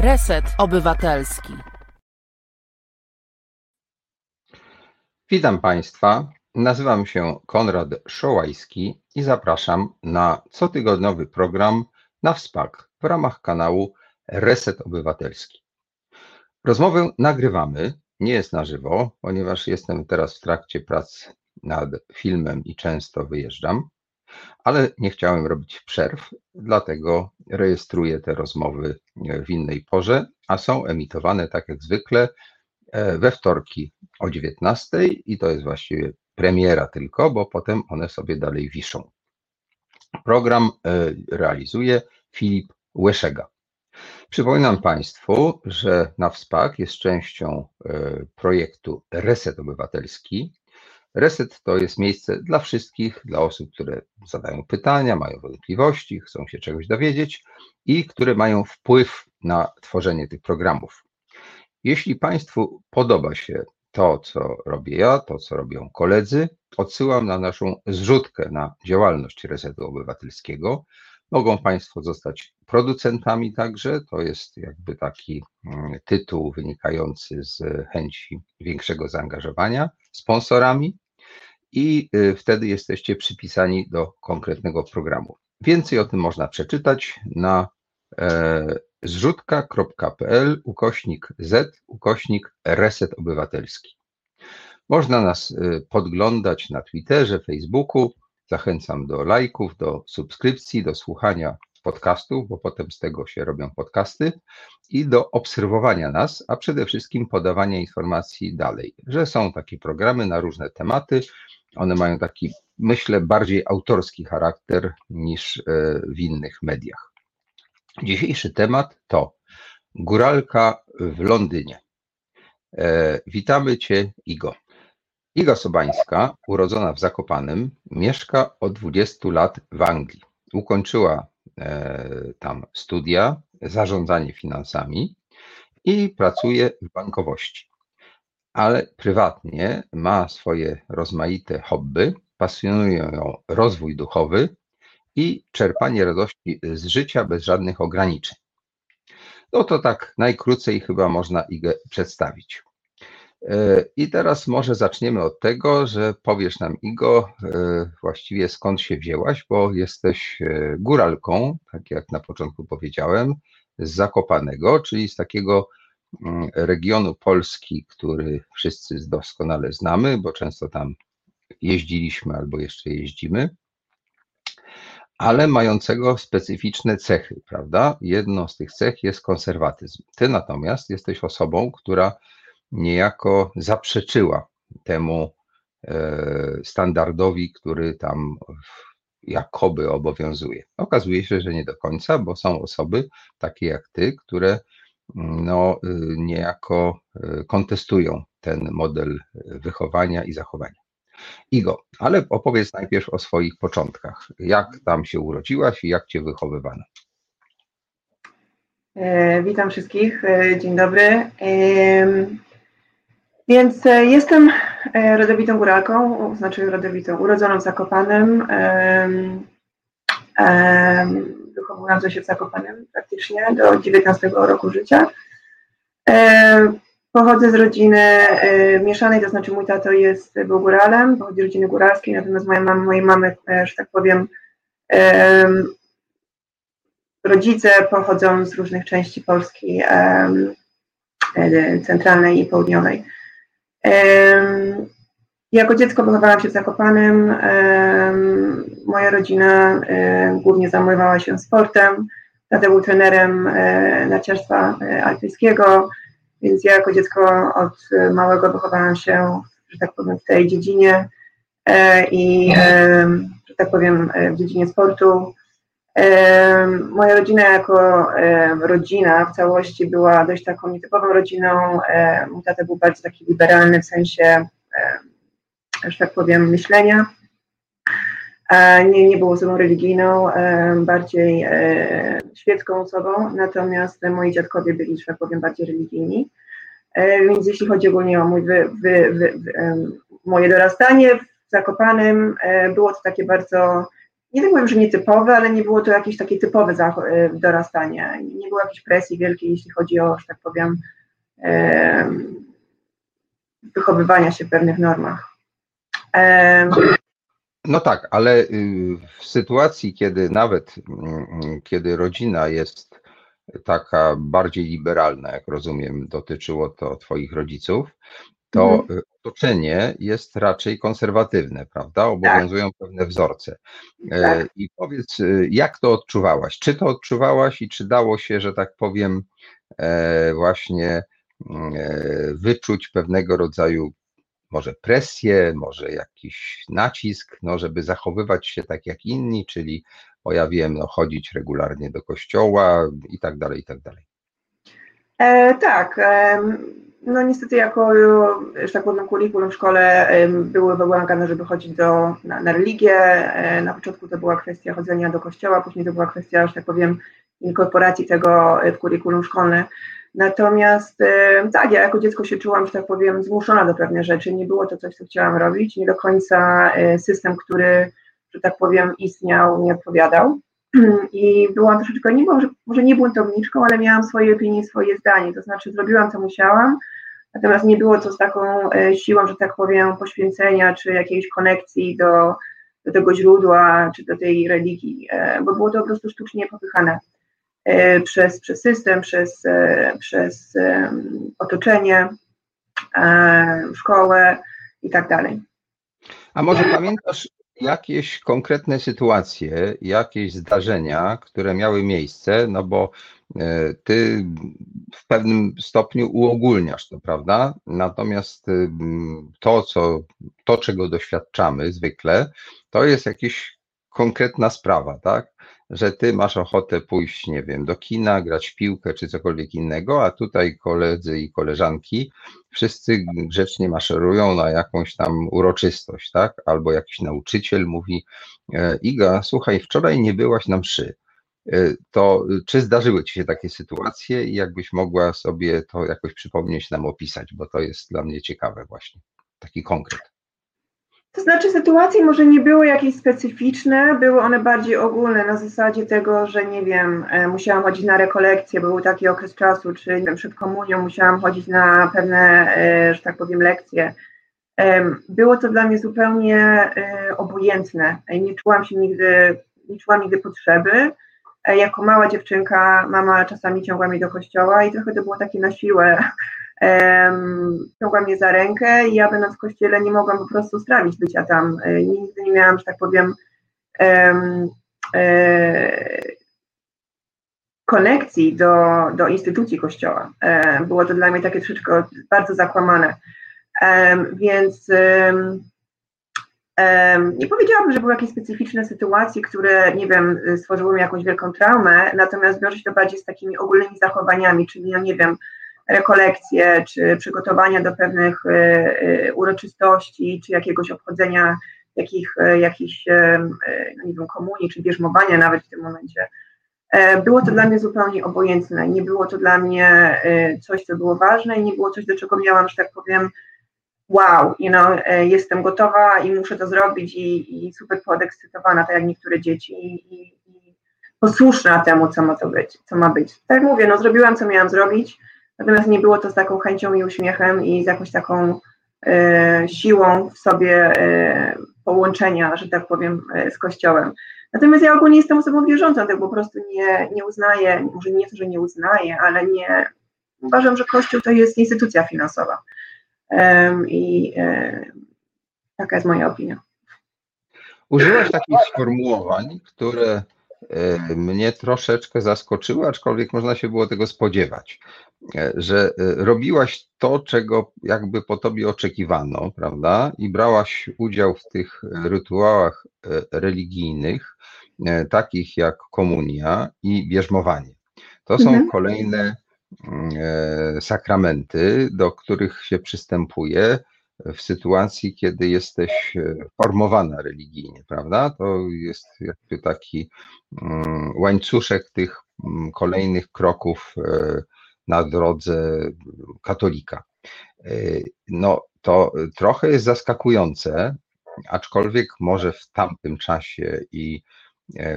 Reset Obywatelski. Witam Państwa. Nazywam się Konrad Szołajski i zapraszam na cotygodniowy program na WSPAK w ramach kanału Reset Obywatelski. Rozmowę nagrywamy, nie jest na żywo, ponieważ jestem teraz w trakcie prac nad filmem i często wyjeżdżam, ale nie chciałem robić przerw, dlatego rejestruję te rozmowy w innej porze, a są emitowane tak jak zwykle e, we wtorki o 19 i to jest właściwie premiera tylko, bo potem one sobie dalej wiszą. Program e, realizuje Filip Łeszega. Przypominam Państwu, że NAWSPAK jest częścią e, projektu Reset Obywatelski. Reset to jest miejsce dla wszystkich, dla osób, które zadają pytania, mają wątpliwości, chcą się czegoś dowiedzieć i które mają wpływ na tworzenie tych programów. Jeśli Państwu podoba się to, co robię ja, to, co robią koledzy, odsyłam na naszą zrzutkę na działalność Resetu Obywatelskiego. Mogą Państwo zostać producentami także. To jest jakby taki mm, tytuł wynikający z chęci większego zaangażowania, sponsorami i y, wtedy jesteście przypisani do konkretnego programu. Więcej o tym można przeczytać na e, zrzutka.pl ukośnik z ukośnik reset obywatelski. Można nas y, podglądać na Twitterze, Facebooku. Zachęcam do lajków, do subskrypcji, do słuchania podcastów, bo potem z tego się robią podcasty i do obserwowania nas, a przede wszystkim podawania informacji dalej, że są takie programy na różne tematy. One mają taki, myślę, bardziej autorski charakter niż y, w innych mediach. Dzisiejszy temat to góralka w Londynie. E, witamy Cię, Igo. Iga Sobańska, urodzona w Zakopanem, mieszka od 20 lat w Anglii. Ukończyła e, tam studia, zarządzanie finansami i pracuje w bankowości. Ale prywatnie ma swoje rozmaite hobby, pasjonują ją rozwój duchowy, i czerpanie radości z życia bez żadnych ograniczeń. No to tak najkrócej chyba można Igę przedstawić. E, I teraz może zaczniemy od tego, że powiesz nam, Igo, e, właściwie skąd się wzięłaś, bo jesteś e, góralką, tak jak na początku powiedziałem, z Zakopanego, czyli z takiego mm, regionu Polski, który wszyscy doskonale znamy, bo często tam jeździliśmy albo jeszcze jeździmy ale mającego specyficzne cechy, prawda? Jedną z tych cech jest konserwatyzm. Ty natomiast jesteś osobą, która niejako zaprzeczyła temu e, standardowi, który tam jakoby obowiązuje. Okazuje się, że nie do końca, bo są osoby takie jak ty, które no, y, niejako y, kontestują ten model wychowania i zachowania. Igo, ale opowiedz najpierw o swoich początkach. Jak tam się urodziłaś i jak cię wychowywano? E, witam wszystkich, e, dzień dobry. Więc e, jestem rodowitą góralką, znaczy rodowitą, urodzoną w Zakopanem. Wychowującą się w Zakopanem praktycznie do 19 roku życia. Pochodzę z rodziny mieszanej, to znaczy mój tato jest, był góralem, pochodzi z rodziny góralskiej, natomiast moja mama, mojej mamy, e, że tak powiem, rodzice pochodzą z różnych części Polski centralnej i południowej. Jako dziecko wychowałam się w Zakopanem. Moja rodzina głównie zajmowała się sportem. Tata był trenerem narciarstwa alpejskiego. Więc ja jako dziecko od małego wychowałam się, że tak powiem, w tej dziedzinie e, i, e, że tak powiem, e, w dziedzinie sportu. Moja rodzina jako rodzina w całości była dość taką nietypową rodziną. Mój tata był bardzo taki liberalny w sensie, że tak powiem, myślenia. Nie, nie był osobą religijną, bardziej świecką osobą, natomiast moi dziadkowie byli, że tak powiem, bardziej religijni. Więc jeśli chodzi ogólnie o mój wy, wy, wy, moje dorastanie w Zakopanem, e, było to takie bardzo nie tak powiem, że nietypowe, ale nie było to jakieś takie typowe dorastanie. Nie było jakiejś presji wielkiej, jeśli chodzi o, że tak powiem, wychowywania się w pewnych normach. No tak, ale y, w sytuacji, kiedy nawet mm, kiedy rodzina jest taka bardziej liberalna, jak rozumiem, dotyczyło to Twoich rodziców, to mhm. otoczenie jest raczej konserwatywne, prawda? Obowiązują tak. pewne wzorce. E, tak. I powiedz, y, jak to odczuwałaś? Czy to odczuwałaś i czy dało się, że tak powiem, e, właśnie mm, e, wyczuć pewnego rodzaju może presję, może jakiś nacisk, no, żeby zachowywać się tak jak inni, czyli, o ja wiem, no, chodzić regularnie do kościoła i tak dalej, i tak dalej. E, tak. E, no niestety jako, że tak powiem, kurikulum w szkole e, były wymagane, żeby chodzić do, na, na religię. E, na początku to była kwestia chodzenia do kościoła, później to była kwestia, że tak powiem, inkorporacji tego w kurikulum szkolne. Natomiast e, tak, ja jako dziecko się czułam, że tak powiem, zmuszona do pewnych rzeczy. Nie było to coś, co chciałam robić. Nie do końca e, system, który, że tak powiem, istniał, nie odpowiadał. I byłam troszeczkę, nie, może, może nie buntowniczką, ale miałam swoje opinie, swoje zdanie. To znaczy zrobiłam, co musiałam, natomiast nie było to z taką e, siłą, że tak powiem, poświęcenia, czy jakiejś konekcji do, do tego źródła, czy do tej religii, bo było to po prostu sztucznie popychane. E, przez, przez system, przez, e, przez otoczenie, e, szkołę i tak dalej. A może pamiętasz jakieś konkretne sytuacje, jakieś zdarzenia, które miały miejsce, no bo ty w pewnym stopniu uogólniasz to, prawda? Natomiast to, co, to, czego doświadczamy zwykle, to jest jakaś konkretna sprawa, tak? Że ty masz ochotę pójść, nie wiem, do kina, grać w piłkę czy cokolwiek innego, a tutaj koledzy i koleżanki wszyscy grzecznie maszerują na jakąś tam uroczystość, tak? Albo jakiś nauczyciel mówi, e, Iga, słuchaj, wczoraj nie byłaś na mszy. E, to czy zdarzyły ci się takie sytuacje i jakbyś mogła sobie to jakoś przypomnieć nam opisać, bo to jest dla mnie ciekawe właśnie, taki konkret. To znaczy sytuacje może nie były jakieś specyficzne, były one bardziej ogólne na zasadzie tego, że nie wiem, e, musiałam chodzić na rekolekcje, był taki okres czasu, czy nie wiem, przed komunią musiałam chodzić na pewne, e, że tak powiem, lekcje. Było to dla mnie zupełnie e, obojętne. Nie czułam się nigdy, nie czułam nigdy potrzeby. Jako mała dziewczynka mama czasami ciągła mnie do kościoła i trochę to było takie na siłę ciągła mnie za rękę i ja będąc w kościele nie mogłam po prostu strawić bycia tam. E, nigdy nie miałam, że tak powiem, e, konekcji do, do instytucji kościoła. E, było to dla mnie takie troszeczkę bardzo zakłamane. Więc nie powiedziałabym, że były jakieś specyficzne sytuacje, które, nie wiem, stworzyły mi jakąś wielką traumę, natomiast wiąże się to bardziej z takimi ogólnymi zachowaniami, czyli, no nie wiem, rekolekcje, czy przygotowania do pewnych e, e, uroczystości, czy jakiegoś obchodzenia jakich, e, jakichś, no nie wiem, komunii, czy bierzmowania nawet w tym momencie. Było to dla mnie zupełnie obojętne. Nie było to dla mnie coś, co było ważne i nie było coś, do czego miałam, że tak powiem, wow, you know, jestem gotowa i muszę to zrobić i, i super podekscytowana, tak jak niektóre dzieci i, i posłuszna temu, co ma to być, co ma być. Tak mówię, no zrobiłam, co miałam zrobić, Natomiast nie było to z taką chęcią i uśmiechem i z jakąś taką e, siłą w sobie e, połączenia, że tak powiem, e, z Kościołem. Natomiast ja ogólnie jestem osobą wierzącą, tak po prostu nie, nie uznaję, może nie to, że nie uznaję, ale nie uważam, że Kościół to jest instytucja finansowa. I taka jest moja opinia. Użyłaś takich sformułowań, które mnie troszeczkę zaskoczyły, aczkolwiek można się było tego spodziewać. E, że e, robiłaś to, czego jakby po tobie oczekiwano, prawda? I brałaś udział w tych rytuałach e, religijnych, takich jak komunia i bierzmowanie. To są mhm. kolejne mm, sakramenty, do których się przystępuje w sytuacji, kiedy jesteś formowana religijnie, prawda? To jest jakby taki mm, łańcuszek tych mm, kolejnych kroków na drodze katolika. E, no to trochę jest zaskakujące, aczkolwiek może w tamtym czasie i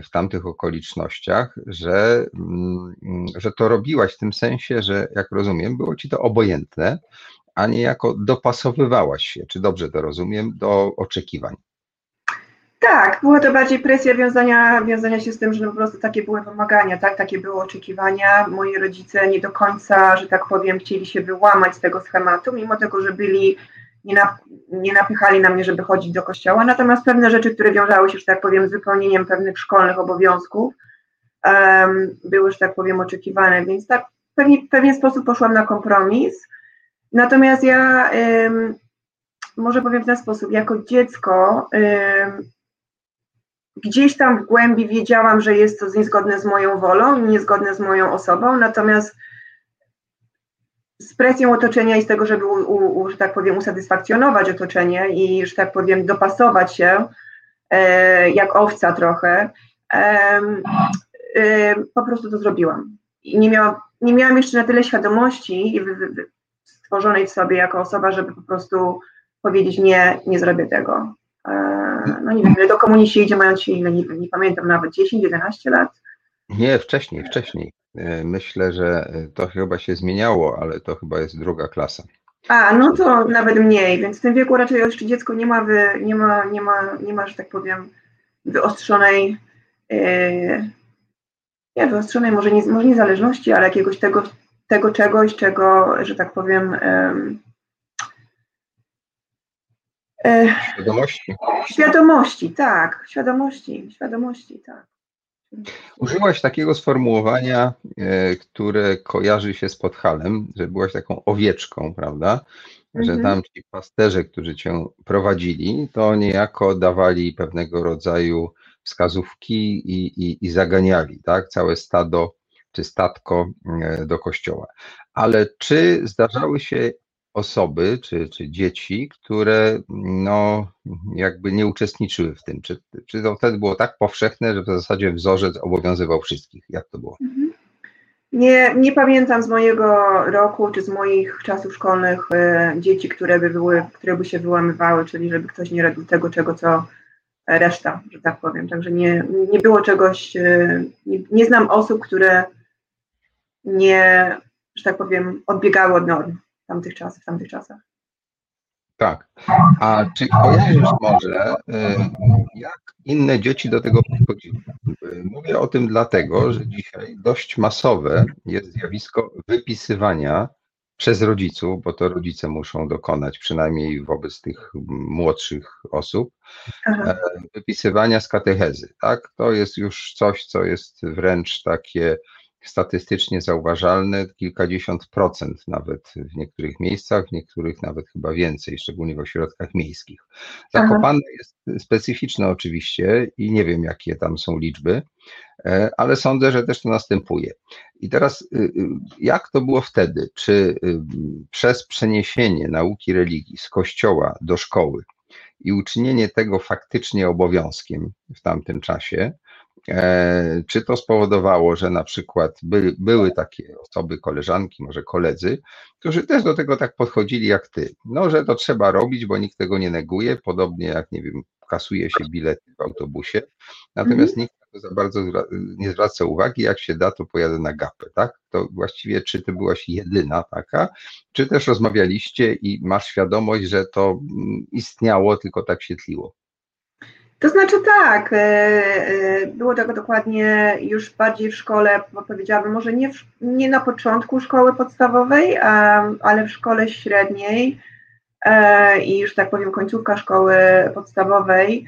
w tamtych okolicznościach, że, mm, że to robiłaś w tym sensie, że jak rozumiem, było ci to obojętne, a niejako dopasowywałaś się, czy dobrze to rozumiem, do oczekiwań. Tak, była to bardziej presja wiązania, wiązania się z tym, że po prostu takie były wymagania, tak, takie były oczekiwania. Moi rodzice nie do końca, że tak powiem, chcieli się wyłamać z tego schematu, mimo tego, że byli, nie, na, nie napychali na mnie, żeby chodzić do kościoła, natomiast pewne rzeczy, które wiązały się, że tak powiem, z wypełnieniem pewnych szkolnych obowiązków, um, były, że tak powiem, oczekiwane, więc tak pewnie, w pewien sposób poszłam na kompromis. Natomiast ja um, może powiem w ten sposób, jako dziecko um, gdzieś tam w głębi wiedziałam, że jest to niezgodne z moją wolą i niezgodne z moją osobą, natomiast z presją otoczenia i z tego, żeby, u, u, że tak powiem, usatysfakcjonować otoczenie i, że tak powiem, dopasować się e, jak owca trochę, e, po prostu to zrobiłam. I nie miałam, nie miałam jeszcze na tyle świadomości stworzonej w sobie jako osoba, żeby po prostu powiedzieć nie, nie zrobię tego. E, no nie wiem, ile do komuniści idzie, mając się ile, nie, nie pamiętam, nawet 10-11 lat. Nie, wcześniej, wcześniej. E, myślę, że to chyba się zmieniało, ale to chyba jest druga klasa. A, no to nawet mniej, więc w tym wieku raczej jeszcze dziecko nie ma, wy, nie ma, nie ma, nie ma, że tak powiem, wyostrzonej, yy, nie wyostrzonej, może nie, może niezależności, ale jakiegoś tego, tego czegoś, czego, że tak powiem, yy, Świadomości. Świadomości, tak. Świadomości, świadomości, tak. Użyłaś takiego sformułowania, e, które kojarzy się z Podhalem, że byłaś taką owieczką, prawda? Że mhm. tam ci pasterze, którzy cię prowadzili, to niejako dawali pewnego rodzaju wskazówki i, i, i zaganiali, tak? Całe stado czy statko e, do kościoła. Ale czy zdarzały się osoby czy, czy dzieci, które no, jakby nie uczestniczyły w tym? Czy, czy to wtedy było tak powszechne, że w zasadzie wzorzec obowiązywał wszystkich? Jak to było? Mhm. Nie, nie pamiętam z mojego roku czy z moich czasów szkolnych e, dzieci, które by, były, które by się wyłamywały, czyli żeby ktoś nie robił tego, czego co reszta, że tak powiem. Także nie, nie było czegoś, e, nie, nie znam osób, które nie, że tak powiem, odbiegały od norm tamtych czasach, w tamtych czasach. Tak. A czy kojarzysz może, y, jak inne dzieci do tego podchodziły? Mówię o tym dlatego, że dzisiaj dość masowe jest zjawisko wypisywania przez rodziców, bo to rodzice muszą dokonać, przynajmniej wobec tych młodszych osób, Aha. E, wypisywania z katechezy. Tak? To jest już coś, co jest wręcz takie statystycznie zauważalne, kilkadziesiąt procent nawet w niektórych miejscach, w niektórych nawet chyba więcej, szczególnie w ośrodkach miejskich. Zakopane Aha. jest specyficzne oczywiście i nie wiem, jakie tam są liczby, e, ale sądzę, że też to następuje. I teraz, y, y, jak to było wtedy? Czy y, przez przeniesienie nauki religii z kościoła do szkoły i uczynienie tego faktycznie obowiązkiem w tamtym czasie, czy to spowodowało, że na przykład by, były takie osoby, koleżanki, może koledzy, którzy też do tego tak podchodzili jak ty? No, że to trzeba robić, bo nikt tego nie neguje, podobnie jak, nie wiem, kasuje się bilety w autobusie, natomiast mhm. nikt na to za bardzo nie zwraca uwagi, jak się da, to pojadę na gapę, tak? To właściwie, czy ty byłaś jedyna taka, czy też rozmawialiście i masz świadomość, że to mm, istniało, tylko tak się tliło? To znaczy tak, e, e, było tego dokładnie już bardziej w szkole, powiedziałabym, może nie, w, nie na początku szkoły podstawowej, ale w szkole średniej e, i już tak powiem końcówka szkoły podstawowej.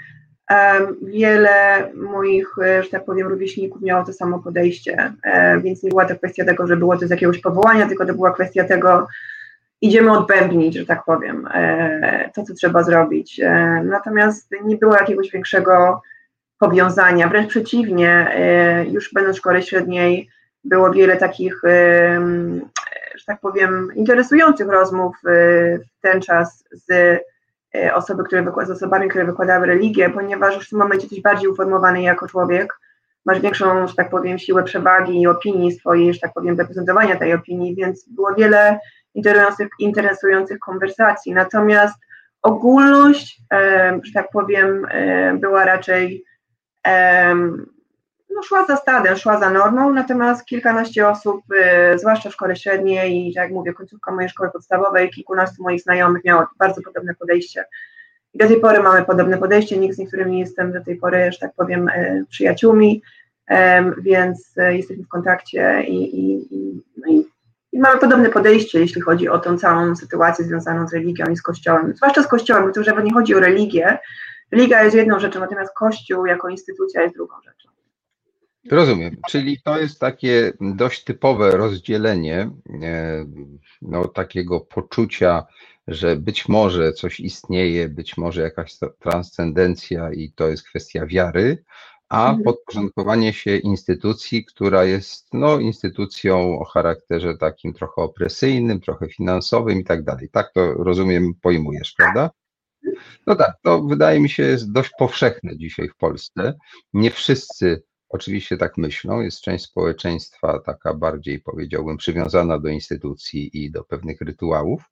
Wiele moich, że tak powiem, rówieśników miało to samo podejście, więc nie była to kwestia tego, że było to z jakiegoś powołania, tylko to była kwestia tego, idziemy odbębnić, że tak powiem, e, to, co trzeba zrobić. E, natomiast nie było jakiegoś większego powiązania, wręcz przeciwnie, e, już będąc w szkole średniej było wiele takich, że tak powiem, interesujących rozmów w ten czas z, osoby, które, z osobami, które wykładały religię, ponieważ już w tym momencie jesteś bardziej uformowany jako człowiek, masz większą, że tak powiem, siłę przewagi i opinii swojej, że tak powiem, reprezentowania tej opinii, więc było wiele interesujących, interesujących konwersacji. Natomiast ogólność, że tak powiem, była raczej no, szła za stadem, szła za normą, natomiast kilkanaście osób, zwłaszcza w szkole średniej i jak mówię, końcówka mojej szkoły podstawowej, kilkunastu moich znajomych miało bardzo podobne podejście. I do tej pory mamy podobne podejście, nikt z niektórymi jestem do tej pory, że tak powiem, przyjaciółmi, więc jesteśmy w kontakcie i, i, i, no i, i mamy podobne podejście, jeśli chodzi o tą całą sytuację związaną z religią i z Kościołem, zwłaszcza z Kościołem, bo to już nie chodzi o religię, religia jest jedną rzeczą, natomiast Kościół jako instytucja jest drugą rzeczą. Rozumiem, czyli to jest takie dość typowe rozdzielenie e, no, takiego poczucia, że być może coś istnieje, być może jakaś transcendencja i to jest kwestia wiary, a mhm. podporządkowanie się instytucji, która jest no, instytucją o charakterze takim trochę opresyjnym, trochę finansowym i tak dalej. Tak to rozumiem, pojmujesz, prawda? No tak, to wydaje mi się jest dość powszechne dzisiaj w Polsce. Nie wszyscy oczywiście tak myślą, jest część społeczeństwa taka bardziej, powiedziałbym, przywiązana do instytucji i do pewnych rytuałów.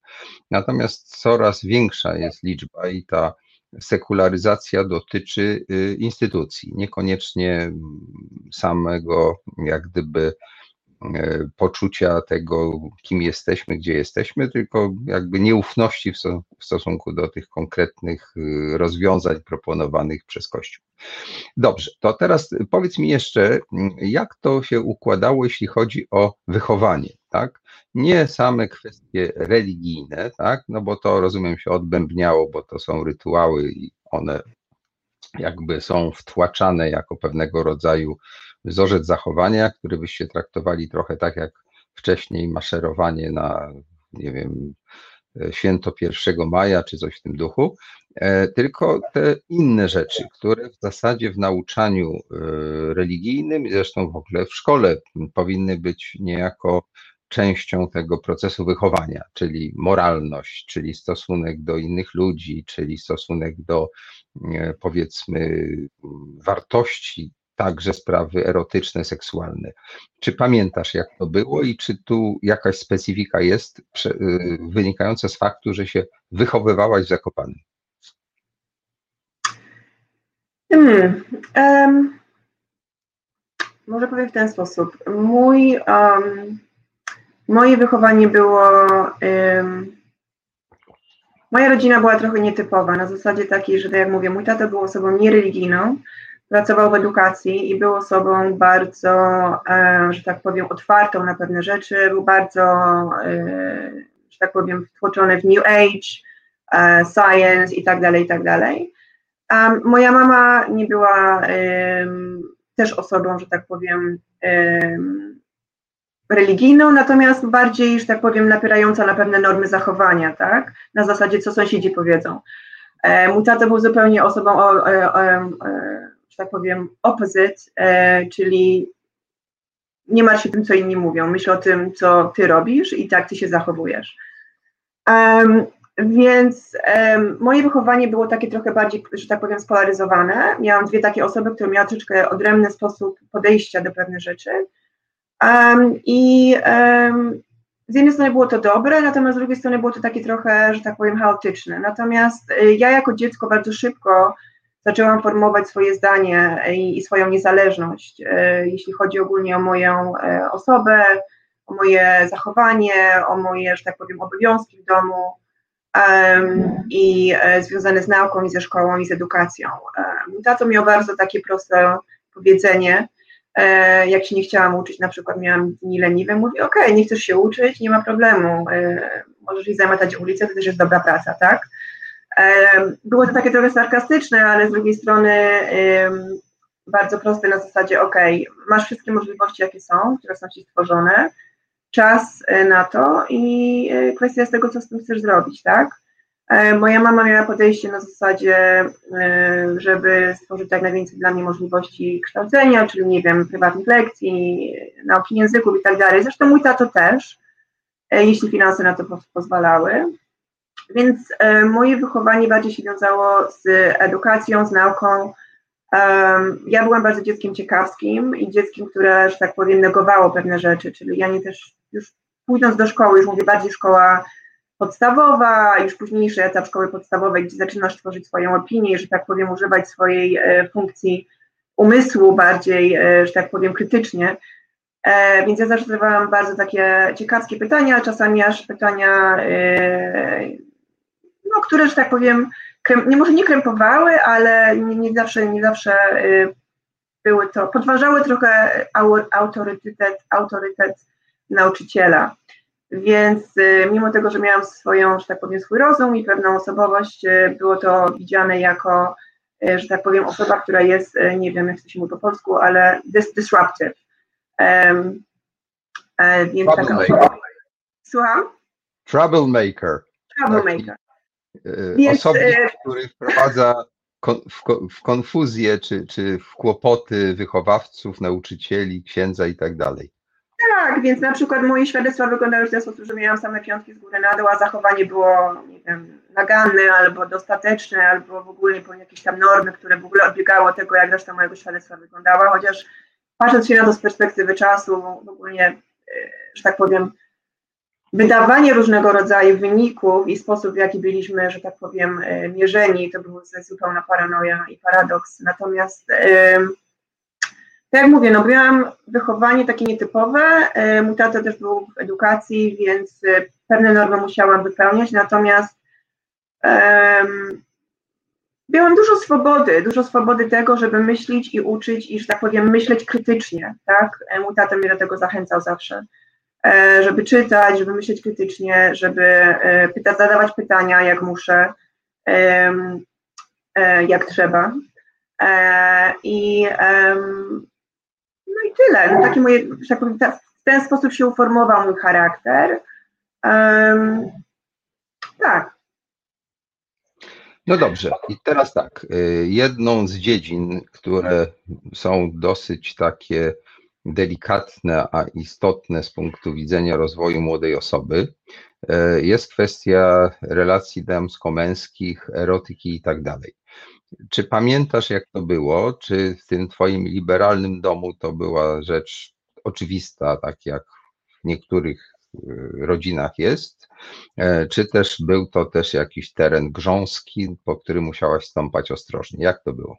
Natomiast coraz większa jest liczba i ta sekularyzacja dotyczy y, instytucji, niekoniecznie samego jak gdyby E, poczucia tego, kim jesteśmy, gdzie jesteśmy, tylko jakby nieufności w stosunku do tych konkretnych y, rozwiązań proponowanych przez Kościół. Dobrze, to teraz powiedz mi jeszcze, jak to się układało, jeśli chodzi o wychowanie, tak? Nie same kwestie religijne, tak? No bo to rozumiem się odbębniało, bo to są rytuały i one jakby są wtłaczane jako pewnego rodzaju wzorzec zachowania, który byście traktowali trochę tak jak wcześniej maszerowanie na, nie wiem, święto 1 maja czy coś w tym duchu, e, tylko te inne rzeczy, które w zasadzie w nauczaniu e, religijnym, zresztą w ogóle w szkole powinny być niejako częścią tego procesu wychowania, czyli moralność, czyli stosunek do innych ludzi, czyli stosunek do e, powiedzmy wartości także sprawy erotyczne, seksualne. Czy pamiętasz, jak to było i czy tu jakaś specyfika jest y, wynikająca z faktu, że się wychowywałaś w? Hmm, um, może powiem w ten sposób. Mój, um, moje wychowanie było. Um, moja rodzina była trochę nietypowa, na zasadzie takiej, że tak jak mówię, mój tata był osobą niereligijną, pracował w edukacji i był osobą bardzo, e, że tak powiem, otwartą na pewne rzeczy, był bardzo, e, że tak powiem, wtłoczony w New Age, e, science i tak dalej, i tak dalej. Moja mama nie była też osobą, że tak powiem, religijną, natomiast bardziej, że tak powiem, napierająca na pewne normy zachowania, tak? Na zasadzie, co sąsiedzi powiedzą. Mój tata był zupełnie osobą o, o, o, że tak powiem, opposite, e, czyli nie martw się tym, co inni mówią, myśl o tym, co ty robisz i tak ty się zachowujesz. Więc moje wychowanie było takie trochę bardziej, że tak powiem, spolaryzowane. Miałam dwie takie osoby, które miały troszeczkę odrębny sposób podejścia do pewnych rzeczy. I z jednej strony było to dobre, natomiast z drugiej strony było to takie trochę, że tak powiem, chaotyczne. Natomiast y, ja jako dziecko bardzo szybko zaczęłam formować swoje zdanie i, i swoją niezależność, e, jeśli chodzi ogólnie o moją e, osobę, o moje zachowanie, o moje, że tak powiem, obowiązki w domu um, i e, związane z nauką i ze szkołą i z edukacją. Um, tato miał bardzo takie proste powiedzenie, e, jak się nie chciałam uczyć, na przykład miałam dni leniwe, mówi, ok, nie chcesz się uczyć, nie ma problemu, e, możesz iść zamiatać ulicę, to też jest dobra praca, tak? Było to takie trochę sarkastyczne, ale z drugiej strony bardzo proste na zasadzie, ok, masz wszystkie możliwości, jakie są, które są Ci stworzone, czas e, na to i e, kwestia z tego, co z tym chcesz zrobić, tak? E, moja mama miała podejście na zasadzie, żeby stworzyć jak najwięcej dla mnie możliwości kształcenia, czyli nie wiem, prywatnych lekcji, nauki języków i tak dalej. Zresztą mój tato też, jeśli finanse na to pozwalały. Więc e, moje wychowanie bardziej się wiązało z edukacją, z nauką. ja byłam bardzo dzieckiem ciekawskim i dzieckiem, które, że tak powiem, negowało pewne rzeczy, czyli ja nie też już pójdąc do szkoły, już mówię bardziej szkoła podstawowa, już późniejszy etap szkoły podstawowej, gdzie zaczynasz tworzyć swoją opinię, że tak powiem, używać swojej e, funkcji umysłu bardziej, że tak powiem, krytycznie. Więc ja zawsze zadawałam bardzo takie ciekawskie pytania, czasami aż pytania, no, które, że tak powiem, nie może nie krępowały, ale nie, nie zawsze, nie zawsze były to, podważały trochę autorytet, autorytet nauczyciela. Więc y, mimo tego, że miałam swoją, że tak powiem, swój rozum i pewną osobowość, y, było to widziane jako, y, że tak powiem, osoba, która jest, nie wiem jak to się mówi po polsku, ale dis disruptive. Um, więc taka osoba. Słucham? Troublemaker. Troublemaker. Więc, Osobnik, który wprowadza w, w konfuzję czy, czy w kłopoty wychowawców, nauczycieli, księdza i tak dalej. Tak, więc na przykład moje świadectwa wyglądały w ten sposób, że miałam same piątki z góry na dół, a zachowanie było, nie wiem, naganne albo dostateczne, albo w ogóle po jakieś tam normy, które w ogóle odbiegały od tego, jak reszta mojego świadectwa wyglądała, chociaż patrząc się na to z perspektywy czasu, w ogóle, e, że tak powiem, wydawanie różnego rodzaju wyników i sposób, w jaki byliśmy, że tak powiem, e, mierzeni, to była zupełna paranoja i paradoks. Natomiast tak jak mówię, no miałam wychowanie takie nietypowe, e, mój tata też był w edukacji, więc e, pewne normy musiałam wypełniać, natomiast um, miałam dużo swobody, dużo swobody tego, żeby myśleć i uczyć i, że tak powiem, myśleć krytycznie, tak? Mój tata mnie do tego zachęcał zawsze. E, żeby czytać, żeby myśleć krytycznie, żeby e, pytać, zadawać pytania, jak muszę, e, jak trzeba. I, no i tyle. No taki moje, tak powiem, w ten sposób się uformował mój charakter. Tak. No dobrze, i teraz tak. Jedną z dziedzin, które są dosyć takie delikatne, a istotne z punktu widzenia rozwoju młodej osoby, e, jest kwestia relacji damsko-męskich, erotyki i tak dalej. Czy pamiętasz, jak to było? Czy w tym twoim liberalnym domu to była rzecz oczywista, tak jak w niektórych e, rodzinach jest? E, czy też był to też jakiś teren grząski, po którym musiałaś stąpać ostrożnie? Jak to było?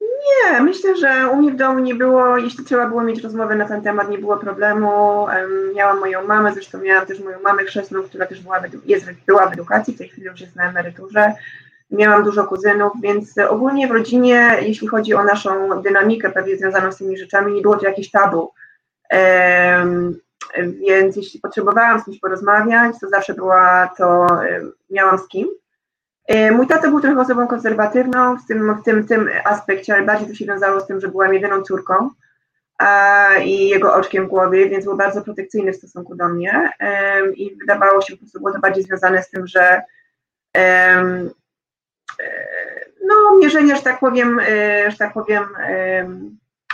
Nie, myślę, że u mnie w domu nie było, jeśli trzeba było mieć rozmowę na ten temat, nie było problemu. Miałam moją mamę, zresztą miałam też moją mamę chrzestną, która też była, jest, była w edukacji, w tej chwili już jest na emeryturze. Miałam dużo kuzynów, więc ogólnie w rodzinie, jeśli chodzi o naszą dynamikę pewnie związaną z tymi rzeczami, nie było to jakieś tabu. Więc jeśli potrzebowałam z kimś porozmawiać, to zawsze była to, miałam z kim. Mój tata był trochę osobą konserwatywną w tym, w tym, tym aspekcie, ale bardziej to się wiązało z tym, że byłam jedyną córką i jego oczkiem w głowie, więc był bardzo protekcyjny w stosunku do mnie i wydawało się, po prostu było to bardziej związane z tym, że no, mierzenie, że tak powiem, e, że tak powiem,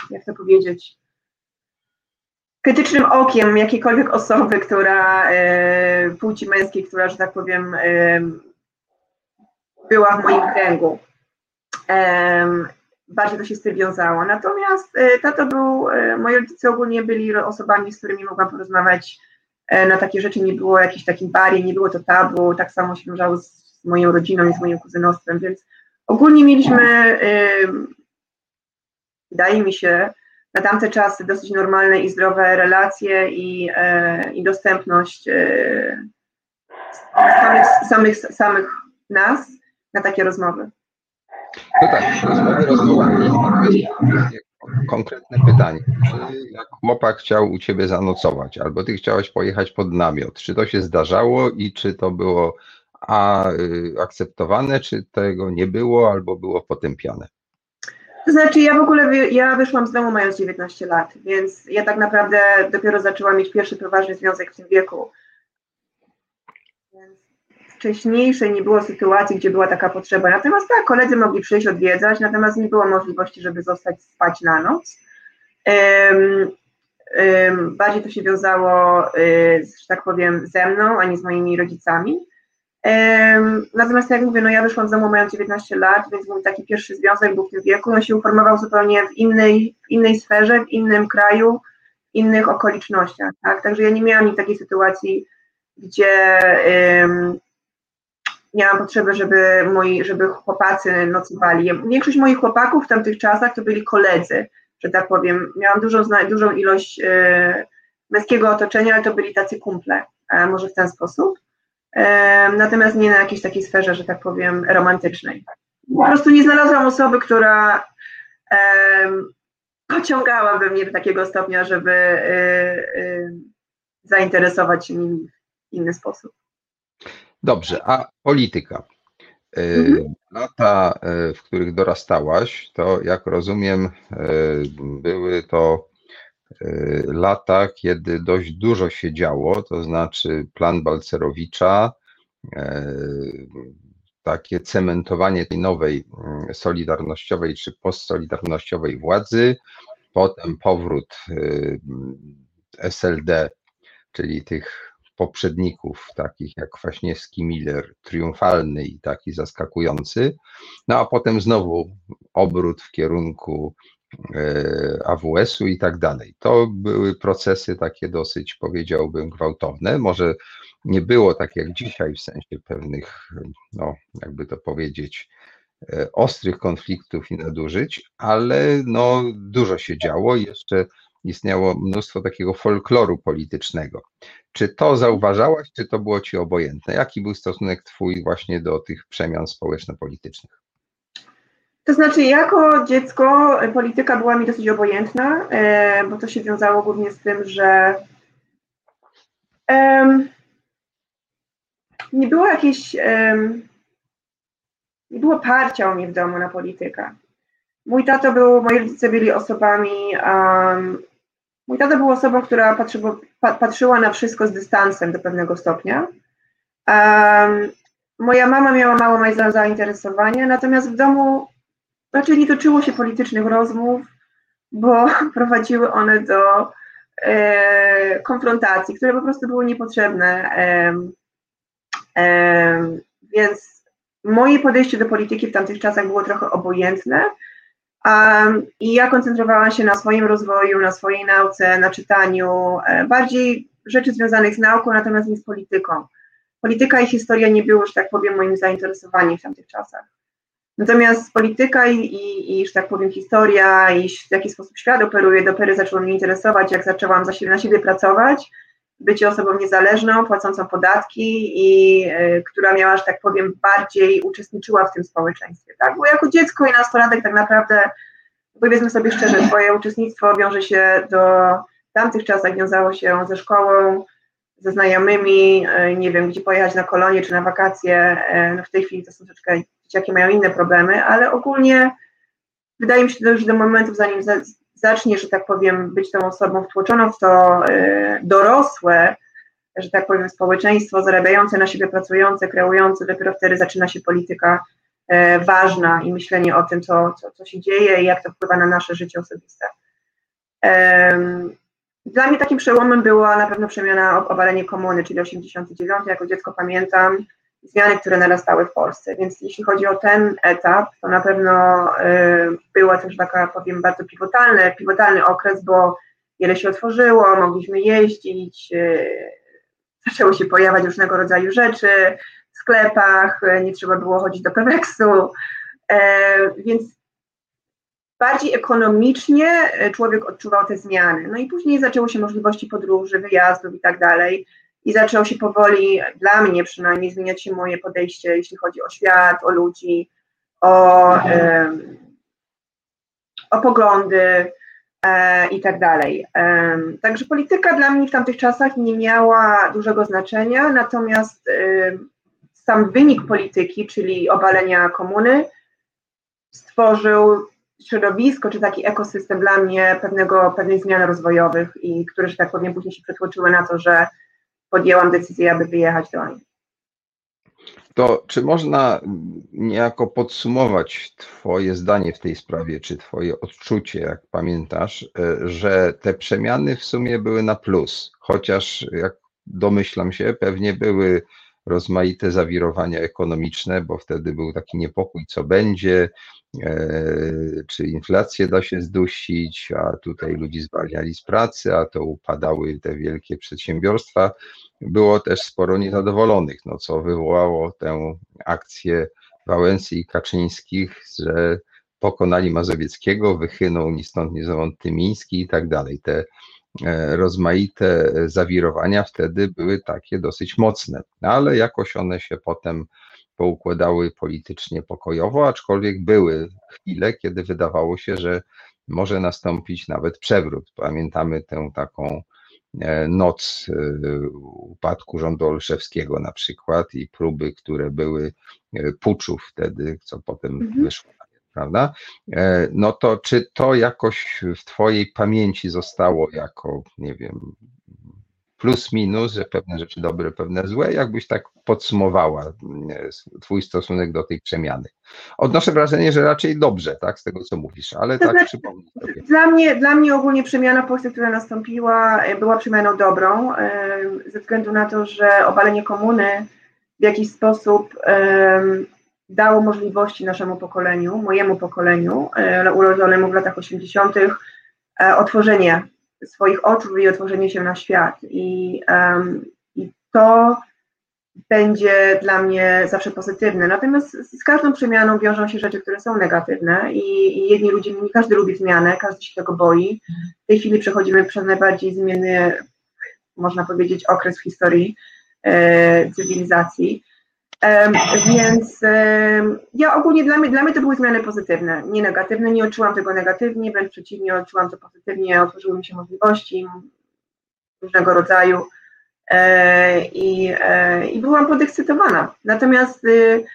jak to powiedzieć, krytycznym okiem jakiejkolwiek osoby, która płci męskiej, która, że tak powiem, była w moim kręgu. Bardziej to się z tym wiązało. Natomiast e, tato był, e, moi rodzice ogólnie byli osobami, z którymi mogłam porozmawiać e, na takie rzeczy, nie było jakichś takich barier, nie było to tabu, tak samo się wiązało z moją rodziną i z moim kuzynostwem, więc ogólnie mieliśmy, wydaje mi się, na tamte czasy dosyć normalne i zdrowe relacje i, i dostępność samych, samych, samych nas na takie rozmowy. No tak, rozmowy, rozmowy. Konkretne pytanie. Czy jak chłopak chciał u ciebie zanocować, albo ty chciałaś pojechać pod namiot, czy to się zdarzało i czy to było a, y, akceptowane, czy tego nie było, albo było potępiane? To znaczy, ja w ogóle ja wyszłam z domu mając 19 lat, więc ja tak naprawdę dopiero zaczęłam mieć pierwszy poważny związek w tym wieku wcześniejszej nie było sytuacji, gdzie była taka potrzeba. Natomiast tak, koledzy mogli przyjść odwiedzać, natomiast nie było możliwości, żeby zostać spać na noc. Um, um, bardziej to się wiązało, y, że tak powiem, ze mną, a nie z moimi rodzicami. Um, natomiast jak mówię, no ja wyszłam z domu mając 19 lat, więc mój taki pierwszy związek był w tym wieku, on się uformował zupełnie w innej, innej sferze, w innym kraju, w innych okolicznościach, tak? Także ja nie miałam takiej sytuacji, gdzie miałam potrzebę, żeby moi, żeby chłopacy nocowali. Większość moich chłopaków w tamtych czasach to byli koledzy, że tak powiem. Miałam dużą, dużą ilość e, męskiego otoczenia, ale to byli tacy kumple, e, może w ten sposób. Natomiast nie na jakiejś takiej sferze, że tak powiem, romantycznej. Po prostu nie znalazłam osoby, która e, pociągałaby mnie do takiego stopnia, żeby e, e, zainteresować się nim w inny sposób. Dobrze, a polityka. E, Mhm. Lata, w których dorastałaś, to jak rozumiem, były to lata, kiedy dość dużo się działo, to znaczy plan Balcerowicza, e, takie cementowanie tej nowej mm, solidarnościowej czy postsolidarnościowej władzy, potem powrót SLD, czyli tych poprzedników, takich jak Kwaśniewski, Miller, triumfalny i taki zaskakujący, no a potem znowu obrót w kierunku AWS-u i tak dalej. To były procesy takie dosyć, powiedziałbym, gwałtowne. Może nie było tak jak dzisiaj w sensie pewnych, no jakby to powiedzieć, e, ostrych konfliktów i nadużyć, ale no dużo się działo i jeszcze istniało mnóstwo takiego folkloru politycznego. Czy to zauważałaś, czy to było ci obojętne? Jaki był stosunek twój właśnie do tych przemian społeczno-politycznych? To znaczy, jako dziecko polityka była mi dosyć obojętna, e, bo to się wiązało głównie z tym, że nie było jakiejś, nie było parcia u mnie w domu na politykę. Mój tato był, moi rodzice byli osobami, mój tato był osobą, która patrzy, pa, patrzyła na wszystko z dystansem do pewnego stopnia. Moja mama miała mało za- zainteresowania, natomiast w domu raczej nie toczyło się politycznych rozmów, bo prowadziły one do e, konfrontacji, które po prostu były niepotrzebne. em, em, więc moje podejście do polityki w tamtych czasach było trochę obojętne. Um, I ja koncentrowałam się na swoim rozwoju, na swojej nauce, na czytaniu, e, bardziej rzeczy związanych z nauką, natomiast nie z polityką. Polityka i historia nie były, tak powiem, moim zainteresowaniem w tamtych czasach. Natomiast polityka i, i, i że tak powiem, historia i w jaki sposób świat operuje, dopiero zaczęło mnie interesować, jak zaczęłam za siebie, na siebie pracować, bycie osobą niezależną, płacącą podatki i y, która miała, że tak powiem, bardziej uczestniczyła w tym społeczeństwie, tak? Bo jako dziecko i nastolatek tak naprawdę, powiedzmy sobie szczerze, twoje uczestnictwo wiąże się do tamtych czasach wiązało się ze szkołą, ze znajomymi, y, nie wiem, gdzie pojechać na kolonie czy na wakacje. y, No w tej chwili to są troszeczkę dzieciaki mają inne problemy, ale ogólnie wydaje mi się, że do momentu, zanim za, zaczniesz, że tak powiem, być tą osobą wtłoczoną w to y, dorosłe, że tak powiem, społeczeństwo, zarabiające na siebie, pracujące, kreujące, dopiero wtedy zaczyna się polityka y, ważna i myślenie o tym, co, co, co się dzieje i jak to wpływa na nasze życie osobiste. Dla mnie takim przełomem była na pewno przemiana, ob- obalenie komuny, czyli 89. Jako dziecko pamiętam zmiany, które narastały w Polsce. Więc jeśli chodzi o ten etap, to na pewno y, była też taka, powiem, bardzo pivotalny, pivotalny okres, bo wiele się otworzyło, mogliśmy jeździć, y, zaczęły się pojawiać różnego rodzaju rzeczy w sklepach, y, nie trzeba było chodzić do Peweksu, e, więc bardziej ekonomicznie człowiek odczuwał te zmiany. No i później zaczęły się możliwości podróży, wyjazdów i tak dalej. I zaczęło się powoli, dla mnie przynajmniej, zmieniać się moje podejście, jeśli chodzi o świat, o ludzi, o, o poglądy e, i tak dalej. Także polityka dla mnie w tamtych czasach nie miała dużego znaczenia, natomiast sam wynik polityki, czyli obalenia komuny, stworzył środowisko, czy taki ekosystem dla mnie pewnego, pewnej zmian rozwojowych i które, że tak powiem, później się przetłoczyły na to, że podjęłam decyzję, aby wyjechać do Anglii. To czy można niejako podsumować Twoje zdanie w tej sprawie, czy Twoje odczucie, jak pamiętasz, e, że te przemiany w sumie były na plus, chociaż jak domyślam się, pewnie były rozmaite zawirowania ekonomiczne, bo wtedy był taki niepokój, co będzie, czy inflację da się zdusić, a tutaj ludzi zwalniali z pracy, a to upadały te wielkie przedsiębiorstwa. Było też sporo niezadowolonych, no co wywołało tę akcję Wałęsy i Kaczyńskich, że pokonali Mazowieckiego, wychynął ni stąd, ni zowąd Tymiński i tak dalej. Te e, rozmaite zawirowania wtedy były takie dosyć mocne, ale jakoś one się potem poukładały politycznie pokojowo, aczkolwiek były chwile, kiedy wydawało się, że może nastąpić nawet przewrót. Pamiętamy tę taką e, noc e, upadku rządu Olszewskiego na przykład i próby, które były puczów wtedy, co potem mhm. wyszło prawda? E, no to czy to jakoś w Twojej pamięci zostało jako, nie wiem, plus minus, że pewne rzeczy dobre, pewne złe, jakbyś tak podsumowała e, Twój stosunek do tej przemiany? Odnoszę wrażenie, że raczej dobrze, tak, z tego co mówisz, ale to tak znaczy, przypomnij sobie. Dla mnie, dla mnie ogólnie przemiana w Polsce, która nastąpiła, e, była przemianą dobrą, ze względu na to, że obalenie komuny w jakiś sposób dało możliwości naszemu pokoleniu, mojemu pokoleniu, e, urodzonemu w latach 80., e, otworzenie swoich oczu i otworzenie się na świat. I, i to będzie dla mnie zawsze pozytywne. Natomiast z każdą przemianą wiążą się rzeczy, które są negatywne i, i jedni ludzie, nie każdy lubi zmianę, każdy się tego boi. W tej chwili przechodzimy przez najbardziej zmienny, można powiedzieć, okres w historii e, cywilizacji. Więc ja ogólnie dla mnie, dla mnie to były zmiany pozytywne, nie negatywne, nie odczułam tego negatywnie, wręcz przeciwnie, odczułam to pozytywnie, otworzyły mi się możliwości różnego rodzaju e, i, e, i byłam podekscytowana. Natomiast y,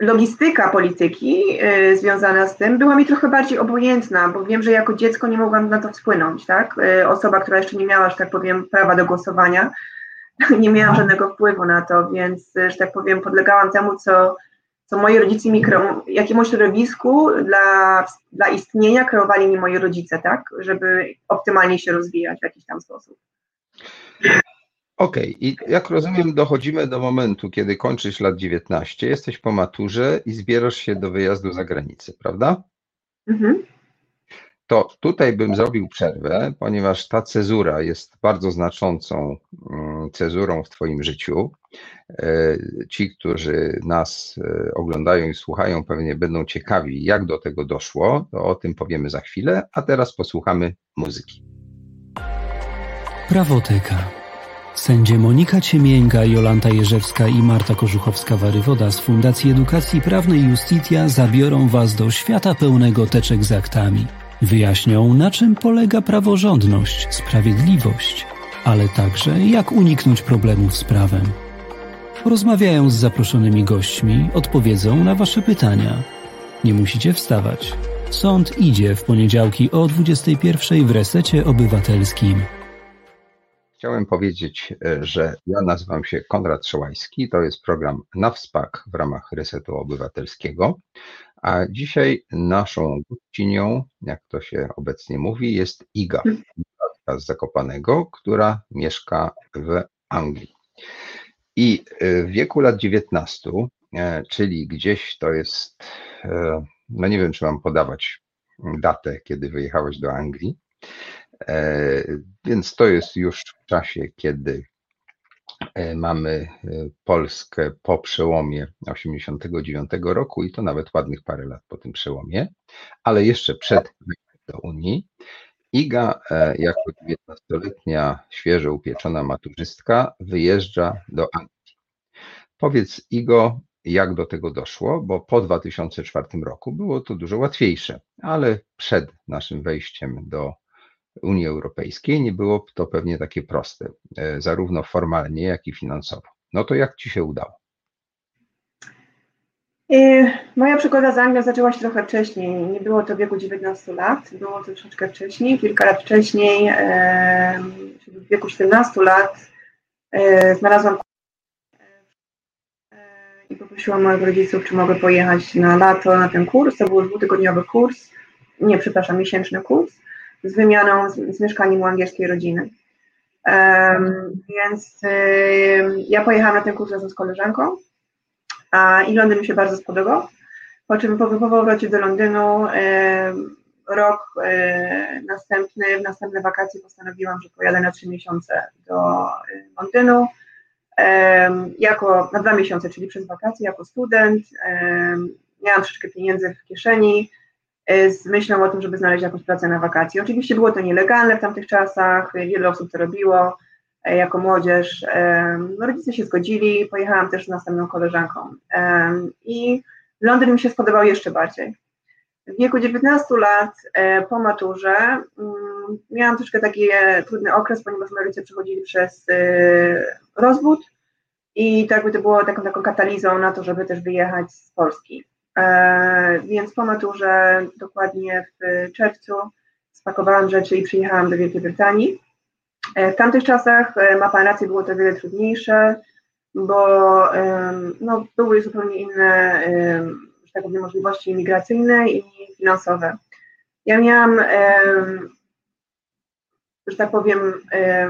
logistyka polityki y, związana z tym była mi trochę bardziej obojętna, bo wiem, że jako dziecko nie mogłam na to wpłynąć, tak? Y, osoba, która jeszcze nie miała, że tak powiem, prawa do głosowania, nie miałam żadnego wpływu na to, więc, że tak powiem, podlegałam temu, co, co moi rodzice mi kreu, jakiemuś środowisku dla, dla istnienia kreowali mi moi rodzice, tak, żeby optymalnie się rozwijać w jakiś tam sposób. Okej, okay. i jak rozumiem, dochodzimy do momentu, kiedy kończysz lat 19, jesteś po maturze i zbierasz się do wyjazdu za granicę, prawda? Mhm to tutaj bym zrobił przerwę, ponieważ ta cezura jest bardzo znaczącą mm, cezurą w Twoim życiu. E, ci, którzy nas e, oglądają i słuchają, pewnie będą ciekawi, jak do tego doszło. To o tym powiemy za chwilę, a teraz posłuchamy muzyki. Prawoteka. Sędzie Monika Ciemięga, Jolanta Jerzewska i Marta Korzuchowska-Warywoda z Fundacji Edukacji Prawnej Justitia zabiorą Was do świata pełnego teczek z aktami – Wyjaśnią, na czym polega praworządność, sprawiedliwość, ale także jak uniknąć problemów z prawem. Rozmawiają z zaproszonymi gośćmi, odpowiedzą na Wasze pytania. Nie musicie wstawać. Sąd idzie w poniedziałki o 21 w resecie obywatelskim. Chciałem powiedzieć, e, że ja nazywam się Konrad Szołajski. To jest program na wspak w ramach Resetu Obywatelskiego. A dzisiaj naszą gościnią, jak to się obecnie mówi, jest Iga, z Zakopanego, która mieszka w Anglii. I e, w wieku lat 19, e, czyli gdzieś to jest, no nie wiem, czy mam podawać datę, kiedy wyjechałeś do Anglii, E, więc to jest już w czasie, kiedy e, mamy e, Polskę po przełomie 89 roku i to nawet ładnych parę lat po tym przełomie, ale jeszcze przed do Unii. Iga jako 19-letnia świeżo upieczona maturzystka wyjeżdża do Anglii. Powiedz Igo, jak do tego doszło, bo po 2004 roku było to dużo łatwiejsze, ale przed naszym wejściem do Unii Europejskiej, nie było to pewnie takie proste, e, zarówno formalnie, jak i finansowo. No to jak Ci się udało? E, moja przygoda z Anglią zaczęła się trochę wcześniej. Nie było to w wieku 19 lat, było to troszeczkę wcześniej, kilka lat wcześniej, w wieku 17 lat, e, znalazłam i poprosiłam moich rodziców, czy mogę pojechać na lato na ten kurs. To był dwutygodniowy kurs, nie, przepraszam, miesięczny kurs z wymianą z, z mieszkaniem u angielskiej rodziny. Um, więc y, ja pojechałam na ten kurs razem z koleżanką a, i Londyn mi się bardzo spodobał. Po czym po, po powrocie do Londynu rok następny, w następne wakacje postanowiłam, że pojadę na trzy miesiące do Londynu jako na dwa miesiące, czyli przez wakacje, jako student. Miałam troszeczkę pieniędzy w kieszeni e, z myślą o tym, żeby znaleźć jakąś pracę na wakacje. Oczywiście było to nielegalne w tamtych czasach, wiele osób to robiło e, jako młodzież. No, rodzice się zgodzili, pojechałam też z następną koleżanką. I Londyn mi się spodobał jeszcze bardziej. W wieku 19 lat e, po maturze mm, miałam troszkę taki trudny okres, ponieważ moi rodzice przechodzili przez rozwód i tak by to było taką, taką katalizą na to, żeby też wyjechać z Polski. E, więc po maturze, dokładnie w czerwcu, spakowałam rzeczy i przyjechałam do Wielkiej Brytanii. E, w tamtych czasach, e, ma Pan rację, było to wiele trudniejsze, bo no, były zupełnie inne, że tak powiem, możliwości imigracyjne i finansowe. Ja miałam że tak powiem,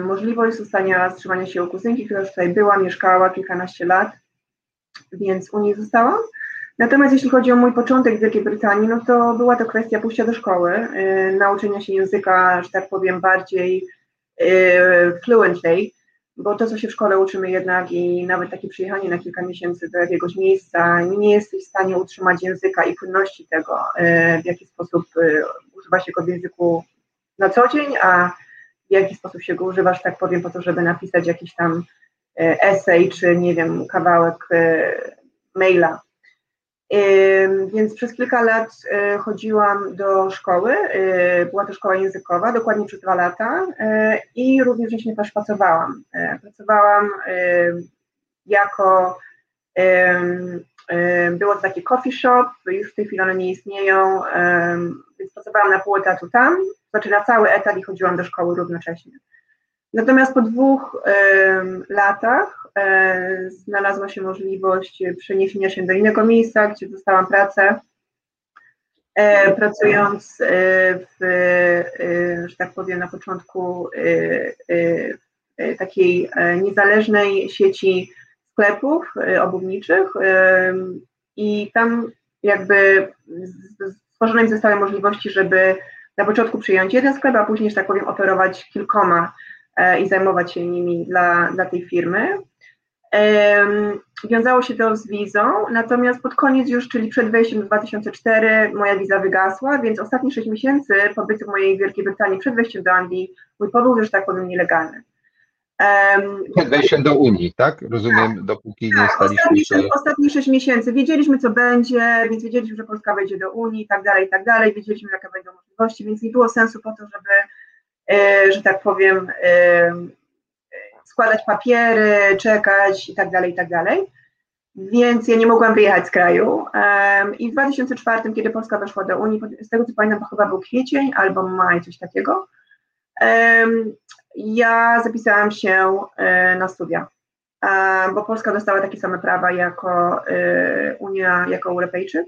możliwość zostania, wstrzymania się u kuzynki, która już tutaj była, mieszkała kilkanaście lat, więc u niej zostałam. Natomiast jeśli chodzi o mój początek w Wielkiej Brytanii, no to była to kwestia pójścia do szkoły, e, nauczenia się języka, że tak powiem, bardziej e, fluently, bo to, co się w szkole uczymy jednak i nawet takie przyjechanie na kilka miesięcy do jakiegoś miejsca, nie jesteś w stanie utrzymać języka i płynności tego, w jaki sposób używa się go w języku na co dzień, a w jaki sposób się go używasz, tak powiem, po to, żeby napisać jakiś tam e, esej, czy nie wiem, kawałek e, maila. Więc przez kilka lat e, chodziłam do szkoły, była to szkoła językowa, dokładnie przez dwa lata i również wcześniej też pracowałam. Pracowałam jako, było to taki coffee shop, już w tej chwili one nie istnieją, więc pracowałam na pół etatu tam, znaczy na cały etat i chodziłam do szkoły równocześnie. Natomiast po dwóch latach e, znalazła się możliwość przeniesienia się do innego miejsca, gdzie dostałam pracę, e, pracując e, w, że tak powiem, na początku takiej niezależnej sieci sklepów obuwniczych i tam jakby stworzone zostały możliwości, żeby na początku przyjąć jeden sklep, a później, że tak powiem, operować kilkoma i zajmować się nimi dla, dla tej firmy. Wiązało się to z wizą, natomiast pod koniec już, czyli przed wejściem w 2004, moja wiza wygasła, więc ostatnie 6 miesięcy pobytu w mojej Wielkiej Brytanii przed wejściem do Anglii, mój pobyt już, tak powiem, nielegalny. Przed wejściem do Unii, tak? Rozumiem, tak, dopóki nie tak, staliśmy ostatnie, się... ostatnie 6 miesięcy wiedzieliśmy, co będzie, więc wiedzieliśmy, że Polska wejdzie do Unii i tak dalej, i tak dalej, wiedzieliśmy, jakie będą możliwości, więc nie było sensu po to, żeby, e, że tak powiem, e, składać papiery, czekać i tak dalej, i tak dalej. Więc ja nie mogłam wyjechać z kraju. I w 2004, kiedy Polska weszła do Unii, z tego co pamiętam, to chyba był kwiecień albo maj, coś takiego, ja zapisałam się e, na studia, bo Polska dostała takie same prawa jako e, Unia, jako Europejczyk,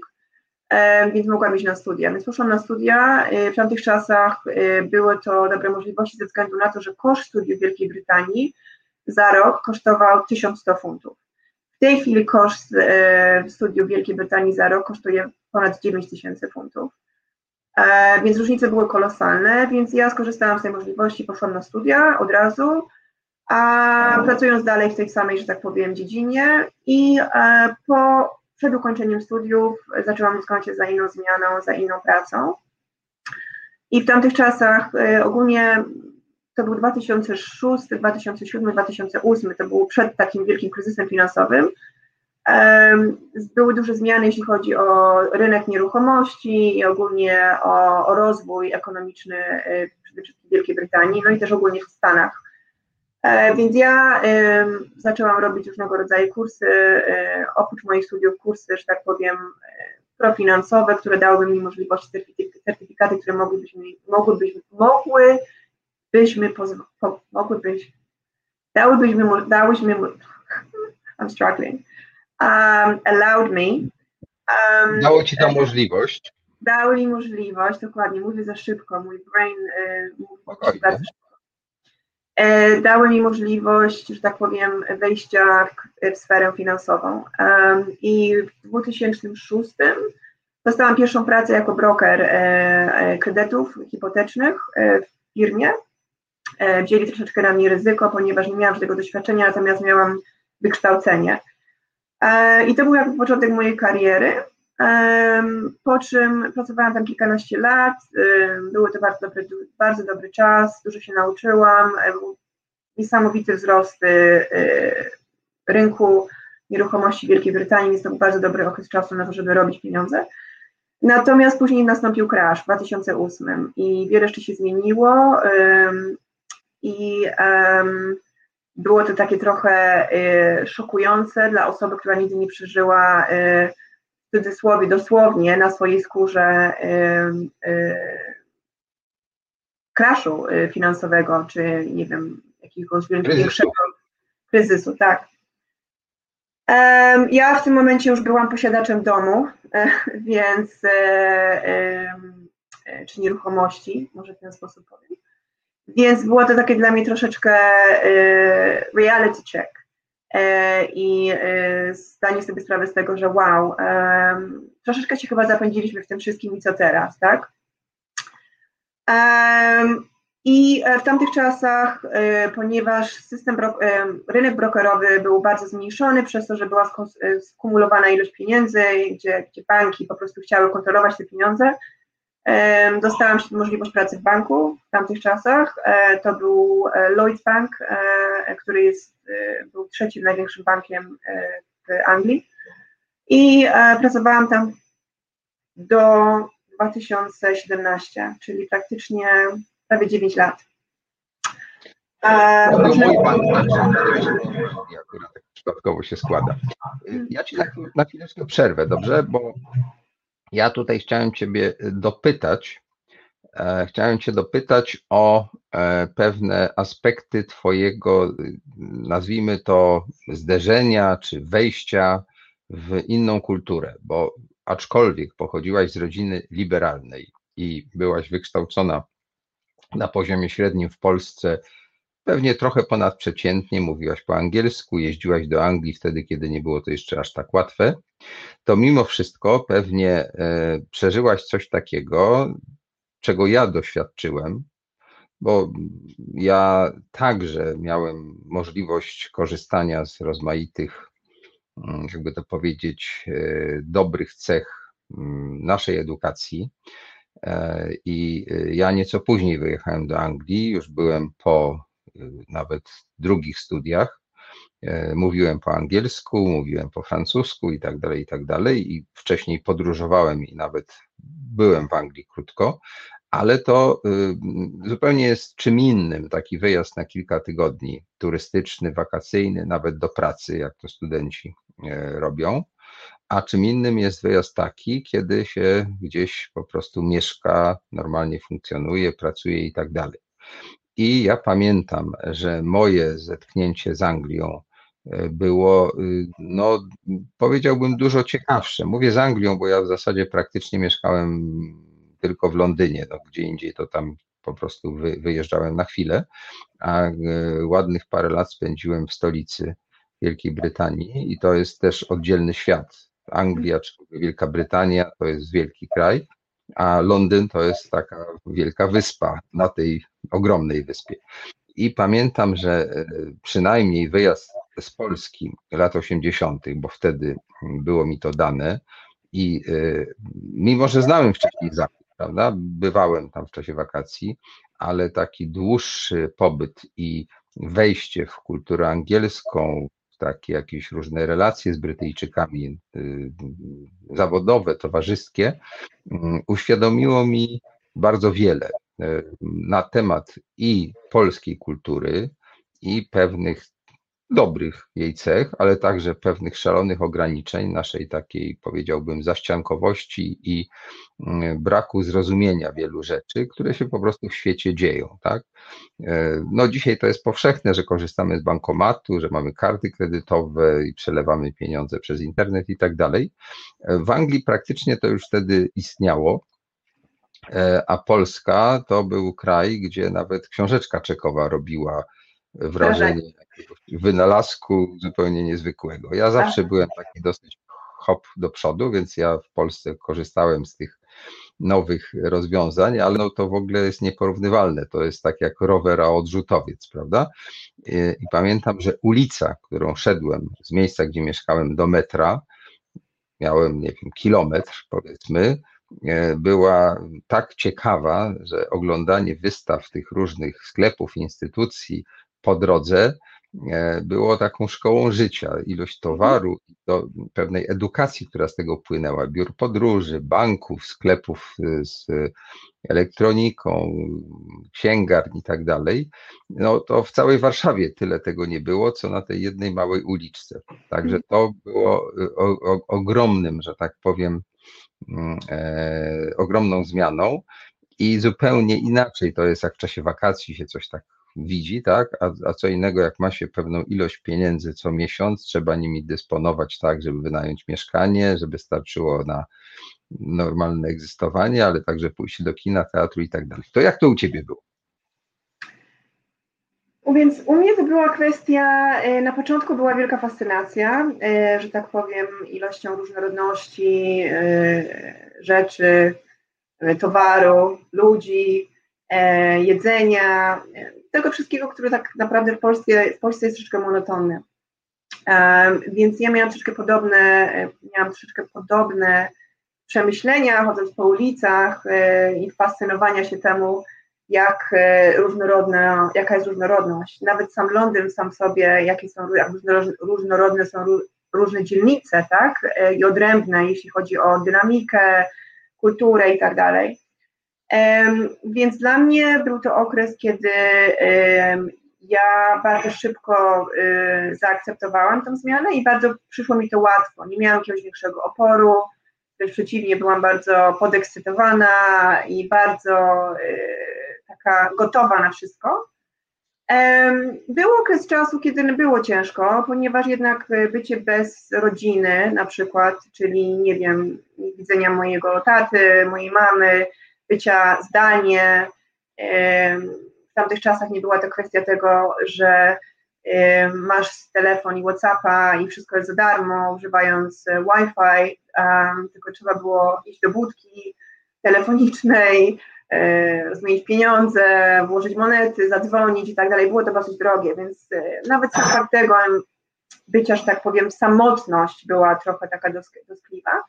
więc mogłam iść na studia. Więc poszłam na studia. E, w tamtych czasach były to dobre możliwości ze względu na to, że koszt studiów w Wielkiej Brytanii za rok kosztował 1100 funtów. W tej chwili koszt studiów w Wielkiej Brytanii za rok kosztuje ponad 9000 funtów. E, więc różnice były kolosalne, więc ja skorzystałam z tej możliwości, poszłam na studia od razu, a pracując dalej w tej samej, że tak powiem, dziedzinie i e, po, przed ukończeniem studiów zaczęłam rozglądać za inną zmianą, za inną pracą. I w tamtych czasach e, ogólnie to był 2006, 2007, 2008, to był przed takim wielkim kryzysem finansowym, były duże zmiany, jeśli chodzi o rynek nieruchomości i ogólnie o, o rozwój ekonomiczny e, przede wszystkim Wielkiej Brytanii, no i też ogólnie w Stanach. E, więc ja zaczęłam robić różnego rodzaju kursy, e, oprócz moich studiów kursy, że tak powiem, profinansowe, które dałyby mi możliwości, certyfikaty, które mogłybyśmy, mogłybyśmy, mogłybyśmy, mogłybyśmy, dałybyśmy, dałyśmy, I'm struggling, um, allowed me. Um, Dało ci to e, możliwość. Dało mi możliwość, dokładnie, mówię za szybko, mój brain y, mówi bardzo szybko. E, dały mi możliwość, że tak powiem, wejścia w, sferę finansową. I w 2006 Dostałam pierwszą pracę jako broker e, e, kredytów hipotecznych w firmie. Wzięli troszeczkę na mnie ryzyko, ponieważ nie miałam tego doświadczenia, natomiast miałam wykształcenie. I to był jakby początek mojej kariery. Po czym pracowałam tam kilkanaście lat. Był to bardzo dobry, bardzo dobry czas, dużo się nauczyłam. Był niesamowity wzrost rynku nieruchomości w Wielkiej Brytanii, więc to był bardzo dobry okres czasu na to, żeby robić pieniądze. Natomiast później nastąpił crash w 2008 i wiele rzeczy się zmieniło i było to takie trochę y, szokujące dla osoby, która nigdy nie przeżyła y, w cudzysłowie dosłownie na swojej skórze y, crashu finansowego, czy nie wiem, jakiegoś większego kryzysu, tak. Ja w tym momencie już byłam posiadaczem domu, więc, e, e, czy nieruchomości, może w ten sposób powiem. Więc było to takie dla mnie troszeczkę reality check i zdanie sobie sprawy z tego, że wow, troszeczkę się chyba zapędziliśmy w tym wszystkim i co teraz, tak? I e, w tamtych czasach, e, ponieważ system, e, rynek brokerowy był bardzo zmniejszony przez to, że była skumulowana ilość pieniędzy, gdzie, gdzie banki po prostu chciały kontrolować te pieniądze, dostałam możliwość pracy w banku w tamtych czasach. To był Lloyds Bank, który jest, był trzecim największym bankiem w Anglii. I pracowałam tam do 2017, czyli praktycznie prawie 9 lat. No, no, mój akurat tak przypadkowo się składa. Ja ci na, na chwileczkę przerwę, dobrze? Bo ja tutaj chciałem Ciebie dopytać, e, chciałem Cię dopytać o e, pewne aspekty Twojego, nazwijmy to, zderzenia czy wejścia w inną kulturę, bo aczkolwiek pochodziłaś z rodziny liberalnej i byłaś wykształcona na poziomie średnim w Polsce pewnie trochę ponadprzeciętnie, mówiłaś po angielsku, jeździłaś do Anglii wtedy, kiedy nie było to jeszcze aż tak łatwe, to mimo wszystko pewnie e, przeżyłaś coś takiego, czego ja doświadczyłem, bo ja także miałem możliwość korzystania z rozmaitych, mm, jakby to powiedzieć, e, dobrych cech mm, naszej edukacji. E, I ja nieco później wyjechałem do Anglii, już byłem po nawet drugich studiach. Mówiłem po angielsku, mówiłem po francusku i tak dalej, i tak dalej. I wcześniej podróżowałem i nawet byłem w Anglii krótko, ale to zupełnie jest czym innym taki wyjazd na kilka tygodni turystyczny, wakacyjny, nawet do pracy, jak to studenci robią a czym innym jest wyjazd taki, kiedy się gdzieś po prostu mieszka, normalnie funkcjonuje, pracuje i tak dalej. I ja pamiętam, że moje zetknięcie z Anglią e, było, y, no, powiedziałbym, dużo ciekawsze. Mówię z Anglią, bo ja w zasadzie praktycznie mieszkałem tylko w Londynie, no, gdzie indziej to tam po prostu wy, wyjeżdżałem na chwilę, a e, ładnych parę lat spędziłem w stolicy Wielkiej Brytanii i to jest też oddzielny świat. Anglia czy Wielka Brytania to jest wielki kraj, a Londyn to jest taka wielka wyspa na tej ogromnej wyspie. I pamiętam, że e, przynajmniej wyjazd z Polski lat 80., bo wtedy było mi to dane, i e, mimo, że znałem wcześniej Zachód, prawda, bywałem tam w czasie wakacji, ale taki dłuższy pobyt i wejście w kulturę angielską, takie jakieś różne relacje z Brytyjczykami y, zawodowe, towarzyskie, mm, uświadomiło mi bardzo wiele y, na temat i polskiej kultury, i pewnych dobrych jej cech, ale także pewnych szalonych ograniczeń naszej takiej, powiedziałbym, zaściankowości i mm, braku zrozumienia wielu rzeczy, które się po prostu w świecie dzieją. Tak? E, no dzisiaj to jest powszechne, że korzystamy z bankomatu, że mamy karty kredytowe i przelewamy pieniądze przez internet i tak dalej. E, w Anglii praktycznie to już wtedy istniało, e, a Polska to był kraj, gdzie nawet książeczka czekowa robiła wrażenie wynalazku zupełnie niezwykłego. Ja zawsze byłem taki dosyć hop do przodu, więc ja w Polsce korzystałem z tych nowych rozwiązań, ale no to w ogóle jest nieporównywalne. To jest tak jak rower, a odrzutowiec, prawda? I, I pamiętam, że ulica, którą szedłem z miejsca, gdzie mieszkałem do metra, miałem, nie wiem, kilometr powiedzmy, e, była tak ciekawa, że oglądanie wystaw tych różnych sklepów, instytucji po drodze e, było taką szkołą życia. Ilość towaru, do pewnej edukacji, która z tego płynęła, biur podróży, banków, sklepów e, z elektroniką, księgarni i tak dalej, no to w całej Warszawie tyle tego nie było, co na tej jednej małej uliczce. Także to było o, o, ogromnym, że tak powiem, mm, e, ogromną zmianą. I zupełnie inaczej to jest, jak w czasie wakacji się coś tak widzi, tak? A, a co innego, jak ma się pewną ilość pieniędzy co miesiąc, trzeba nimi dysponować tak, żeby wynająć mieszkanie, żeby starczyło na normalne egzystowanie, ale także pójść do kina, teatru i tak dalej. To jak to u Ciebie było? Więc u mnie to była kwestia, e, na początku była wielka fascynacja, e, że tak powiem, ilością różnorodności e, rzeczy, towaru, ludzi, jedzenia, tego wszystkiego, które tak naprawdę w Polsce, w Polsce jest troszeczkę monotonne. Więc ja miałam troszeczkę podobne, miałam troszeczkę podobne przemyślenia, chodząc po ulicach e, i fascynowania się temu, jak e, różnorodna, jaka jest różnorodność. Nawet sam Londyn sam sobie, jakie są, jak różnorodne są różne dzielnice, tak, e, i odrębne, jeśli chodzi o dynamikę, kulturę i tak dalej. Więc dla mnie był to okres, kiedy ja bardzo szybko zaakceptowałam tę zmianę i bardzo przyszło mi to łatwo. Nie miałam jakiegoś większego oporu, Wręcz przeciwnie, byłam bardzo podekscytowana i bardzo y, taka gotowa na wszystko. Był okres czasu, kiedy było ciężko, ponieważ jednak bycie bez rodziny, na przykład, czyli nie wiem, widzenia mojego taty, mojej mamy, bycia zdalnie. W tamtych czasach nie była to kwestia tego, że masz telefon i Whatsappa i wszystko jest za darmo, używając e, Wi-Fi, tylko trzeba było iść do budki telefonicznej, e, zmienić pieniądze, włożyć monety, zadzwonić i tak dalej. Było to dosyć drogie, więc e, nawet sam fakt tego bycia, że tak powiem, samotność była trochę taka doskliwa.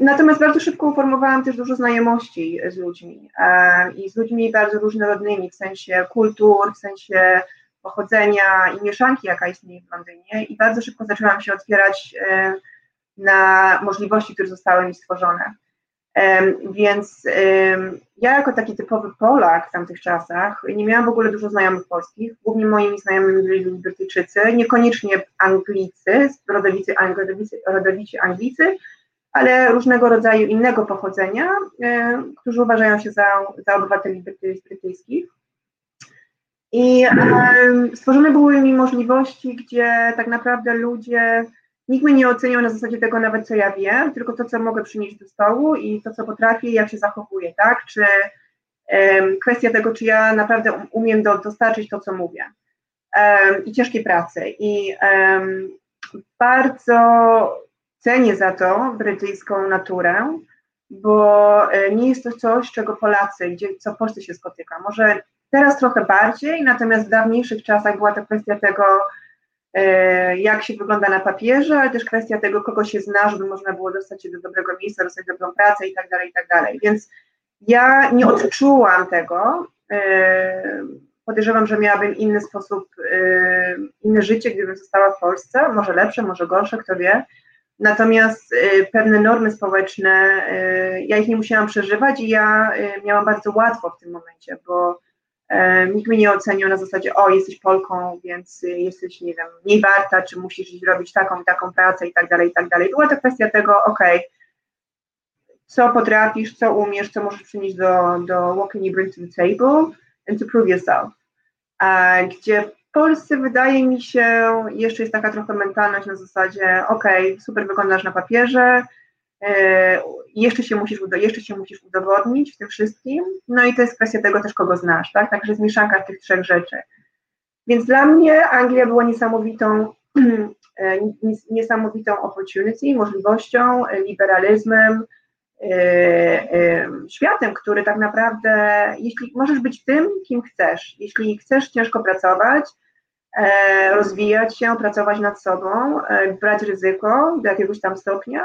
Natomiast bardzo szybko uformowałam też dużo znajomości z ludźmi i z ludźmi bardzo różnorodnymi, w sensie kultur, w sensie pochodzenia i mieszanki, jaka istnieje w Londynie i bardzo szybko zaczęłam się otwierać na możliwości, które zostały mi stworzone. Więc ja jako taki typowy Polak w tamtych czasach nie miałam w ogóle dużo znajomych polskich. Głównie moimi znajomymi byli Brytyjczycy, niekoniecznie Anglicy, rodowicy, rodowicy, rodowici Anglicy, ale różnego rodzaju innego pochodzenia, e, którzy uważają się za, za obywateli brytyjskich. I stworzone były mi możliwości, gdzie tak naprawdę ludzie, nikt mnie nie oceniał na zasadzie tego nawet, co ja wiem, tylko to, co mogę przynieść do stołu i to, co potrafię, jak się zachowuję, tak? Czy kwestia tego, czy ja naprawdę um, umiem do, dostarczyć to, co mówię. I ciężkiej pracy. I bardzo cenię za to brytyjską naturę, bo e, nie jest to coś, czego Polacy, gdzie, co w Polsce się spotyka. Może Teraz trochę bardziej, natomiast w dawniejszych czasach była to kwestia tego, e, jak się wygląda na papierze, ale też kwestia tego, kogo się zna, żeby można było dostać się do dobrego miejsca, dostać dobrą pracę i tak dalej, i tak dalej. Więc ja nie odczułam tego. E, podejrzewam, że miałabym inny sposób, inne życie, gdybym została w Polsce, może lepsze, może gorsze, kto wie. Natomiast pewne normy społeczne, ja ich nie musiałam przeżywać i ja miałam bardzo łatwo w tym momencie, bo Nikt mnie nie ocenił na zasadzie, o, jesteś Polką, więc jesteś, nie wiem, mniej warta, czy musisz robić taką i taką pracę i tak dalej, i tak dalej. Była to kwestia tego, ok, co potrafisz, co umiesz, co możesz przynieść do, do what can you bring to the table and to prove yourself. Gdzie Polsce wydaje mi się, jeszcze jest taka trochę mentalność na zasadzie, ok, super wyglądasz na papierze, E, jeszcze się, musisz, jeszcze się musisz udowodnić w tym wszystkim, no i to jest kwestia tego też, kogo znasz, tak? Także jest mieszanka tych trzech rzeczy. Więc dla mnie Anglia była niesamowitą niesamowitą opportunity, możliwością, liberalizmem, światem, który tak naprawdę, jeśli możesz być tym, kim chcesz, jeśli chcesz ciężko pracować, rozwijać się, pracować nad sobą, brać ryzyko do jakiegoś tam stopnia,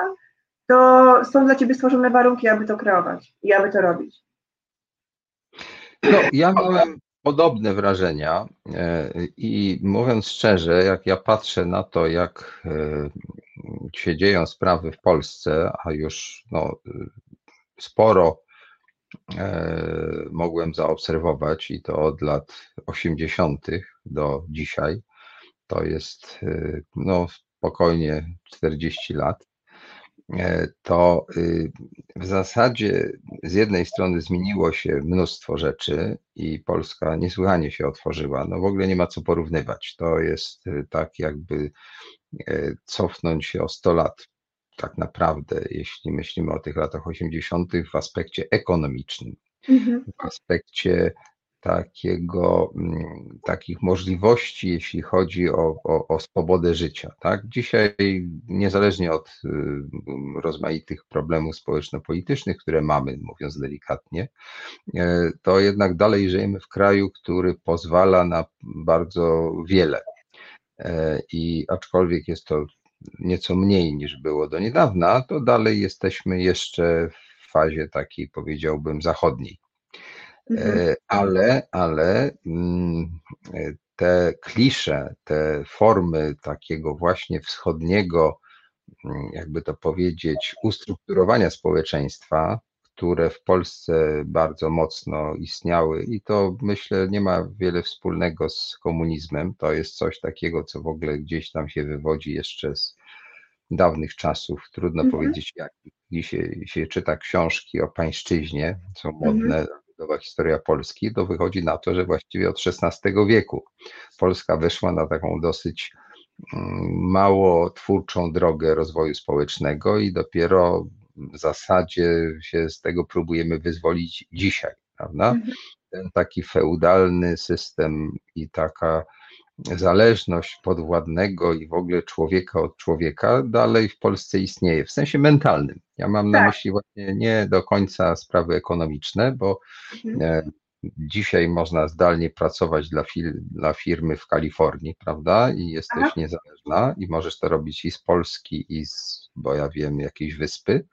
to są dla ciebie stworzone warunki, aby to kreować i aby to robić. No, ja miałem podobne wrażenia e, i mówiąc szczerze, jak ja patrzę na to, jak e, się dzieją sprawy w Polsce, a już no, sporo e, mogłem zaobserwować i to od lat 80. do dzisiaj, to jest no, spokojnie 40 lat. E, to y, w zasadzie z jednej strony zmieniło się mnóstwo rzeczy i Polska niesłychanie się otworzyła. No w ogóle nie ma co porównywać. To jest y, tak, jakby e, cofnąć się o 100 lat, tak naprawdę, jeśli myślimy o tych latach 80. w aspekcie ekonomicznym, mhm. w aspekcie takiego, mm, takich możliwości, jeśli chodzi o, o, o swobodę życia. Tak? Dzisiaj, niezależnie od y, rozmaitych problemów społeczno-politycznych, które mamy, mówiąc delikatnie, e, to jednak dalej żyjemy w kraju, który pozwala na bardzo wiele. E, I aczkolwiek jest to nieco mniej niż było do niedawna, to dalej jesteśmy jeszcze w fazie takiej, powiedziałbym, zachodniej. Mhm. E, ale, ale mm, e, te klisze, te formy takiego właśnie wschodniego, mm, jakby to powiedzieć, ustrukturowania społeczeństwa, które w Polsce bardzo mocno istniały i to myślę nie ma wiele wspólnego z komunizmem. To jest coś takiego, co w ogóle gdzieś tam się wywodzi jeszcze z dawnych czasów. Trudno mhm. powiedzieć jak. Dzisiaj się czyta książki o pańszczyźnie, są modne, mhm historia Polski, to wychodzi na to, że właściwie od XVI wieku Polska weszła na taką dosyć mm, mało twórczą drogę rozwoju społecznego i dopiero w zasadzie się z tego próbujemy wyzwolić dzisiaj, prawda? Mhm. Ten taki feudalny system i taka zależność podwładnego i w ogóle człowieka od człowieka dalej w Polsce istnieje, w sensie mentalnym. Ja mam tak. na myśli właśnie nie do końca sprawy ekonomiczne, bo mhm. E, dzisiaj można zdalnie pracować dla, fir dla, firmy w Kalifornii, prawda? I jesteś Aha. niezależna i możesz to robić i z Polski, i z, bo ja wiem, jakiejś wyspy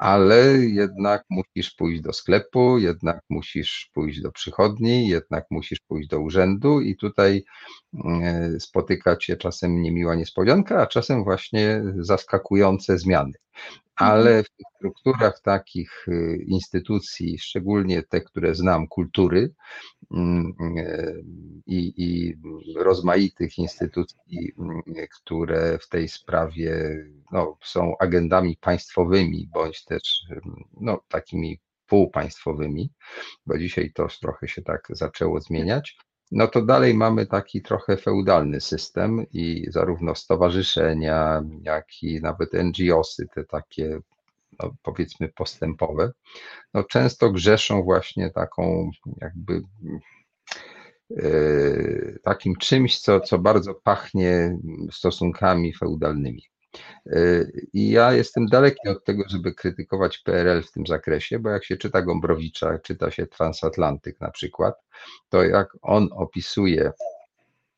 ale jednak musisz pójść do sklepu, jednak musisz pójść do przychodni, jednak musisz pójść do urzędu i tutaj mm, spotyka cię czasem niemiła niespodzianka, a czasem właśnie zaskakujące zmiany. Ale mhm. w tych strukturach takich y, instytucji, szczególnie te, które znam, kultury mm, y, i, i rozmaitych instytucji, mm, które w tej sprawie no, są agendami państwowymi, bądź też no, takimi półpaństwowymi, bo dzisiaj to trochę się tak zaczęło zmieniać, no to dalej mamy taki trochę feudalny system i zarówno stowarzyszenia, jak i nawet NGOsy, te takie no powiedzmy postępowe, no często grzeszą właśnie taką jakby yy, takim czymś, co, co bardzo pachnie stosunkami feudalnymi. I ja jestem daleki od tego, żeby krytykować PRL w tym zakresie, bo jak się czyta Gombrowicza, czyta się Transatlantyk na przykład, to jak on opisuje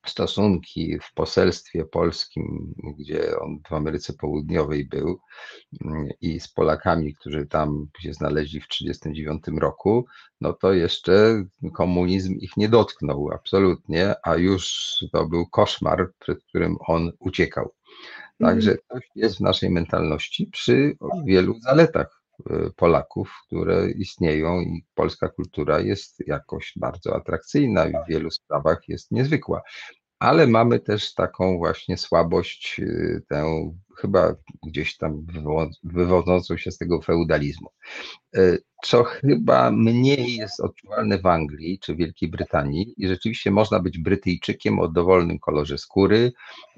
stosunki w poselstwie polskim, gdzie on w Ameryce Południowej był mm, i z Polakami, którzy tam się znaleźli w 1939 roku, no to jeszcze komunizm ich nie dotknął absolutnie, a już to był koszmar, przed którym on uciekał. Także mhm. to jest w naszej mentalności przy wielu zaletach e, Polaków, które istnieją i polska kultura jest jakoś bardzo atrakcyjna i w wielu sprawach jest niezwykła. Ale mamy też taką właśnie słabość, e, tę chyba gdzieś tam wywodzącą się z tego feudalizmu. E, co chyba mniej jest odczuwalne w Anglii czy Wielkiej Brytanii i rzeczywiście można być Brytyjczykiem o dowolnym kolorze skóry,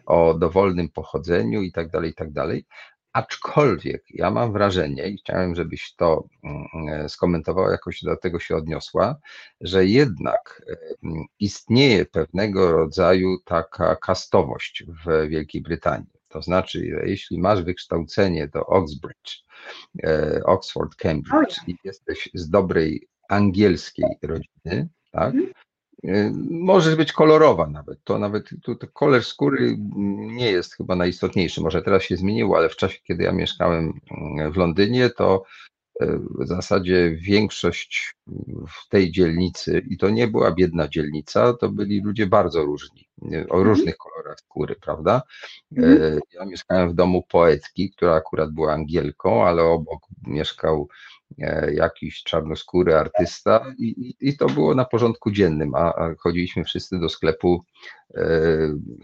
o dowolnym pochodzeniu i tak dalej, i tak dalej. Aczkolwiek ja mam wrażenie i chciałem, żebyś to mm, skomentowała, jakoś do tego się odniosła, że jednak mm, istnieje pewnego rodzaju taka kastowość w Wielkiej Brytanii. To znaczy, jeśli masz wykształcenie do Oxbridge, e, Oxford, Cambridge i jesteś z dobrej angielskiej rodziny, tak, e, Możesz być kolorowa nawet. To nawet to, to kolor skóry nie jest chyba najistotniejszy. Może teraz się zmieniło, ale w czasie, kiedy ja mieszkałem mm, w Londynie, to w zasadzie większość w tej dzielnicy, i to nie była biedna dzielnica, to byli ludzie bardzo różni, o mhm. różnych kolorach skóry, prawda? Mhm. Ja mieszkałem w domu poetki, która akurat była Angielką, ale obok mieszkał e, jakiś czarnoskóry artysta i, i, to było na porządku dziennym, a, a chodziliśmy wszyscy do sklepu e,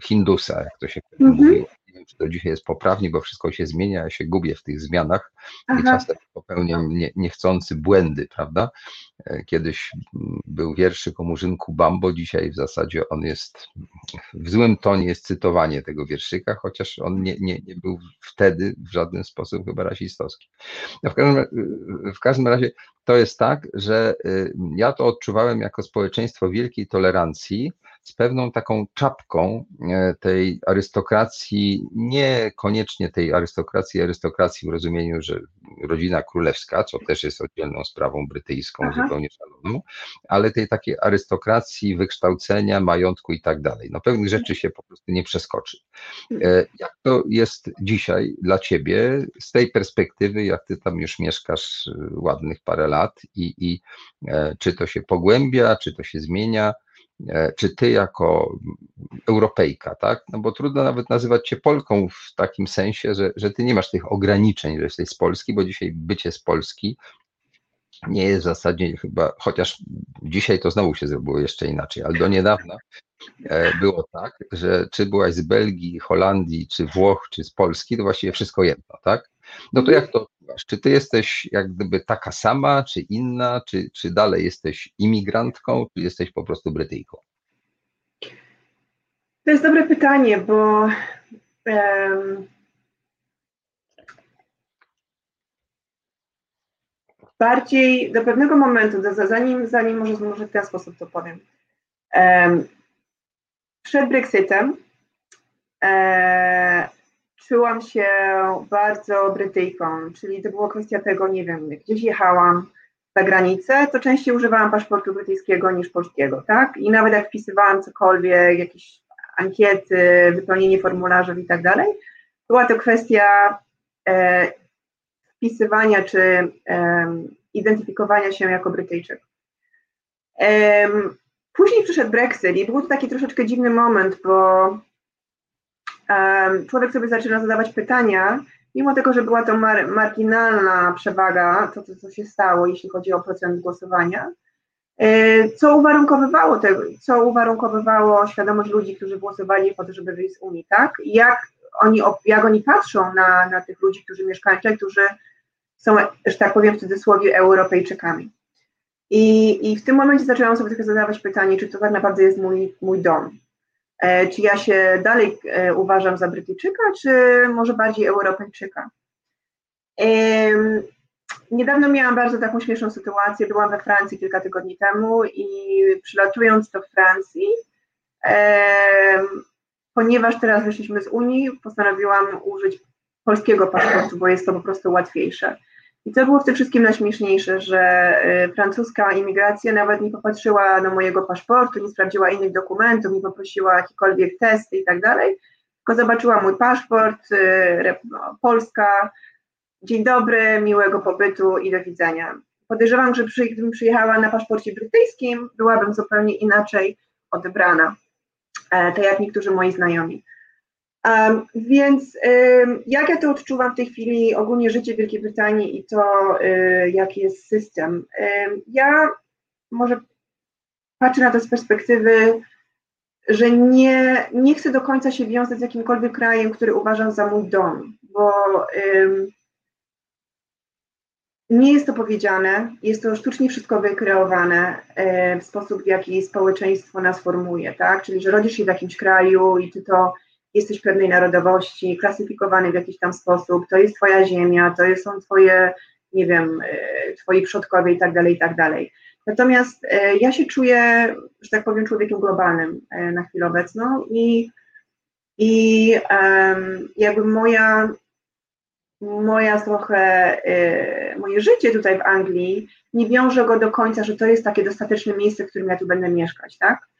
Hindusa, jak to się mhm. mówiło nie wiem, czy to dzisiaj jest poprawnie, bo wszystko się zmienia, ja się gubię w tych zmianach Aha. i czasem popełniam nie, niechcący błędy, prawda? E, kiedyś był wierszyk o Murzynku Bambo, dzisiaj w zasadzie on jest, w złym tonie jest cytowanie tego wierszyka, chociaż on nie, nie, nie był wtedy w żaden sposób chyba rasistowski. No w, każdym, w każdym razie to jest tak, że y, ja to odczuwałem jako społeczeństwo wielkiej tolerancji, z pewną taką czapką e, tej arystokracji, niekoniecznie tej arystokracji, arystokracji w rozumieniu, że rodzina królewska, co też jest oddzielną sprawą brytyjską, Aha. zupełnie szaloną, ale tej takiej arystokracji, wykształcenia, majątku i tak dalej. No pewnych rzeczy się po prostu nie przeskoczy. E, jak to jest dzisiaj dla ciebie z tej perspektywy, jak ty tam już mieszkasz e, ładnych parę lat i, i czy to się pogłębia, czy to się zmienia? E, czy ty jako Europejka, tak? No bo trudno nawet nazywać cię Polką w takim sensie, że, że ty nie masz tych ograniczeń, że jesteś z Polski, bo dzisiaj bycie z Polski nie jest w zasadzie chyba, chociaż dzisiaj to znowu się zrobiło jeszcze inaczej, ale do niedawna e, było tak, że czy byłaś z Belgii, Holandii, czy Włoch, czy z Polski, to właściwie wszystko jedno, tak? No to jak to odczuwasz? Czy ty jesteś jak gdyby taka sama, czy inna, czy, czy dalej jesteś imigrantką, czy jesteś po prostu Brytyjką? To jest dobre pytanie, bo um, bardziej do pewnego momentu, do, zanim, zanim może, może w ten sposób to powiem. Um, przed Brexitem e, czułam się bardzo Brytyjką, czyli to była kwestia tego, nie wiem, gdzieś jechałam za granicę, to częściej używałam paszportu brytyjskiego niż polskiego, tak? I nawet jak wpisywałam cokolwiek, jakieś ankiety, wypełnienie formularzy i tak dalej, była to kwestia e, wpisywania czy e, identyfikowania się jako Brytyjczyk. E, później przyszedł Brexit i był to taki troszeczkę dziwny moment, bo człowiek sobie zaczyna zadawać pytania, mimo tego, że była to mar marginalna przewaga, to, to co się stało, jeśli chodzi o procent głosowania, e, co uwarunkowywało, te, co uwarunkowywało świadomość ludzi, którzy głosowali po to, żeby wyjść z Unii, tak? Jak oni, jak oni patrzą na, na tych ludzi, którzy mieszkają tutaj, którzy są, że tak powiem w cudzysłowie, Europejczykami. I, I w tym momencie zaczęłam sobie tylko zadawać pytanie, czy to tak naprawdę jest mój, mój dom. E, czy ja się dalej e, uważam za Brytyjczyka, czy może bardziej Europejczyka. Niedawno miałam bardzo taką śmieszną sytuację. Byłam we Francji kilka tygodni temu i przylatując do Francji, ponieważ teraz wyszliśmy z Unii, postanowiłam użyć polskiego paszportu, bo jest to po prostu łatwiejsze. I co było w tym wszystkim najśmieszniejsze, że y, francuska imigracja nawet nie popatrzyła na mojego paszportu, nie sprawdziła innych dokumentów, nie poprosiła jakikolwiek testy i tak dalej, tylko zobaczyła mój paszport, y, no, Polska, dzień dobry, miłego pobytu i do widzenia. Podejrzewam, że przy, gdybym przyjechała na paszporcie brytyjskim, byłabym zupełnie inaczej odebrana, tak jak niektórzy moi znajomi. Um, więc um, jak ja to odczuwam w tej chwili, ogólnie życie Wielkiej Brytanii i to, um, jaki jest system? ja może patrzę na to z perspektywy, że nie, nie chcę do końca się wiązać z jakimkolwiek krajem, który uważam za mój dom, bo nie jest to powiedziane, jest to sztucznie wszystko wykreowane w sposób, w jaki społeczeństwo nas formuje, tak? Czyli, że rodzisz się w jakimś kraju i ty to jesteś pewnej narodowości, klasyfikowany w jakiś tam sposób, to jest twoja ziemia, to są twoje, nie wiem, e, twoi przodkowie i tak dalej, i tak dalej. Natomiast e, ja się czuję, że tak powiem, człowiekiem globalnym e, na chwilę obecną i, i jakby moja, moja trochę, moje życie tutaj w Anglii nie wiąże go do końca, że to jest takie dostateczne miejsce, w którym ja tu będę mieszkać, tak?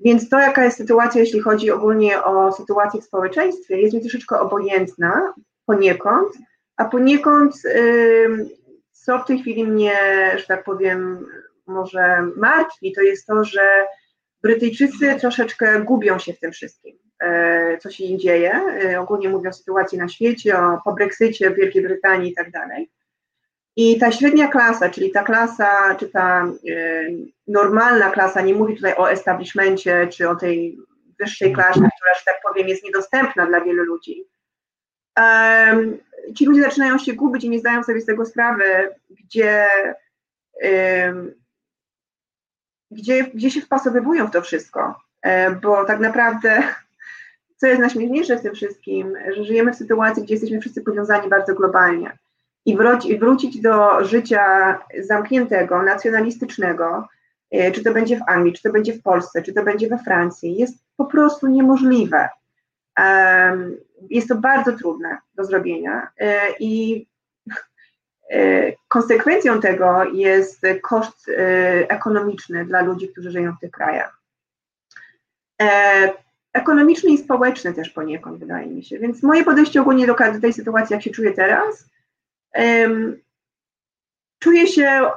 Więc to, jaka jest sytuacja, jeśli chodzi ogólnie o sytuację w społeczeństwie, jest mi troszeczkę obojętna poniekąd, a poniekąd, co w tej chwili mnie, że tak powiem, może martwi, to jest to, że Brytyjczycy troszeczkę gubią się w tym wszystkim, e, co się dzieje. E, ogólnie mówią o sytuacji na świecie, o po Brexicie w Wielkiej Brytanii i tak dalej. I ta średnia klasa, czyli ta klasa, czy ta y, normalna klasa, nie mówi tutaj o establishmencie, czy o tej wyższej klasie, która, że tak powiem, jest niedostępna dla wielu ludzi. Ci ludzie zaczynają się gubić i nie zdają sobie z tego sprawy, gdzie, gdzie, gdzie się wpasowywują w to wszystko. Um, bo tak naprawdę, co jest najśmieszniejsze w tym wszystkim, że żyjemy w sytuacji, gdzie jesteśmy wszyscy powiązani bardzo globalnie i wróci, wrócić do życia zamkniętego, nacjonalistycznego, e, czy to będzie w Anglii, czy to będzie w Polsce, czy to będzie we Francji, jest po prostu niemożliwe. Jest to bardzo trudne do zrobienia e, i e, konsekwencją tego jest koszt ekonomiczny dla ludzi, którzy żyją w tych krajach. Ekonomiczny i społeczny też poniekąd, wydaje mi się. Więc moje podejście ogólnie do tej sytuacji, jak się czuję teraz, Czuję się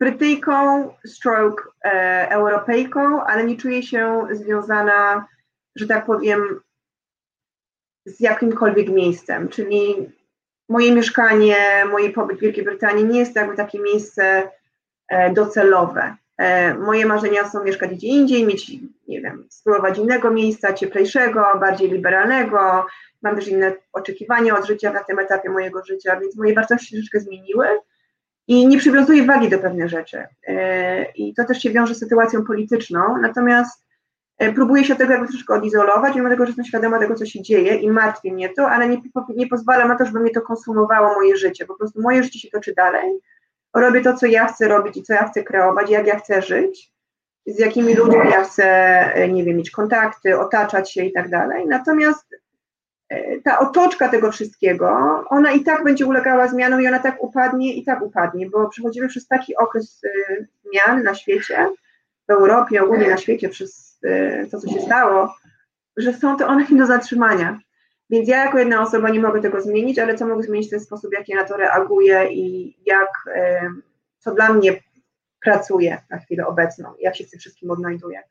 Brytyjką, stroke e, Europejką, ale nie czuję się związana, że tak powiem, z jakimkolwiek miejscem, czyli moje mieszkanie, mój pobyt w Wielkiej Brytanii nie jest jakby takie miejsce e, docelowe. E, moje marzenia są mieszkać gdzie indziej, mieć, nie wiem, spróbować innego miejsca, cieplejszego, bardziej liberalnego, mam też inne oczekiwania od życia na tym etapie mojego życia, więc moje wartości troszeczkę zmieniły i nie przywiązuję wagi do pewnych rzeczy. E, I to też się wiąże z sytuacją polityczną, natomiast e, próbuję się od tego jakby troszkę odizolować, mimo tego, że jestem świadoma tego, co się dzieje i martwi mnie to, ale nie, nie pozwala na to, żeby mnie to konsumowało moje życie. Po prostu moje życie się toczy dalej, robię to, co ja chcę robić i co ja chcę kreować, jak ja chcę żyć, z jakimi ludźmi ja chcę, e, nie wiem, mieć kontakty, otaczać się i tak dalej. Natomiast ta otoczka tego wszystkiego, ona i tak będzie ulegała zmianom i ona tak upadnie i tak upadnie, bo przechodzimy przez taki okres y, zmian na świecie, w Europie, ogólnie na świecie, przez to, co się stało, że są to one do zatrzymania. Więc ja jako jedna osoba nie mogę tego zmienić, ale co mogę zmienić w ten sposób, jak ja na to reaguję i jak, co dla mnie pracuje na chwilę obecną, jak się z tym wszystkim odnajduję.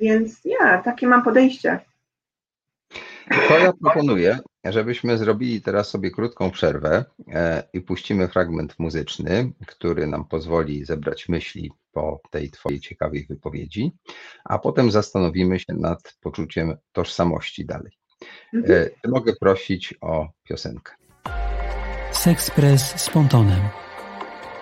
Więc ja, takie mam podejście. To ja proponuję, żebyśmy zrobili teraz sobie krótką przerwę e, i puścimy fragment muzyczny, który nam pozwoli zebrać myśli po tej Twojej ciekawej wypowiedzi, a potem zastanowimy się nad poczuciem tożsamości dalej. Mhm. E, mogę prosić o piosenkę. Sexpress z pontonem.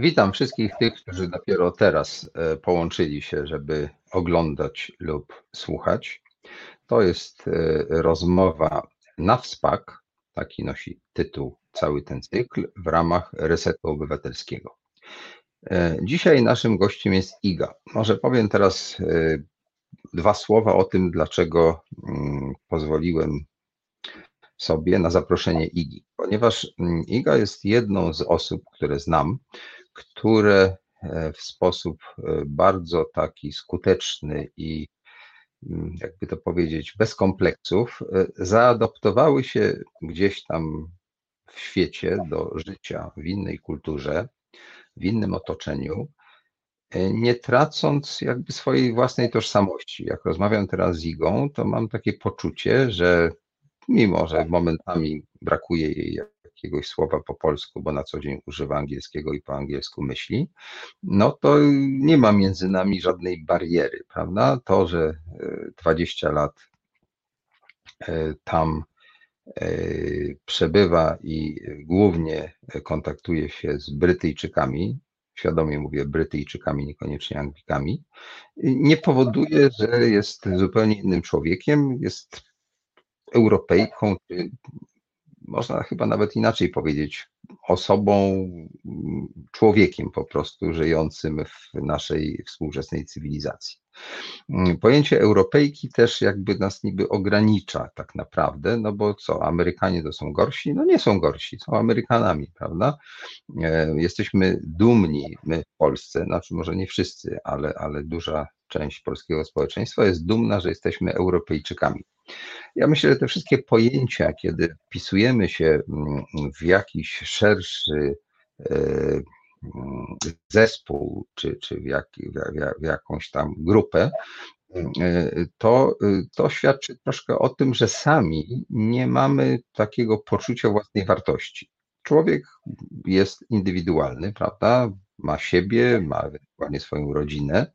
Witam wszystkich tych, którzy dopiero teraz e, połączyli się, żeby oglądać lub słuchać. To jest e, rozmowa na wspak, taki nosi tytuł cały ten cykl, w ramach Resetu Obywatelskiego. E, dzisiaj naszym gościem jest Iga. Może powiem teraz dwa słowa o tym, dlaczego mm, pozwoliłem sobie na zaproszenie Igi, ponieważ mm, Iga jest jedną z osób, które znam, które w sposób bardzo taki skuteczny i Mm, jakby to powiedzieć, bez kompleksów, e, zaadoptowały się gdzieś tam w świecie do życia w innej kulturze, w innym otoczeniu nie tracąc jakby swojej własnej tożsamości. Jak rozmawiam teraz z Igą, to mam takie poczucie, że mimo, że momentami brakuje jej jakiegoś słowa po polsku, bo na co dzień używa angielskiego i po angielsku myśli, no to nie ma między nami żadnej bariery, prawda? To, że 20 lat tam przebywa i głównie kontaktuje się z Brytyjczykami, świadomie mówię Brytyjczykami, niekoniecznie Anglikami, nie powoduje, że jest zupełnie innym człowiekiem, jest Europejką, można chyba nawet inaczej powiedzieć, osobą, człowiekiem po prostu żyjącym w naszej współczesnej cywilizacji. Pojęcie Europejki też jakby nas niby ogranicza tak naprawdę, no bo co, Amerykanie to są gorsi? No nie są gorsi, są Amerykanami, prawda? E, jesteśmy dumni, my w Polsce, znaczy może nie wszyscy, ale, ale duża część polskiego społeczeństwa jest dumna, że jesteśmy Europejczykami. Ja myślę, że te wszystkie pojęcia, kiedy wpisujemy się mm, w jakiś szerszy e, mm, zespół, czy, czy w, jak, w, w jakąś tam grupę, e, to, to świadczy troszkę o tym, że sami nie mamy takiego poczucia własnej wartości. Człowiek jest indywidualny, prawda? Ma siebie, ma ewentualnie swoją rodzinę,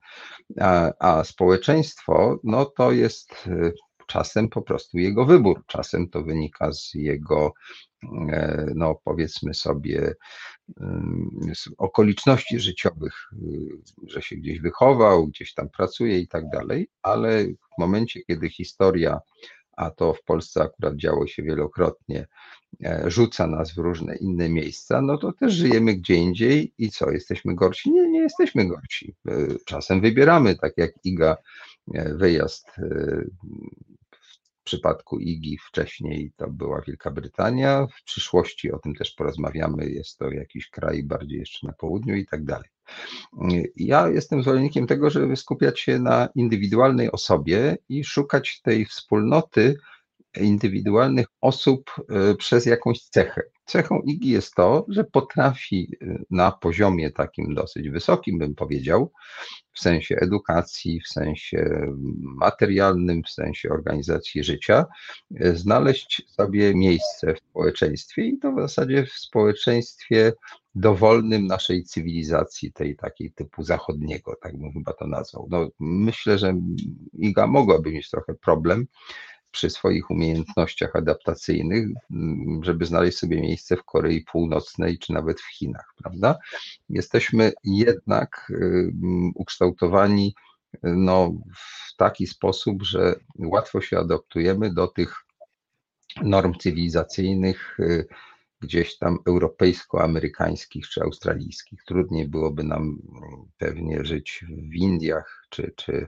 a, a społeczeństwo, no to jest e, czasem po prostu jego wybór, czasem to wynika z jego, e, no powiedzmy sobie, z okoliczności życiowych, y, że się gdzieś wychował, gdzieś tam pracuje i tak dalej, ale w momencie, kiedy historia, a to w Polsce akurat działo się wielokrotnie, e, rzuca nas w różne inne miejsca, no to też żyjemy gdzie indziej i co, jesteśmy gorsi? Nie, nie jesteśmy gorsi. E, czasem wybieramy, tak jak Iga, wyjazd w przypadku IGI wcześniej to była Wielka Brytania, w przyszłości o tym też porozmawiamy, jest to jakiś kraj bardziej jeszcze na południu i tak dalej. Ja jestem zwolennikiem tego, żeby skupiać się na indywidualnej osobie i szukać tej wspólnoty indywidualnych osób e, przez jakąś cechę. Cechą IGI jest to, że potrafi e, na poziomie takim dosyć wysokim, bym powiedział, w sensie edukacji, w sensie materialnym, w sensie organizacji życia, e, znaleźć sobie miejsce w społeczeństwie i to w zasadzie w społeczeństwie dowolnym naszej cywilizacji, tej takiej typu zachodniego, tak bym chyba to nazwał. No, myślę, że IGA mogłaby mieć trochę problem przy swoich umiejętnościach adaptacyjnych, mm, żeby znaleźć sobie miejsce w Korei Północnej czy nawet w Chinach, prawda? Jesteśmy jednak ukształtowani no, w taki sposób, że łatwo się adaptujemy do tych norm cywilizacyjnych, y, gdzieś tam europejsko-amerykańskich czy australijskich. Trudniej byłoby nam mm, pewnie żyć w Indiach czy, czy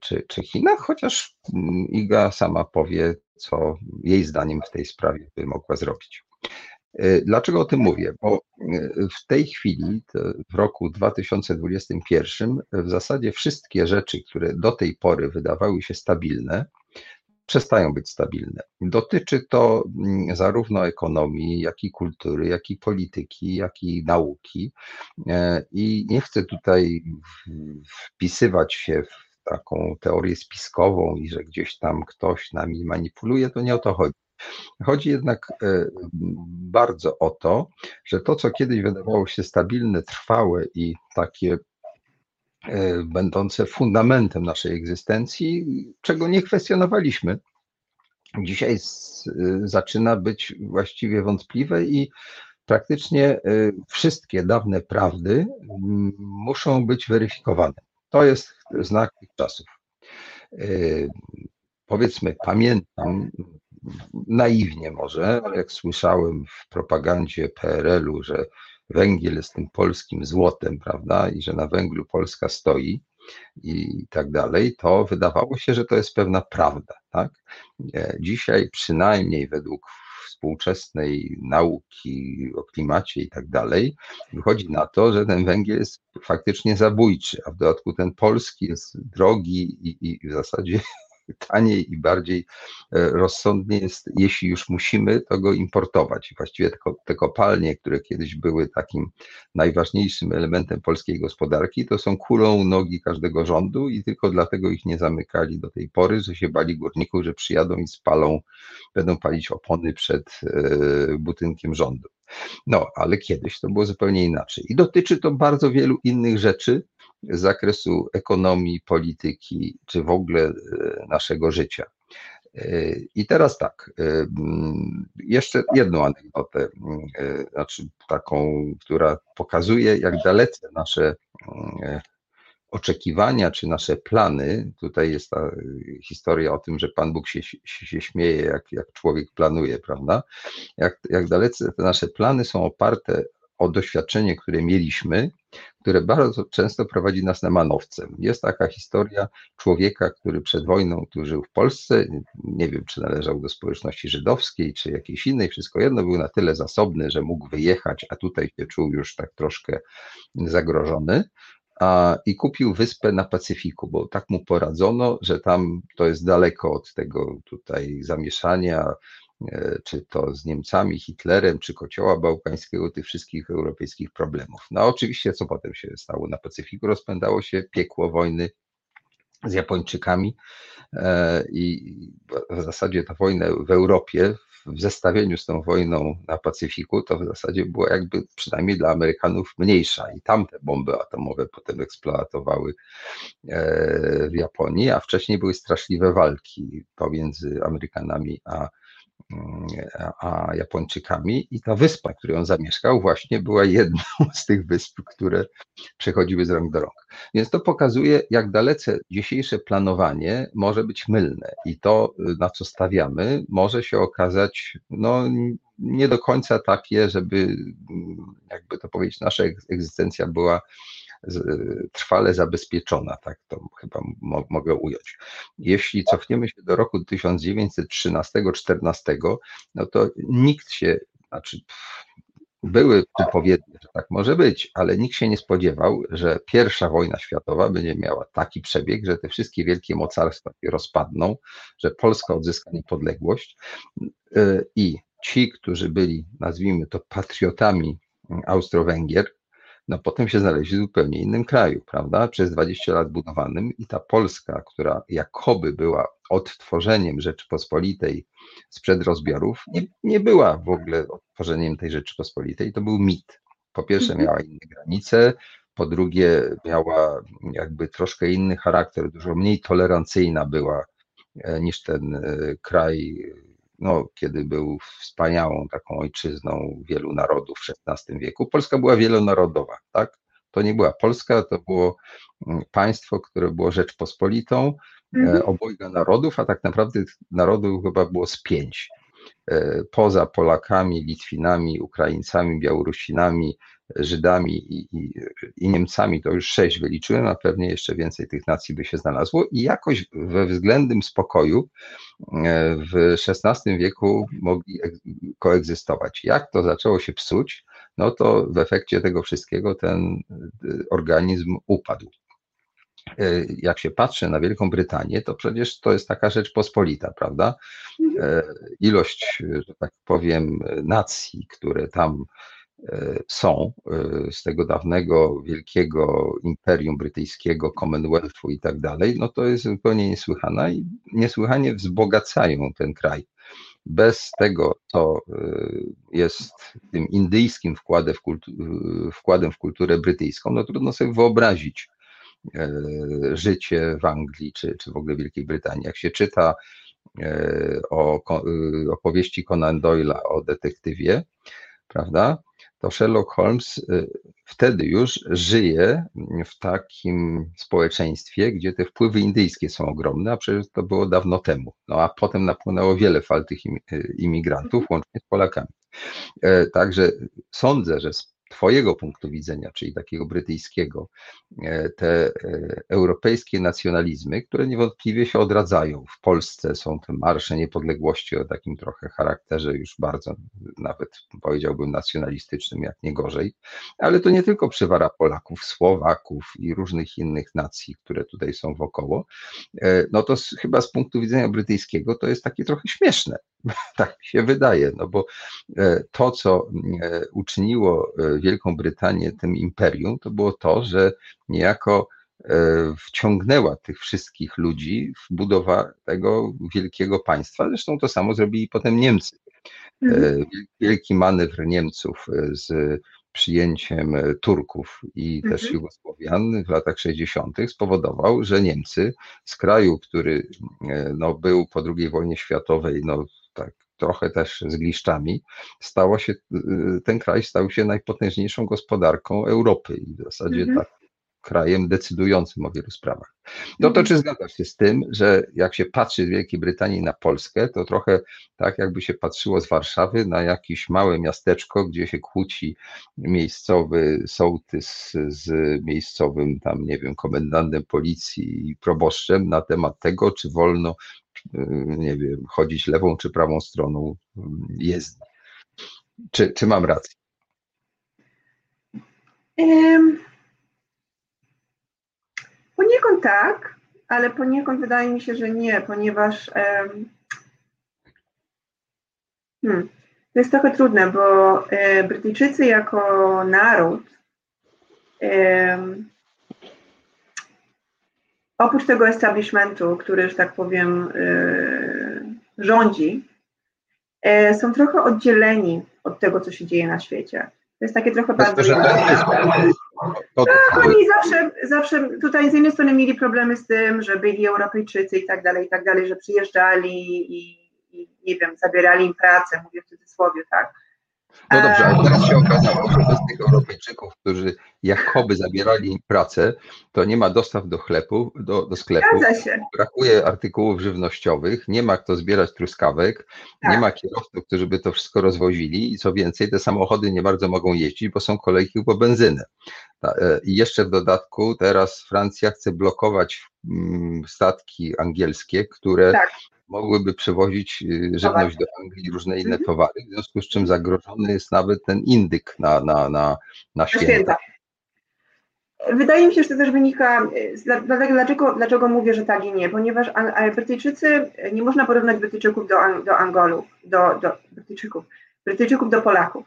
czy, czy Chinach, chociaż mm, Iga sama powie, co jej zdaniem w tej sprawie by mogła zrobić. E, dlaczego o tym mówię? Bo e, w tej chwili, w roku 2021, w zasadzie wszystkie rzeczy, które do tej pory wydawały się stabilne, przestają być stabilne. Dotyczy to mm, zarówno ekonomii, jak i kultury, jak i polityki, jak i nauki. I nie chcę tutaj wpisywać się w taką teorię spiskową i że gdzieś tam ktoś nami manipuluje, to nie o to chodzi. Chodzi jednak e, bardzo o to, że to, co kiedyś wydawało się stabilne, trwałe i takie e, będące fundamentem naszej egzystencji, czego nie kwestionowaliśmy, dzisiaj zaczyna być właściwie wątpliwe i praktycznie e, wszystkie dawne prawdy muszą być weryfikowane. To jest znak tych czasów. E, powiedzmy, pamiętam naiwnie może, jak słyszałem w propagandzie PRL-u, że węgiel jest tym polskim złotem, prawda, i że na węglu Polska stoi i tak dalej, to wydawało się, że to jest pewna prawda, tak? E, dzisiaj przynajmniej według współczesnej nauki o klimacie i tak dalej, wychodzi na to, że ten węgiel jest faktycznie zabójczy, a w dodatku ten polski jest drogi i, i w zasadzie taniej i bardziej e, rozsądnie jest, jeśli już musimy, to go importować. Właściwie te, te kopalnie, które kiedyś były takim najważniejszym elementem polskiej gospodarki, to są kulą nogi każdego rządu i tylko dlatego ich nie zamykali do tej pory, że się bali górników, że przyjadą i spalą, będą palić opony przed e, budynkiem rządu. No, ale kiedyś to było zupełnie inaczej. I dotyczy to bardzo wielu innych rzeczy z zakresu ekonomii, polityki, czy w ogóle e, naszego życia. E, I teraz tak, e, mm, jeszcze jedną anegdotę, znaczy taką, która pokazuje, jak dalece nasze oczekiwania czy nasze plany, tutaj jest ta historia o tym, że Pan Bóg się, się śmieje, jak, jak człowiek planuje, prawda? Jak, jak dalece te nasze plany są oparte o doświadczenie, które mieliśmy, które bardzo często prowadzi nas na manowce. Jest taka historia człowieka, który przed wojną tu żył w Polsce, nie wiem, czy należał do społeczności żydowskiej, czy jakiejś innej, wszystko jedno, był na tyle zasobny, że mógł wyjechać, a tutaj się czuł już tak troszkę zagrożony a, i kupił wyspę na Pacyfiku, bo tak mu poradzono, że tam to jest daleko od tego tutaj zamieszania, czy to z Niemcami, Hitlerem, czy kocioła bałkańskiego, tych wszystkich europejskich problemów. No oczywiście, co potem się stało na Pacyfiku? Rozpędało się piekło wojny z Japończykami e, i w zasadzie ta wojna w Europie w zestawieniu z tą wojną na Pacyfiku, to w zasadzie była jakby przynajmniej dla Amerykanów mniejsza i tamte bomby atomowe potem eksploatowały e, w Japonii, a wcześniej były straszliwe walki pomiędzy Amerykanami a a Japończykami i ta wyspa, w której on zamieszkał, właśnie była jedną z tych wysp, które przechodziły z rąk do rąk. Więc to pokazuje, jak dalece dzisiejsze planowanie może być mylne i to, na co stawiamy, może się okazać no, nie do końca takie, żeby, jakby to powiedzieć, nasza egzystencja była trwale zabezpieczona, tak to chyba mo mogę ująć. Jeśli cofniemy się do roku 1913-14, no to nikt się, znaczy były wypowiednie, że tak może być, ale nikt się nie spodziewał, że pierwsza wojna światowa będzie miała taki przebieg, że te wszystkie wielkie mocarstwa się rozpadną, że Polska odzyska niepodległość y, i ci, którzy byli, nazwijmy to, patriotami Austro-Węgier, no potem się znaleźli w zupełnie innym kraju, prawda? Przez 20 lat budowanym i ta Polska, która jakoby była odtworzeniem Rzeczypospolitej sprzed rozbiorów, nie, nie była w ogóle odtworzeniem tej Rzeczypospolitej, to był mit. Po pierwsze mhm. miała inne granice, po drugie miała jakby troszkę inny charakter, dużo mniej tolerancyjna była e, niż ten e, kraj no, kiedy był wspaniałą taką ojczyzną wielu narodów w XVI wieku. Polska była wielonarodowa, tak? To nie była Polska, to było mm, państwo, które było Rzeczpospolitą, e, mhm. obojga narodów, a tak naprawdę narodów chyba było z pięć. E, poza Polakami, Litwinami, Ukraińcami, Białorusinami, Żydami i, i, i, Niemcami, to już sześć wyliczyłem, a pewnie jeszcze więcej tych nacji by się znalazło i jakoś we względnym spokoju e, w XVI wieku mogli koegzystować. Jak to zaczęło się psuć, no to w efekcie tego wszystkiego ten e, organizm upadł. E, jak się patrzy na Wielką Brytanię, to przecież to jest taka rzecz pospolita, prawda? Ilość, że tak powiem, nacji, które tam są e, z tego dawnego wielkiego imperium brytyjskiego, Commonwealthu i tak dalej, no to jest zupełnie niesłychana i niesłychanie wzbogacają ten kraj. Bez tego, co e, jest tym indyjskim wkładem w, kultu, wkładem w kulturę brytyjską, no trudno sobie wyobrazić życie w Anglii czy, czy w ogóle Wielkiej Brytanii. Jak się czyta o opowieści Conan Doyle'a o detektywie, prawda? To Sherlock Holmes y, wtedy już żyje w takim społeczeństwie, gdzie te wpływy indyjskie są ogromne, a przecież to było dawno temu. No a potem napłynęło wiele fal tych y, imigrantów, łącznie z Polakami. E, także sądzę, że Twojego punktu widzenia, czyli takiego brytyjskiego, e, te e, europejskie nacjonalizmy, które niewątpliwie się odradzają. W Polsce są te marsze niepodległości o takim trochę charakterze już bardzo, nawet powiedziałbym, nacjonalistycznym, jak nie gorzej, ale to nie tylko przywara Polaków, Słowaków i różnych innych nacji, które tutaj są wokoło. E, no to chyba z punktu widzenia brytyjskiego to jest takie trochę śmieszne, tak mi się wydaje, no bo to, co uczyniło Wielką Brytanię tym imperium, to było to, że niejako e, wciągnęła tych wszystkich ludzi w budowę tego wielkiego państwa. Zresztą to samo zrobili potem Niemcy. E, mhm. Wielki manewr Niemców e, z przyjęciem Turków i też mhm. Jugosłowian w latach 60. spowodował, że Niemcy z kraju, który no, był po II wojnie światowej no, tak trochę też z gliszczami, stało się, y, ten kraj stał się najpotężniejszą gospodarką Europy i w zasadzie mhm. tak krajem decydującym o wielu sprawach. No to mhm. czy zgadzasz się z tym, że jak się patrzy z Wielkiej Brytanii na Polskę, to trochę tak jakby się patrzyło z Warszawy na jakieś małe miasteczko, gdzie się kłóci miejscowy sołtys z miejscowym tam, nie wiem, komendantem policji i proboszczem na temat tego, czy wolno nie wiem, chodzić lewą czy prawą stroną jezdni. Czy, czy mam rację? Poniekąd tak, ale poniekąd wydaje mi się, że nie, ponieważ hmm, to jest trochę trudne, bo e, Brytyjczycy jako naród oprócz tego establishmentu, który, że tak powiem, yy, rządzi, yy, są trochę oddzieleni od tego, co się dzieje na świecie. To jest takie trochę bardzo. Tak, oni zawsze, zawsze tutaj z jednej strony mieli problemy z tym, że byli Europejczycy i tak dalej, i tak dalej, że przyjeżdżali i, i nie wiem, zabierali im pracę, mówię w cudzysłowie, tak no dobrze, ale teraz się okazało, że bez tych Europejczyków, którzy jakoby zabierali im pracę, to nie ma dostaw do chlebu, do, do sklepu, brakuje artykułów żywnościowych, nie ma kto zbierać truskawek, tak. nie ma kierowców, którzy by to wszystko rozwozili i co więcej, te samochody nie bardzo mogą jeździć, bo są kolejki po benzynę. E, I jeszcze w dodatku teraz Francja chce blokować mm, statki angielskie, które tak mogłyby przewozić y, żywność do Anglii i różne inne mhm. towary, w związku z czym zagrożony jest nawet ten indyk na, na, na, na święta. Wydaje mi się, że to też wynika, dlaczego, dlaczego mówię, że tak i nie, ponieważ Brytyjczycy, nie można porównać Brytyjczyków do, do Angolów, do, do Brytyjczyków, Brytyjczyków do Polaków.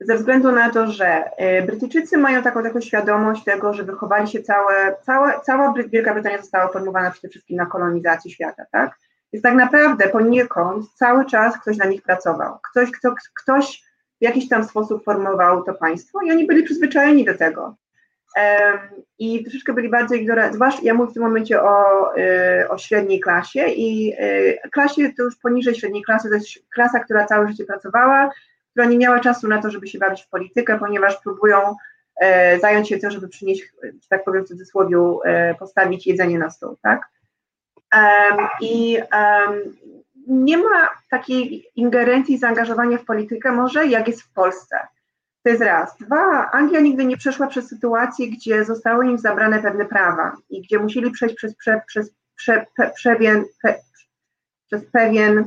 Ze względu na to, że e, Brytyjczycy mają taką, taką świadomość tego, że wychowali się całe, całe, cała Wielka Brytania została formowana przede wszystkim na kolonizacji świata, tak? Więc tak naprawdę poniekąd cały czas ktoś na nich pracował. Ktoś, kto, ktoś w jakiś tam sposób formował to państwo i oni byli przyzwyczajeni do tego. I troszeczkę byli bardziej ignoranci, zwłaszcza ja mówię w tym momencie o, y, o średniej klasie i y, klasie to już poniżej średniej klasy, to jest klasa, która całe życie pracowała, która nie miała czasu na to, żeby się bawić w politykę, ponieważ próbują y, zająć się tym, żeby przynieść, że tak powiem w cudzysłowie, postawić jedzenie na stół, tak? I nie ma takiej ingerencji, zaangażowania w politykę może, jak jest w Polsce. To jest raz. Dwa, Anglia nigdy nie przeszła przez sytuację, gdzie zostały im zabrane pewne prawa i gdzie musieli przejść przez, prze, przez prze, pe, pewien, pe, przez pewien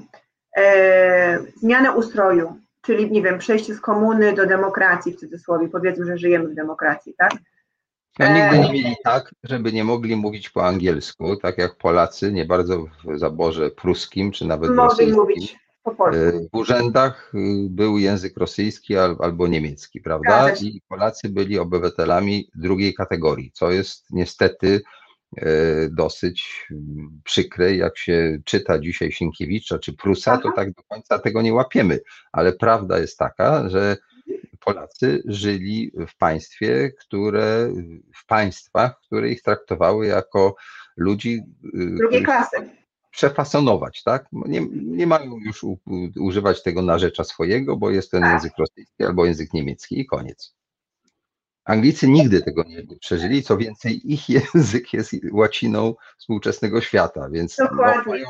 e, zmianę ustroju, czyli nie wiem, przejście z komuny do demokracji w cudzysłowie, powiedzmy, że żyjemy w demokracji, tak? No, nigdy nie mieli tak, żeby nie mogli mówić po angielsku, tak jak Polacy, nie bardzo w zaborze pruskim, czy nawet Mogli mówić po polsku. E, w urzędach y, był język rosyjski albo niemiecki, prawda? I Polacy byli obywatelami drugiej kategorii, co jest niestety e, dosyć mm, przykre. Jak się czyta dzisiaj Sienkiewicza czy Prusa, to tak do końca tego nie łapiemy. Ale prawda jest taka, że Polacy żyli w państwie, które, w państwach, które ich traktowały jako ludzi. Y, Drugiej klasy. Przefasonować, tak? Nie, nie mają już u, używać tego narzecza swojego, bo jest ten tak. język rosyjski albo język niemiecki i koniec. Anglicy nigdy tego nie przeżyli, co więcej, ich język jest łaciną współczesnego świata, więc mają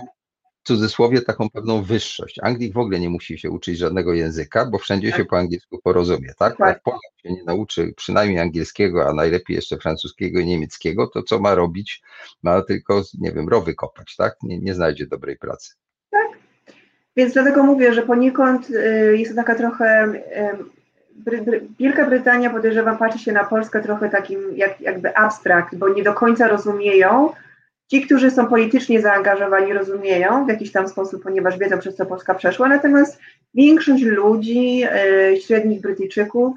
cudzysłowie taką pewną wyższość. Anglik w ogóle nie musi się uczyć żadnego języka, bo wszędzie Tak. się po angielsku porozumie, tak? Tak. Jak Polak się nie nauczy przynajmniej angielskiego, a najlepiej jeszcze francuskiego i niemieckiego, to co ma robić? Ma tylko, nie wiem, rowy kopać, tak? Nie, nie znajdzie dobrej pracy. Więc dlatego mówię, że poniekąd y, jest to taka trochę. Bry, Bry, Wielka Brytania podejrzewam patrzy się na Polskę trochę takim jak, jakby abstrakt, bo nie do końca rozumieją. Ci, którzy są politycznie zaangażowani, rozumieją w jakiś tam sposób, ponieważ wiedzą, przez co Polska przeszła, natomiast większość ludzi, y, średnich Brytyjczyków,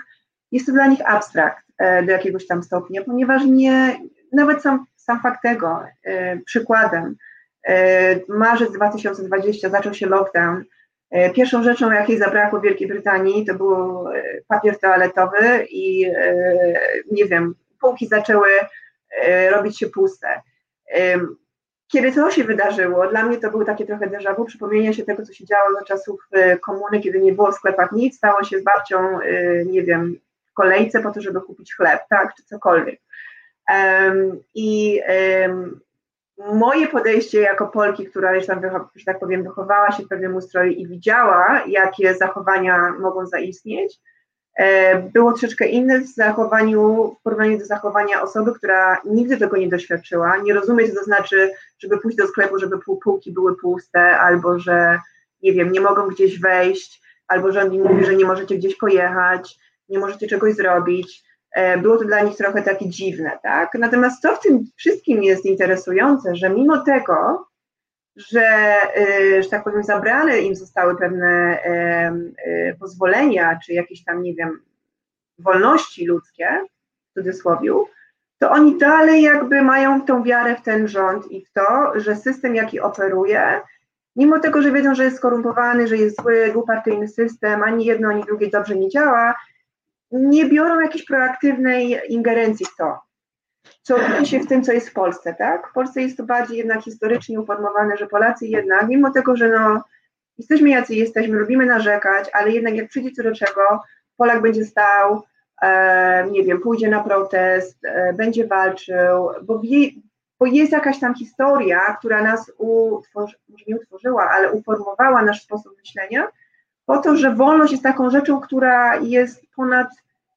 jest to dla nich abstrakt y, do jakiegoś tam stopnia, ponieważ nie, nawet sam, sam fakt tego, y, przykładem, Marzec 2020 zaczął się lockdown. Pierwszą rzeczą, jakiej zabrakło w Wielkiej Brytanii, to był papier toaletowy i nie wiem, półki zaczęły robić się puste. Kiedy to się wydarzyło, dla mnie to było takie trochę déjà vu, przypomnienie się tego, co się działo za czasów e, komuny, kiedy nie było w sklepach nic, stało się z babcią, e, nie wiem, w kolejce po to, żeby kupić chleb, tak, czy cokolwiek. I moje podejście jako Polki, która już tam, że tak powiem, wychowała się w pewnym ustroju i widziała, jakie zachowania mogą zaistnieć, było troszeczkę inne w zachowaniu, w porównaniu do zachowania osoby, która nigdy tego nie doświadczyła, nie rozumie, co to znaczy, żeby pójść do sklepu, żeby pół, półki były puste, albo że, nie wiem, nie mogą gdzieś wejść, albo że on mówi, że nie możecie gdzieś pojechać, nie możecie czegoś zrobić. E, Było to dla nich trochę takie dziwne, tak? Natomiast co w tym wszystkim jest interesujące, że mimo tego, że, y, że tak powiem, zabrane im zostały pewne em, y, pozwolenia, czy jakieś tam, nie wiem, wolności ludzkie, w cudzysłowiu, to oni dalej jakby mają tą wiarę w ten rząd i w to, że system, jaki operuje, mimo tego, że wiedzą, że jest skorumpowany, że jest zły, dwupartyjny system, ani jedno, ani drugie dobrze nie działa, nie biorą jakiejś proaktywnej ingerencji w to, co widzi się w tym, co jest w Polsce, tak? W Polsce jest to bardziej jednak historycznie uformowane, że Polacy jednak, mimo tego, że no, jesteśmy jacy jesteśmy, lubimy narzekać, ale jednak jak przyjdzie co do czego, Polak będzie stał, e, nie wiem, pójdzie na protest, e, będzie walczył, bo, bo jest jakaś tam historia, która nas utworzy, może nie utworzyła, ale uformowała nasz sposób myślenia, po to, że wolność jest taką rzeczą, która jest ponad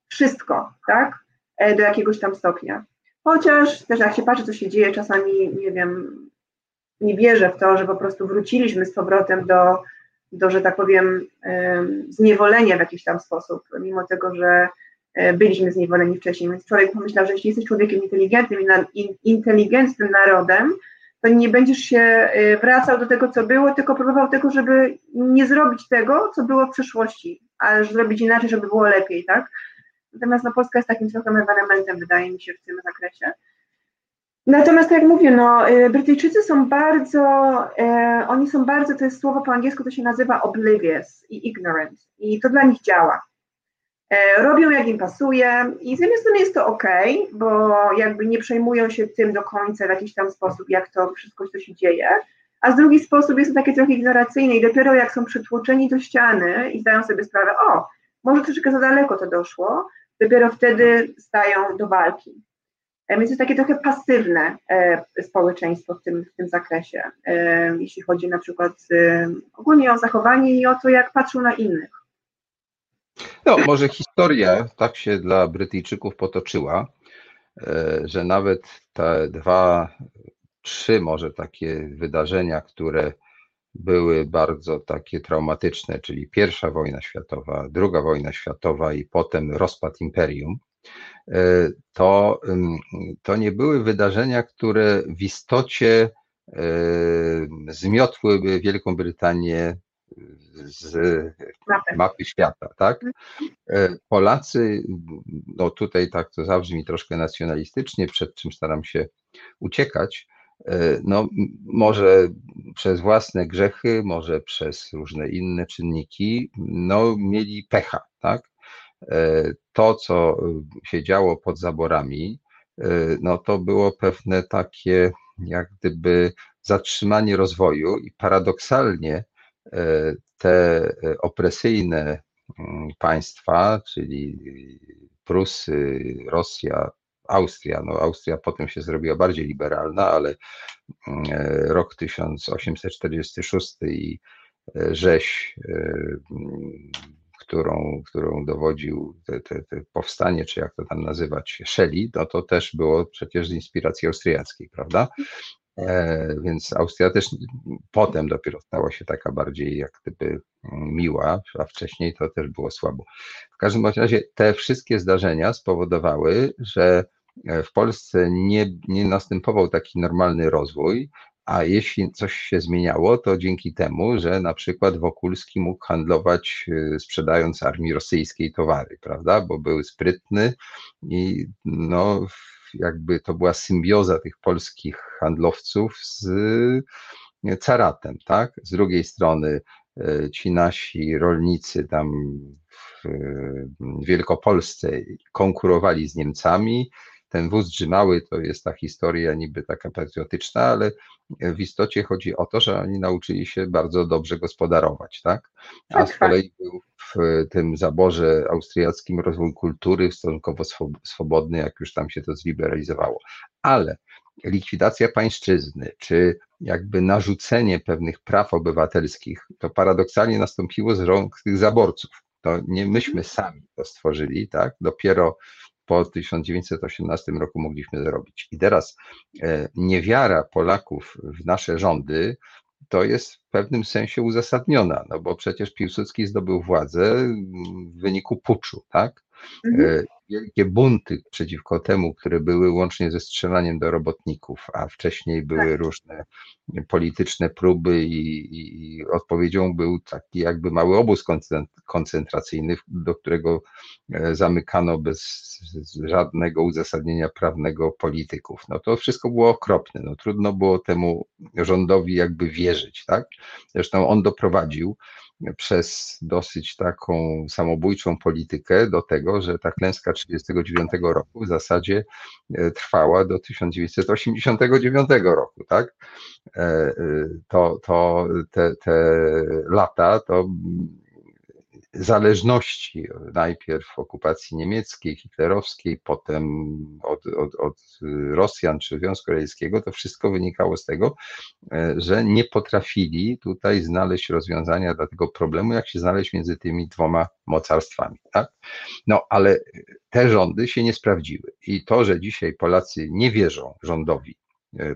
wszystko, tak? E, Do jakiegoś tam stopnia. Chociaż też jak się patrzy, co się dzieje, czasami, nie wiem, nie wierzę w to, że po prostu wróciliśmy z powrotem do, do że tak powiem, em, zniewolenia w jakiś tam sposób, mimo tego, że e, byliśmy zniewoleni wcześniej. Więc człowiek pomyślał, że jeśli jesteś człowiekiem inteligentnym i inteligentnym narodem, to nie będziesz się e, wracał do tego, co było, tylko próbował tego, żeby nie zrobić tego, co było w przeszłości, ale zrobić inaczej, żeby było lepiej, tak? Natomiast no, Polska jest takim trochę ewenementem, wydaje mi się, w tym zakresie. Natomiast tak jak mówię, no, y, Brytyjczycy są bardzo, e, oni są bardzo, to jest słowo po angielsku, to się nazywa oblivious i ignorant i to dla nich działa. E, robią jak im pasuje i z jednej strony jest to ok, bo jakby nie przejmują się tym do końca w jakiś tam sposób, jak to wszystko co się dzieje, a z drugi sposób jest to takie trochę ignoracyjne i dopiero jak są przytłoczeni do ściany i zdają sobie sprawę, o, może troszeczkę za daleko to doszło, dopiero wtedy stają do walki. E, Więc jest takie trochę pasywne e, społeczeństwo w tym, w tym zakresie, e, jeśli chodzi na przykład ogólnie o zachowanie i o to, jak patrzą na innych. No, może historia tak się dla Brytyjczyków potoczyła, że nawet te dwa, trzy może takie wydarzenia, które były bardzo takie traumatyczne, czyli pierwsza wojna światowa, druga wojna światowa i potem rozpad imperium, e, to, ym, to nie były wydarzenia, które w istocie e, zmiotłyby Wielką Brytanię z mapy. świata, tak? E, Polacy, no tutaj tak to zabrzmi troszkę nacjonalistycznie, przed czym staram się uciekać, no m- może przez własne grzechy, może przez różne inne czynniki, no mieli pecha, tak? E, To, co się działo pod zaborami, e, no to było pewne takie jak gdyby zatrzymanie rozwoju i paradoksalnie e, te e, opresyjne mm, państwa, czyli Prusy, Rosja, Austria. No, Austria potem się zrobiła bardziej liberalna, ale rok 1846 i rzeź, którą, którą dowodził te, te, te powstanie, czy jak to tam nazywać, Shelley, no to też było przecież z inspiracji austriackiej, prawda? E, więc Austria też potem dopiero stała się taka bardziej jak gdyby miła, a wcześniej to też było słabo. W każdym razie te wszystkie zdarzenia spowodowały, że w Polsce nie, nie następował taki normalny rozwój, a jeśli coś się zmieniało, to dzięki temu, że na przykład Wokulski mógł handlować y, sprzedając armii rosyjskiej towary, prawda, bo był sprytny i no jakby to była symbioza tych polskich handlowców z y, caratem, tak? Z drugiej strony ci nasi rolnicy tam w Wielkopolsce konkurowali z Niemcami, ten wóz drzymały to jest ta historia niby taka patriotyczna, ale w istocie chodzi o to, że oni nauczyli się bardzo dobrze gospodarować, tak? A Tak, z tak. kolei był w tym zaborze austriackim rozwój kultury stosunkowo swo- swobodny, jak już tam się to zliberalizowało. Ale likwidacja pańszczyzny, czy jakby narzucenie pewnych praw obywatelskich, to paradoksalnie nastąpiło z rąk tych zaborców. To nie myśmy sami to stworzyli, tak? Dopiero po 1918 roku mogliśmy zrobić. I teraz e, niewiara Polaków w nasze rządy to jest w pewnym sensie uzasadniona, no bo przecież Piłsudski zdobył władzę w wyniku puczu, tak? Mhm. Wielkie bunty przeciwko temu, które były łącznie ze strzelaniem do robotników, a wcześniej były różne polityczne próby i, i, i odpowiedzią był taki jakby mały obóz koncen- koncentracyjny, do którego e, zamykano bez żadnego uzasadnienia prawnego polityków. No to wszystko było okropne. No, trudno było temu rządowi jakby wierzyć, tak? Zresztą on doprowadził przez dosyć taką samobójczą politykę do tego, że ta klęska 1939 roku w zasadzie e, trwała do 1989 roku, tak? E, e, To, to te, te lata to zależności, najpierw okupacji niemieckiej, hitlerowskiej, potem od, od, od Rosjan czy Związku Radzieckiego, to wszystko wynikało z tego, e, że nie potrafili tutaj znaleźć rozwiązania dla tego problemu, jak się znaleźć między tymi dwoma mocarstwami. Tak? No ale te rządy się nie sprawdziły. I to, że dzisiaj Polacy nie wierzą rządowi,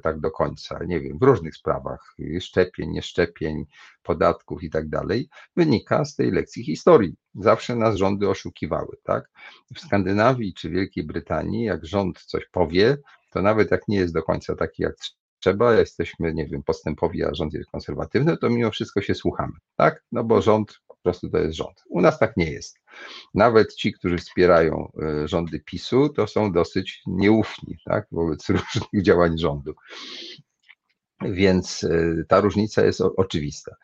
tak do końca, nie wiem, w różnych sprawach, y, szczepień, nieszczepień, podatków i tak dalej, wynika z tej lekcji historii. Zawsze nas rządy oszukiwały, tak? W Skandynawii czy Wielkiej Brytanii, jak rząd coś powie, to nawet jak nie jest do końca taki, jak trzeba, jesteśmy, nie wiem, postępowi, a rząd jest konserwatywny, to mimo wszystko się słuchamy, tak? No bo rząd prostu to jest rząd. U nas tak nie jest. Nawet ci, którzy wspierają y, rządy PiSu, to są dosyć nieufni, tak? Wobec różnych działań rządu. Więc y, ta różnica jest oczywista.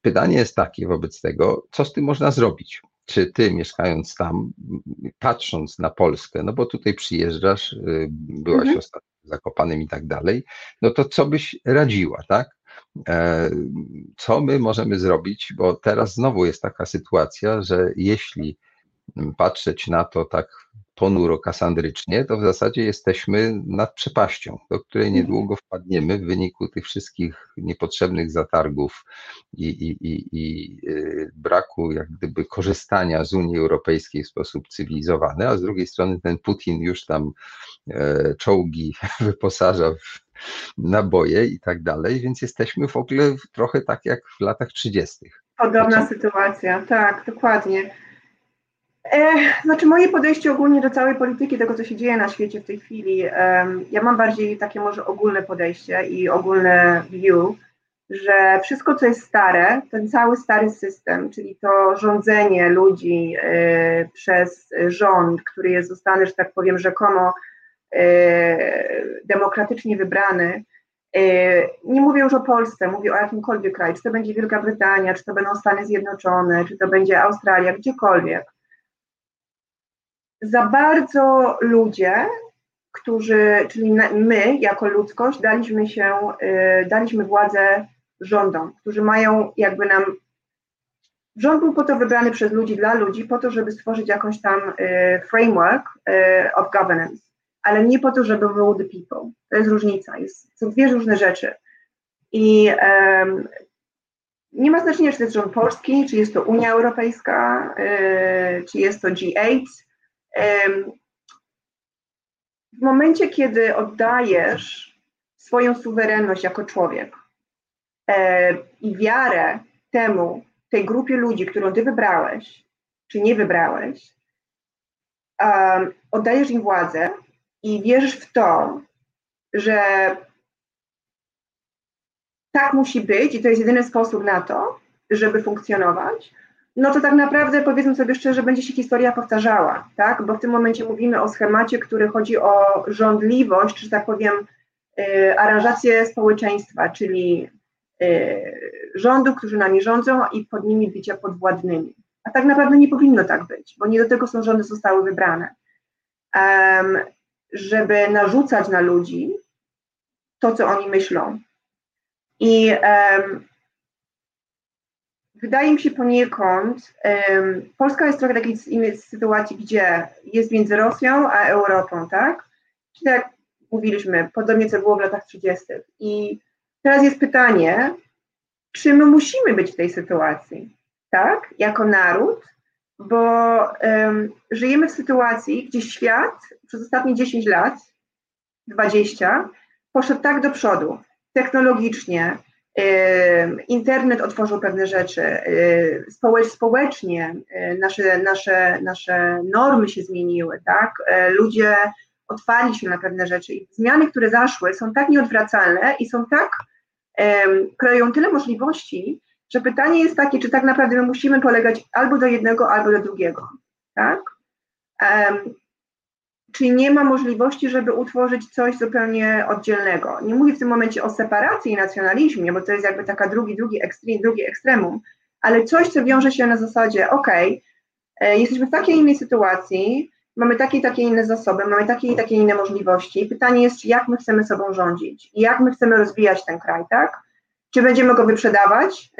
Pytanie jest takie wobec tego, co z tym można zrobić? Czy ty mieszkając tam, patrząc na Polskę, no bo tutaj przyjeżdżasz, y, byłaś Mhm. ostatnio w Zakopanem i tak dalej, no to co byś radziła, tak? E, Co my możemy zrobić? Bo teraz znowu jest taka sytuacja, że jeśli patrzeć na to tak ponuro kasandrycznie, to w zasadzie jesteśmy nad przepaścią, do której niedługo wpadniemy w wyniku tych wszystkich niepotrzebnych zatargów i, i, i, i y, braku jak gdyby korzystania z Unii Europejskiej w sposób cywilizowany, a z drugiej strony ten Putin już tam e, czołgi wyposaża w naboje i tak dalej, więc jesteśmy w ogóle trochę tak jak w latach 30. Podobna Co? sytuacja, tak, dokładnie. E, znaczy moje podejście ogólnie do całej polityki, tego co się dzieje na świecie w tej chwili, em, ja mam bardziej takie może ogólne podejście i ogólne view, że wszystko co jest stare, ten cały stary system, czyli to rządzenie ludzi e, przez rząd, który jest zostany, że tak powiem, rzekomo e, demokratycznie wybrany, E, Nie mówię już o Polsce, mówię o jakimkolwiek kraju, czy to będzie Wielka Brytania, czy to będą Stany Zjednoczone, czy to będzie Australia, gdziekolwiek. Za bardzo ludzie, którzy, czyli my jako ludzkość, daliśmy się, e, daliśmy władzę rządom, którzy mają jakby nam. Rząd był po to wybrany przez ludzi, dla ludzi, po to, żeby stworzyć jakąś tam e, framework e, of governance ale nie po to, żeby było the people. To jest różnica. Jest, są dwie różne rzeczy. I um, nie ma znaczenia, czy to jest rząd polski, czy jest to Unia Europejska, y, czy jest to G8. w momencie, kiedy oddajesz swoją suwerenność jako człowiek e, i wiarę temu, tej grupie ludzi, którą ty wybrałeś, czy nie wybrałeś, oddajesz im władzę i wierzysz w to, że tak musi być i to jest jedyny sposób na to, żeby funkcjonować, no to tak naprawdę powiedzmy sobie szczerze, będzie się historia powtarzała, tak? Bo w tym momencie mówimy o schemacie, który chodzi o rządliwość, czy tak powiem, y, aranżację społeczeństwa, czyli y, rządów, którzy nami rządzą i pod nimi bycia podwładnymi. A tak naprawdę nie powinno tak być, bo nie do tego są rządy zostały wybrane. Żeby narzucać na ludzi to, co oni myślą, i um, wydaje mi się poniekąd, um, Polska jest trochę takiej sytuacji, gdzie jest między Rosją a Europą, tak? Czyli jak mówiliśmy, podobnie co było w latach 30. I teraz jest pytanie, czy my musimy być w tej sytuacji, tak? Jako naród, bo um, żyjemy w sytuacji, gdzie świat przez ostatnie 10 lat, 20, poszedł tak do przodu, technologicznie, internet otworzył pewne rzeczy, społecznie nasze, nasze, nasze normy się zmieniły, tak? E, ludzie otwarli się na pewne rzeczy i zmiany, które zaszły, są tak nieodwracalne i są tak, kreują tyle możliwości, że pytanie jest takie, czy tak naprawdę my musimy polegać albo do jednego, albo do drugiego, tak? Czyli nie ma możliwości, żeby utworzyć coś zupełnie oddzielnego. Nie mówię w tym momencie o separacji i nacjonalizmie, bo to jest jakby taka drugi, drugi, ekstrem, drugi ekstremum, ale coś, co wiąże się na zasadzie, ok, e, jesteśmy w takiej innej sytuacji, mamy takie i takie inne zasoby, mamy takie i takie inne możliwości. Pytanie jest, jak my chcemy sobą rządzić i jak my chcemy rozwijać ten kraj, tak? Czy będziemy go wyprzedawać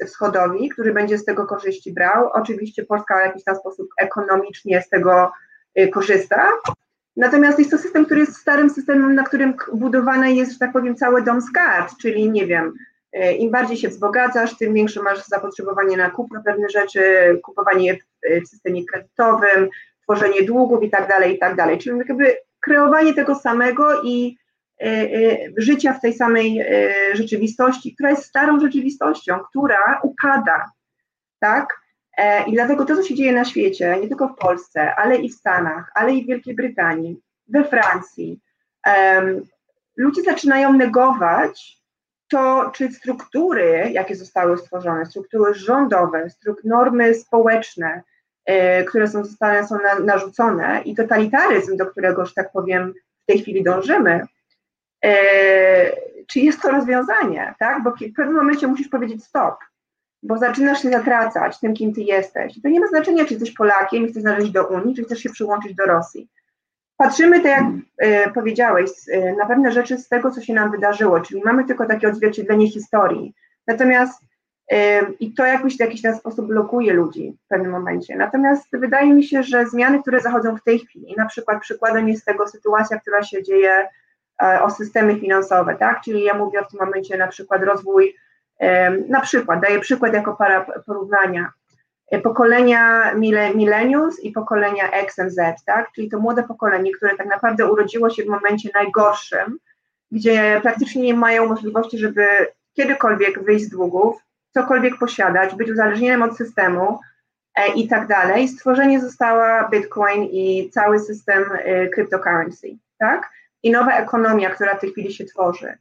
yy, wschodowi, który będzie z tego korzyści brał? Oczywiście Polska w jakiś tam sposób ekonomicznie z tego Y, korzysta. Natomiast jest to system, który jest starym systemem, na którym budowane jest, że tak powiem, cały dom z kart, czyli nie wiem, y, im bardziej się wzbogacasz, tym większe masz zapotrzebowanie na kupno pewne rzeczy, kupowanie w systemie kredytowym, tworzenie długów i tak dalej, i tak dalej. Czyli jakby kreowanie tego samego i y, życia w tej samej rzeczywistości, która jest starą rzeczywistością, która upada, tak? E, I dlatego to, co się dzieje na świecie, nie tylko w Polsce, ale i w Stanach, ale i w Wielkiej Brytanii, we Francji, ludzie zaczynają negować to, czy struktury, jakie zostały stworzone, struktury rządowe, normy społeczne, e, które są, zostane, są na, narzucone i totalitaryzm, do którego, że tak powiem, w tej chwili dążymy, e, czy jest to rozwiązanie, tak? Bo w pewnym momencie musisz powiedzieć stop bo zaczynasz się zatracać tym, kim ty jesteś. to nie ma znaczenia, czy jesteś Polakiem i chcesz należeć do Unii, czy chcesz się przyłączyć do Rosji. Patrzymy, tak jak y, powiedziałeś, y, na pewne rzeczy z tego, co się nam wydarzyło, czyli mamy tylko takie odzwierciedlenie historii. Natomiast i to jakoś w jakiś sposób blokuje ludzi w pewnym momencie. Natomiast wydaje mi się, że zmiany, które zachodzą w tej chwili, na przykład przykładem jest tego sytuacja, która się dzieje o systemy finansowe, tak? Czyli ja mówię w tym momencie na przykład rozwój na przykład, daję przykład jako para porównania, e, pokolenia millennials i pokolenia X and Z, tak? czyli to młode pokolenie, które tak naprawdę urodziło się w momencie najgorszym, gdzie praktycznie nie mają możliwości, żeby kiedykolwiek wyjść z długów, cokolwiek posiadać, być uzależnionym od systemu e, i tak dalej. Stworzenie została Bitcoin i cały system e, cryptocurrency, tak? I nowa ekonomia, która w tej chwili się tworzy.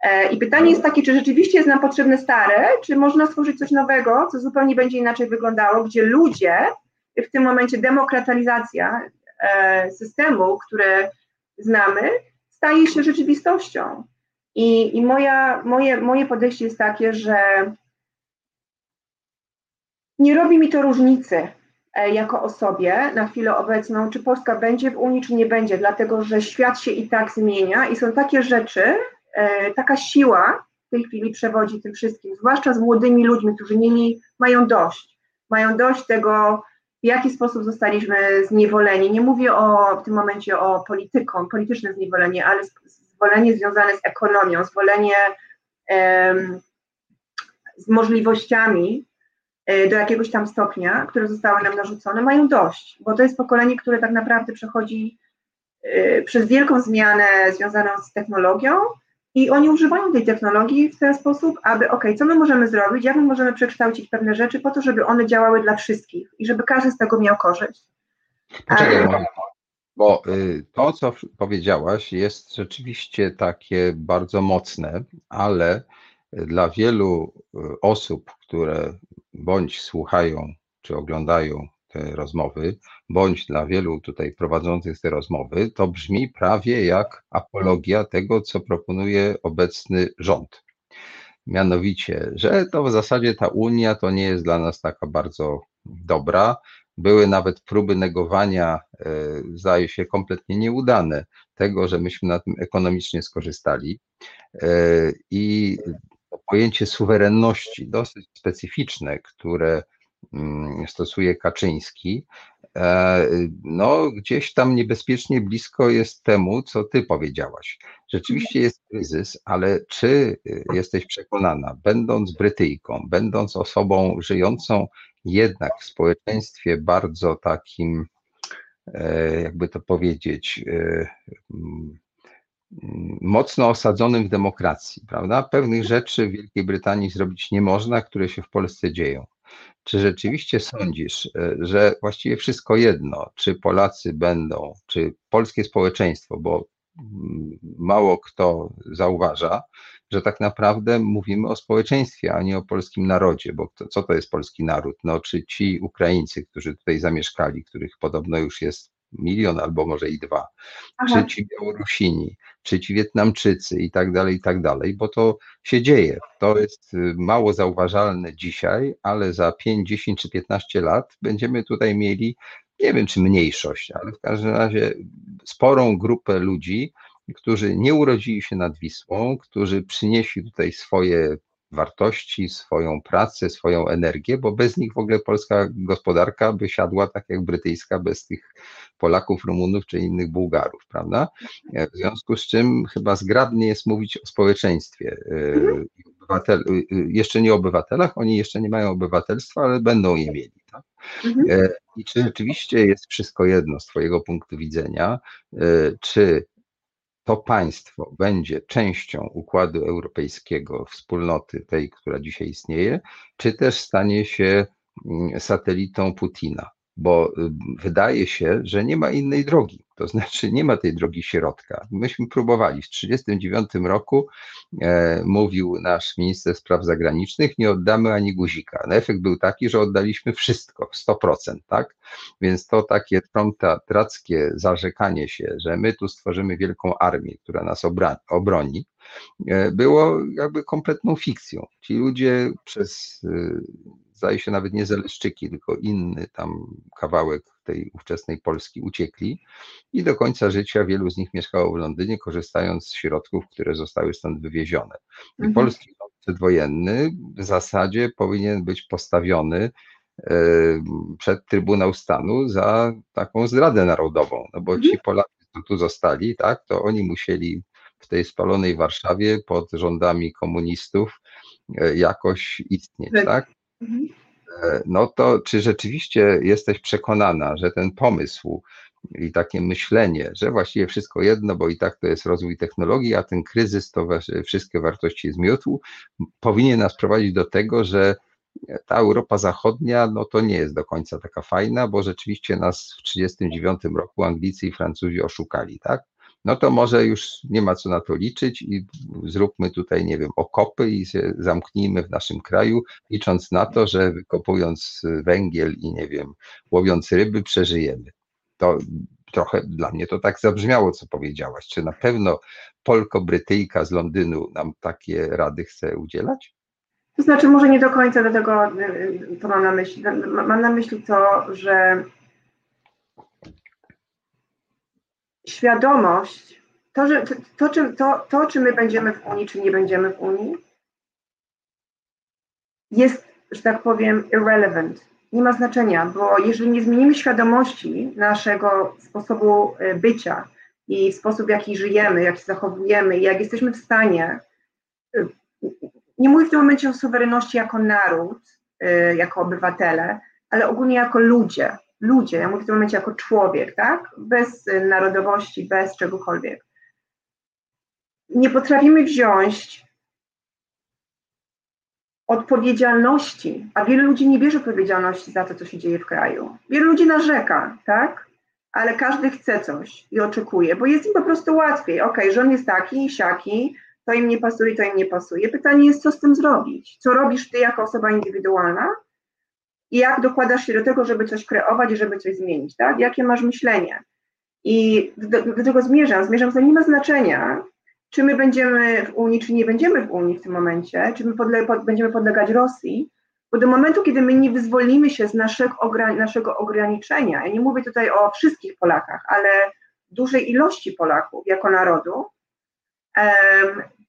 E, I pytanie jest takie, czy rzeczywiście jest nam potrzebne stare, czy można stworzyć coś nowego, co zupełnie będzie inaczej wyglądało, gdzie ludzie, w tym momencie demokratyzacja e, systemu, który znamy, staje się rzeczywistością. I, i moja, moje, moje podejście jest takie, że nie robi mi to różnicy e, jako osobie na chwilę obecną, czy Polska będzie w Unii, czy nie będzie, dlatego że świat się i tak zmienia i są takie rzeczy, E, taka siła w tej chwili przewodzi tym wszystkim, zwłaszcza z młodymi ludźmi, którzy mieli, mają dość. Mają dość tego w jaki sposób zostaliśmy zniewoleni. Nie mówię o, w tym momencie o polityką, polityczne zniewolenie, ale zwolenie związane z ekonomią, zwolenie um, z możliwościami do jakiegoś tam stopnia, które zostały nam narzucone, mają dość, bo to jest pokolenie, które tak naprawdę przechodzi y, przez wielką zmianę związaną z technologią i oni używają tej technologii w ten sposób, aby, ok, co my możemy zrobić, jak my możemy przekształcić pewne rzeczy po to, żeby one działały dla wszystkich i żeby każdy z tego miał korzyść. Poczekaj, bo y, to, co powiedziałaś, jest rzeczywiście takie bardzo mocne, ale dla wielu y, osób, które bądź słuchają czy oglądają te rozmowy, bądź dla wielu tutaj prowadzących te rozmowy, to brzmi prawie jak apologia tego, co proponuje obecny rząd. Mianowicie, że to w zasadzie ta Unia to nie jest dla nas taka bardzo dobra. Były nawet próby negowania, e, zdaje się, kompletnie nieudane tego, że myśmy na tym ekonomicznie skorzystali. E, I pojęcie suwerenności, dosyć specyficzne, które mm, stosuje Kaczyński, e, no gdzieś tam niebezpiecznie blisko jest temu, co ty powiedziałaś. Rzeczywiście jest kryzys, ale czy jesteś przekonana, będąc Brytyjką, będąc osobą żyjącą jednak w społeczeństwie bardzo takim, e, jakby to powiedzieć, e, mocno osadzonym w demokracji, prawda? Pewnych rzeczy w Wielkiej Brytanii zrobić nie można, które się w Polsce dzieją. Czy rzeczywiście sądzisz, e, że właściwie wszystko jedno, czy Polacy będą, czy polskie społeczeństwo, bo mm, mało kto zauważa, że tak naprawdę mówimy o społeczeństwie, a nie o polskim narodzie, bo co to jest polski naród? No, czy ci Ukraińcy, którzy tutaj zamieszkali, których podobno już jest milion albo może i dwa, Aha. czy ci Białorusini, czy ci Wietnamczycy i tak dalej, i tak dalej, bo to się dzieje. To jest y, mało zauważalne dzisiaj, ale za 5, 10 czy 15 lat będziemy tutaj mieli, nie wiem czy mniejszość, ale w każdym razie sporą grupę ludzi, którzy nie urodzili się nad Wisłą, którzy przynieśli tutaj swoje wartości, swoją pracę, swoją energię, bo bez nich w ogóle polska gospodarka by siadła tak jak brytyjska, bez tych Polaków, Rumunów czy innych Bułgarów, prawda? W związku z czym chyba zgrabnie jest mówić o społeczeństwie. Mhm. Obywatel, jeszcze nie o obywatelach, oni jeszcze nie mają obywatelstwa, ale będą je mieli. Tak? Mhm. E, I czy rzeczywiście jest wszystko jedno z Twojego punktu widzenia, e, czy to państwo będzie częścią układu europejskiego, wspólnoty tej, która dzisiaj istnieje, czy też stanie się mm, satelitą Putina bo y, wydaje się, że nie ma innej drogi. To znaczy nie ma tej drogi środka. Myśmy próbowali. W 1939 roku e, mówił nasz minister spraw zagranicznych, nie oddamy ani guzika. No, efekt był taki, że oddaliśmy wszystko, 100%, tak? Więc to takie trackie zarzekanie się, że my tu stworzymy wielką armię, która nas obroni, e, było jakby kompletną fikcją. Ci ludzie przez y, zdaje się nawet nie Zeleszczyki, tylko inny tam kawałek tej ówczesnej Polski uciekli i do końca życia wielu z nich mieszkało w Londynie, korzystając z środków, które zostały stąd wywiezione. I mhm. polski rząd przedwojenny w zasadzie powinien być postawiony przed Trybunał Stanu za taką zdradę narodową, no bo ci mhm. Polacy, którzy tu zostali, tak, to oni musieli w tej spalonej Warszawie pod rządami komunistów e, jakoś istnieć, tak? Mhm. E, no to czy rzeczywiście jesteś przekonana, że ten pomysł i takie myślenie, że właściwie wszystko jedno, bo i tak to jest rozwój technologii, a ten kryzys to wszystkie wartości zmiótł, powinien nas prowadzić do tego, że ta Europa Zachodnia, no to nie jest do końca taka fajna, bo rzeczywiście nas w 1939 roku Anglicy i Francuzi oszukali, tak? No to może już nie ma co na to liczyć i zróbmy tutaj, nie wiem, okopy i zamknijmy w naszym kraju, licząc na to, że wykopując węgiel i nie wiem, łowiąc ryby, przeżyjemy. To trochę dla mnie to tak zabrzmiało, co powiedziałaś. Czy na pewno Polko-Brytyjka z Londynu nam takie rady chce udzielać? To znaczy, może nie do końca do tego to mam na myśli. Mam na myśli to, że świadomość, to, że, to, to, czy, to, to, czy my będziemy w Unii, czy nie będziemy w Unii, jest, że tak powiem, irrelevant. Nie ma znaczenia, bo jeżeli nie zmienimy świadomości naszego sposobu e, bycia i sposób, w jaki żyjemy, jak się zachowujemy, jak jesteśmy w stanie, e, nie mówię w tym momencie o suwerenności jako naród, e, jako obywatele, ale ogólnie jako ludzie, ludzie, ja mówię w tym momencie jako człowiek, tak? Bez narodowości, bez czegokolwiek. Nie potrafimy wziąć odpowiedzialności, a wielu ludzi nie bierze odpowiedzialności za to, co się dzieje w kraju. Wielu ludzi narzeka, tak? Ale każdy chce coś i oczekuje, bo jest im po prostu łatwiej. Ok, rząd jest taki siaki, to im nie pasuje, to im nie pasuje. Pytanie jest, co z tym zrobić? Co robisz ty jako osoba indywidualna? I jak dokładasz się do tego, żeby coś kreować i żeby coś zmienić, tak? Jakie masz myślenie? I do, do tego zmierzam. Zmierzam, że nie ma znaczenia, czy my będziemy w Unii, czy nie będziemy w Unii w tym momencie, czy my podle, pod, będziemy podlegać Rosji, bo do momentu, kiedy my nie wyzwolimy się z naszego, ograniczenia, ja nie mówię tutaj o wszystkich Polakach, ale dużej ilości Polaków jako narodu,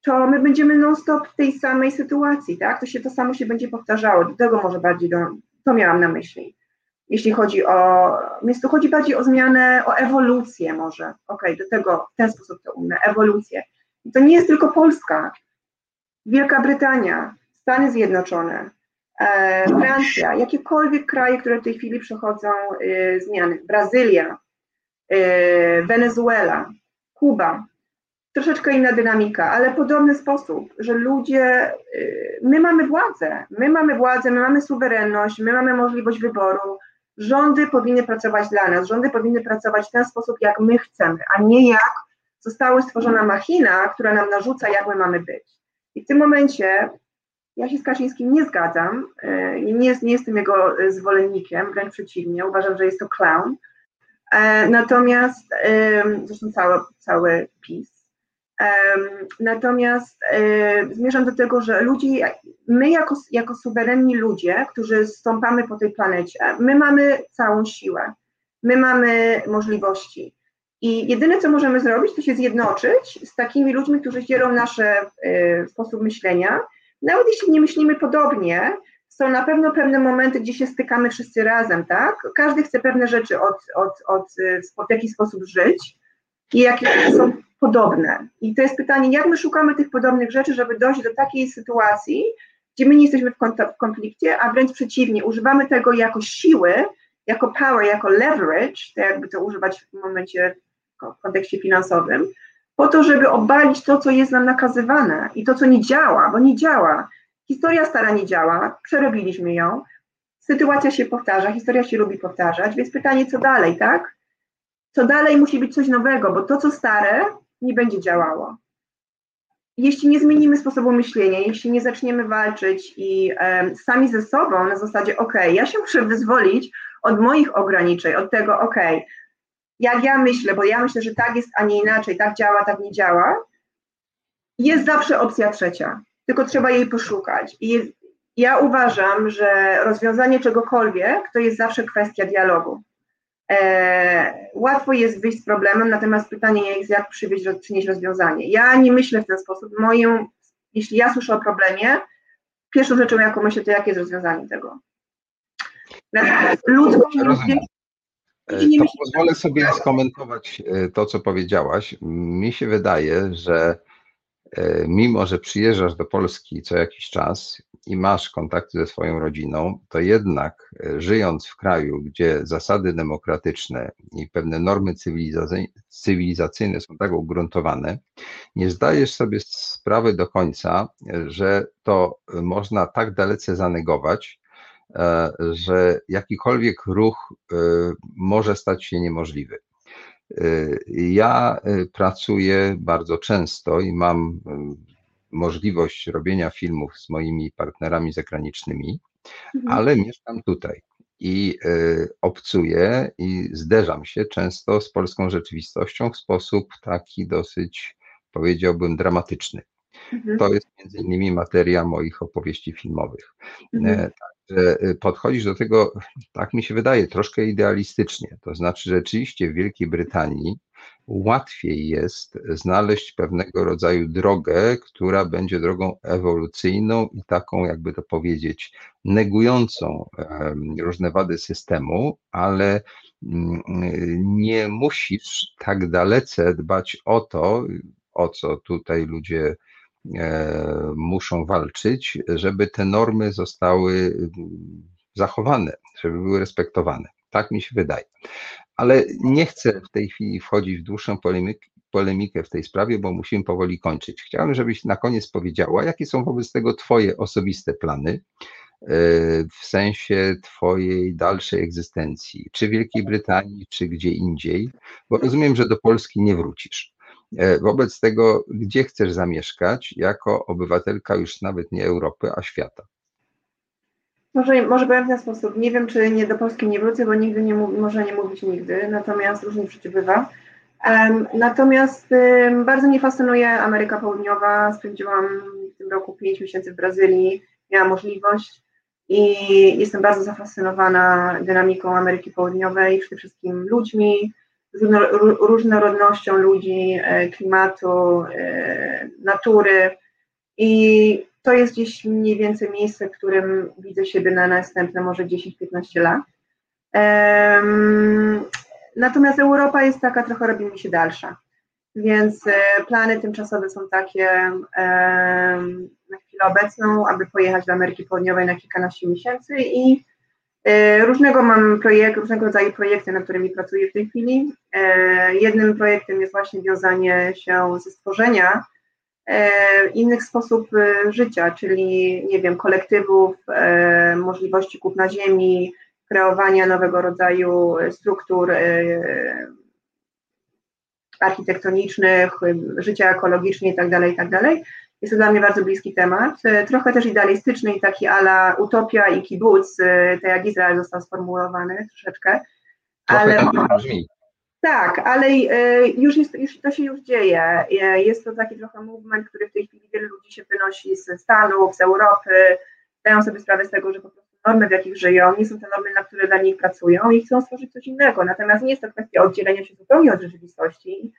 to my będziemy non-stop w tej samej sytuacji, tak? To się to samo się będzie powtarzało. Do tego może bardziej do, to miałam na myśli. Jeśli chodzi o, więc tu chodzi bardziej o zmianę, o ewolucję może. Okej, okay, do tego w ten sposób to umiem, ewolucję. I to nie jest tylko Polska. Wielka Brytania, Stany Zjednoczone, e, Francja, jakiekolwiek kraje, które w tej chwili przechodzą e, zmiany. Brazylia, e, Wenezuela, Kuba. Troszeczkę inna dynamika, ale podobny sposób, że ludzie, e, my mamy władzę, my mamy władzę, my mamy suwerenność, my mamy możliwość wyboru. Rządy powinny pracować dla nas, rządy powinny pracować w ten sposób, jak my chcemy, a nie jak została stworzona machina, która nam narzuca, jak my mamy być. I w tym momencie ja się z Kaczyńskim nie zgadzam, e, nie, nie jestem jego zwolennikiem, wręcz przeciwnie, uważam, że jest to clown. E, natomiast, zresztą cały, cały PiS. Natomiast e, zmierzam do tego, że ludzie, my jako, jako suwerenni ludzie, którzy stąpamy po tej planecie, my mamy całą siłę, my mamy możliwości. I jedyne, co możemy zrobić, to się zjednoczyć z takimi ludźmi, którzy dzielą nasz y, sposób myślenia. Nawet jeśli nie myślimy podobnie, są na pewno pewne momenty, gdzie się stykamy wszyscy razem, tak? Każdy chce pewne rzeczy od, od, od, w jaki sposób żyć i jakie są podobne. I to jest pytanie, jak my szukamy tych podobnych rzeczy, żeby dojść do takiej sytuacji, gdzie my nie jesteśmy w, w konflikcie, a wręcz przeciwnie, używamy tego jako siły, jako power, jako leverage, tak jakby to używać w momencie w kontekście finansowym, po to, żeby obalić to, co jest nam nakazywane i to, co nie działa, bo nie działa. Historia stara nie działa, przerobiliśmy ją, sytuacja się powtarza, historia się lubi powtarzać, więc pytanie, co dalej, tak? Co dalej musi być coś nowego, bo to, co stare, nie będzie działało. Jeśli nie zmienimy sposobu myślenia, jeśli nie zaczniemy walczyć i e, sami ze sobą na zasadzie, ok, ja się muszę wyzwolić od moich ograniczeń, od tego, ok, jak ja myślę, bo ja myślę, że tak jest, a nie inaczej, tak działa, tak nie działa, jest zawsze opcja trzecia, tylko trzeba jej poszukać. I ja uważam, że rozwiązanie czegokolwiek to jest zawsze kwestia dialogu. E, łatwo jest wyjść z problemem, natomiast pytanie jest, jak przywieźć, przynieść rozwiązanie. Ja nie myślę w ten sposób. Moją, jeśli ja słyszę o problemie, pierwszą rzeczą, jaką myślę, to jakie jest rozwiązanie tego. Ludzkość E, to pozwolę sobie skomentować e, to, co powiedziałaś. Mi się wydaje, że mimo, że przyjeżdżasz do Polski co jakiś czas i masz kontakty ze swoją rodziną, to jednak żyjąc w kraju, gdzie zasady demokratyczne i pewne normy cywilizacyjne są tak ugruntowane, nie zdajesz sobie sprawy do końca, że to można tak dalece zanegować, E, że jakikolwiek ruch e, może stać się niemożliwy. E, ja pracuję bardzo często i mam możliwość robienia filmów z moimi partnerami zagranicznymi, mhm. ale mieszkam tutaj i obcuję i zderzam się często z polską rzeczywistością w sposób taki dosyć, powiedziałbym, dramatyczny. Mhm. To jest między innymi materia moich opowieści filmowych. Mhm. Że y, podchodzisz do tego, tak mi się wydaje, troszkę idealistycznie. To znaczy, rzeczywiście w Wielkiej Brytanii łatwiej jest znaleźć pewnego rodzaju drogę, która będzie drogą ewolucyjną i taką, jakby to powiedzieć, negującą różne wady systemu, ale mm, nie musisz tak dalece dbać o to, o co tutaj ludzie muszą walczyć, żeby te normy zostały mm, zachowane, żeby były respektowane. Tak mi się wydaje. Ale nie chcę w tej chwili wchodzić w dłuższą polemikę, polemikę w tej sprawie, bo musimy powoli kończyć. Chciałem, żebyś na koniec powiedziała, jakie są wobec tego Twoje osobiste plany e, w sensie Twojej dalszej egzystencji, czy w Wielkiej Brytanii, czy gdzie indziej, bo rozumiem, że do Polski nie wrócisz. E, wobec tego, gdzie chcesz zamieszkać jako obywatelka już nawet nie Europy, a świata? Może, może powiem w ten sposób. Nie wiem, czy nie do Polski nie wrócę, bo nigdy nie może nie mówić nigdy, natomiast różnie przecież bywa. Um, natomiast um, bardzo mnie fascynuje Ameryka Południowa. Spędziłam w tym roku 5 miesięcy w Brazylii, miałam możliwość i jestem bardzo zafascynowana dynamiką Ameryki Południowej, przede wszystkim ludźmi, różnorodnością ludzi, e, klimatu, e, natury. I to jest gdzieś mniej więcej miejsce, w którym widzę siebie na następne może 10-15 lat. Natomiast Europa jest taka, trochę robi mi się dalsza. Więc e, plany tymczasowe są takie na chwilę obecną, aby pojechać do Ameryki Południowej na kilkanaście miesięcy i różnego mam projekt, różnego rodzaju projekty, nad którymi pracuję w tej chwili. E, jednym projektem jest właśnie wiązanie się ze stworzenia E, innych sposób e, życia, czyli nie wiem, kolektywów, e, możliwości kupna ziemi, kreowania nowego rodzaju struktur architektonicznych, życia ekologicznie itd., tak itd. Jest to dla mnie bardzo bliski temat. Trochę też idealistyczny i taki ala utopia i kibuc, tak jak Izrael został sformułowany troszeczkę. Trochę ale, tak brzmi. Tak, ale e, już, jest, już to się już dzieje. E, jest to taki trochę movement, który w tej chwili wielu ludzi się wynosi ze Stanów, z Europy, zdają sobie sprawę z tego, że po prostu normy, w jakich żyją, nie są te normy, na które dla nich pracują i chcą stworzyć coś innego. Natomiast nie jest to kwestia oddzielenia się zupełnie od rzeczywistości,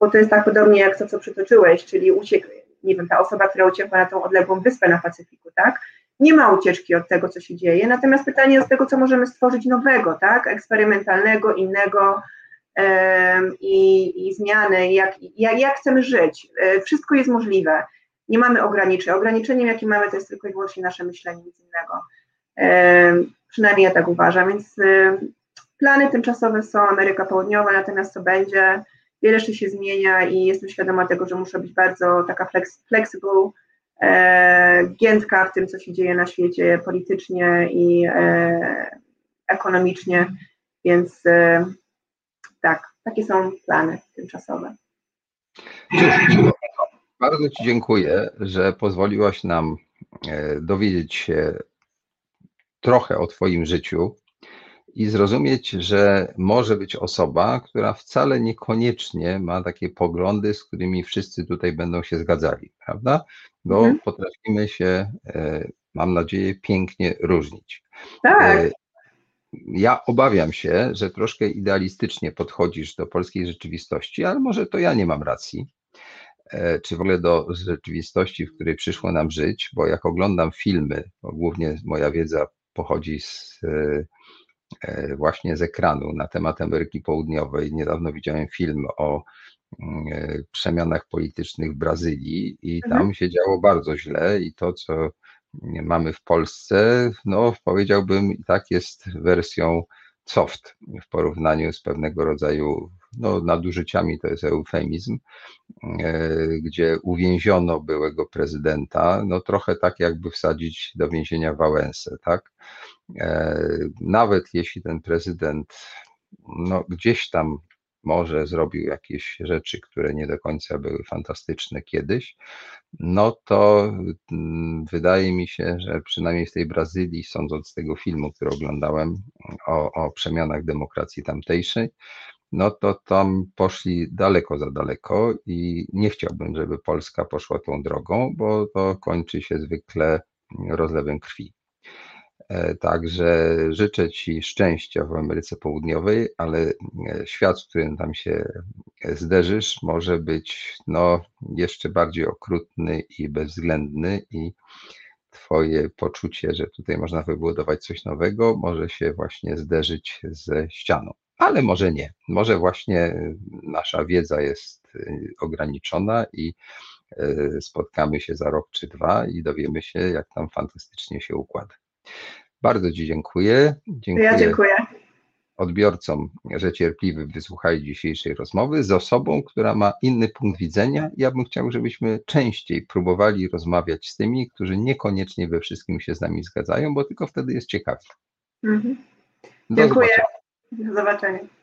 bo to jest tak podobnie jak to, co przytoczyłeś, czyli uciek, nie wiem, ta osoba, która uciekła na tą odległą wyspę na Pacyfiku, tak? Nie ma ucieczki od tego, co się dzieje, natomiast pytanie jest tego, co możemy stworzyć nowego, tak? Eksperymentalnego, innego, i, zmiany, jak, jak, jak chcemy żyć. E, wszystko jest możliwe. Nie mamy ograniczeń. Ograniczeniem, jakie mamy, to jest tylko i wyłącznie nasze myślenie, nic innego. Przynajmniej ja tak uważam. Więc plany tymczasowe są Ameryka Południowa, natomiast co będzie, wiele rzeczy się zmienia i jestem świadoma tego, że muszę być bardzo taka flex, flexible, e, giętka w tym, co się dzieje na świecie politycznie i e, ekonomicznie, więc e, tak, takie są plany tymczasowe. bardzo Ci dziękuję, że pozwoliłaś nam e, dowiedzieć się trochę o Twoim życiu i zrozumieć, że może być osoba, która wcale niekoniecznie ma takie poglądy, z którymi wszyscy tutaj będą się zgadzali, prawda? Bo mhm. potrafimy się, e, mam nadzieję, pięknie różnić. Tak. E, ja obawiam się, że troszkę idealistycznie podchodzisz do polskiej rzeczywistości, ale może to ja nie mam racji, e, czy w ogóle do rzeczywistości, w której przyszło nam żyć, bo jak oglądam filmy, bo głównie moja wiedza pochodzi z, właśnie z ekranu na temat Ameryki Południowej. Niedawno widziałem film o mm, przemianach politycznych w Brazylii i tam mhm. się działo bardzo źle i to, co mamy w Polsce, no powiedziałbym i tak jest wersją soft w porównaniu z pewnego rodzaju no, nadużyciami, to jest eufemizm, e, gdzie uwięziono byłego prezydenta, no trochę tak jakby wsadzić do więzienia Wałęsę, tak? E, nawet jeśli ten prezydent no, gdzieś tam może zrobił jakieś rzeczy, które nie do końca były fantastyczne kiedyś, no to mm, wydaje mi się, że przynajmniej w tej Brazylii, sądząc z tego filmu, który oglądałem o, o przemianach demokracji tamtejszej, no to tam poszli daleko za daleko i nie chciałbym, żeby Polska poszła tą drogą, bo to kończy się zwykle rozlewem krwi. E, Także życzę Ci szczęścia w Ameryce Południowej, ale e, świat, z którym tam się zderzysz, może być no, jeszcze bardziej okrutny i bezwzględny i Twoje poczucie, że tutaj można wybudować coś nowego, może się właśnie zderzyć ze ścianą. Ale może nie. Może właśnie nasza wiedza jest ograniczona i spotkamy się za rok czy dwa i dowiemy się, jak tam fantastycznie się układa. Bardzo Ci dziękuję. Dziękuję Ja dziękuję. odbiorcom, że cierpliwie wysłuchali dzisiejszej rozmowy z osobą, która ma inny punkt widzenia. Ja bym chciał, żebyśmy częściej próbowali rozmawiać z tymi, którzy niekoniecznie we wszystkim się z nami zgadzają, bo tylko wtedy jest ciekawie. Mhm. Dziękuję. zobaczenia. Do zobaczenia.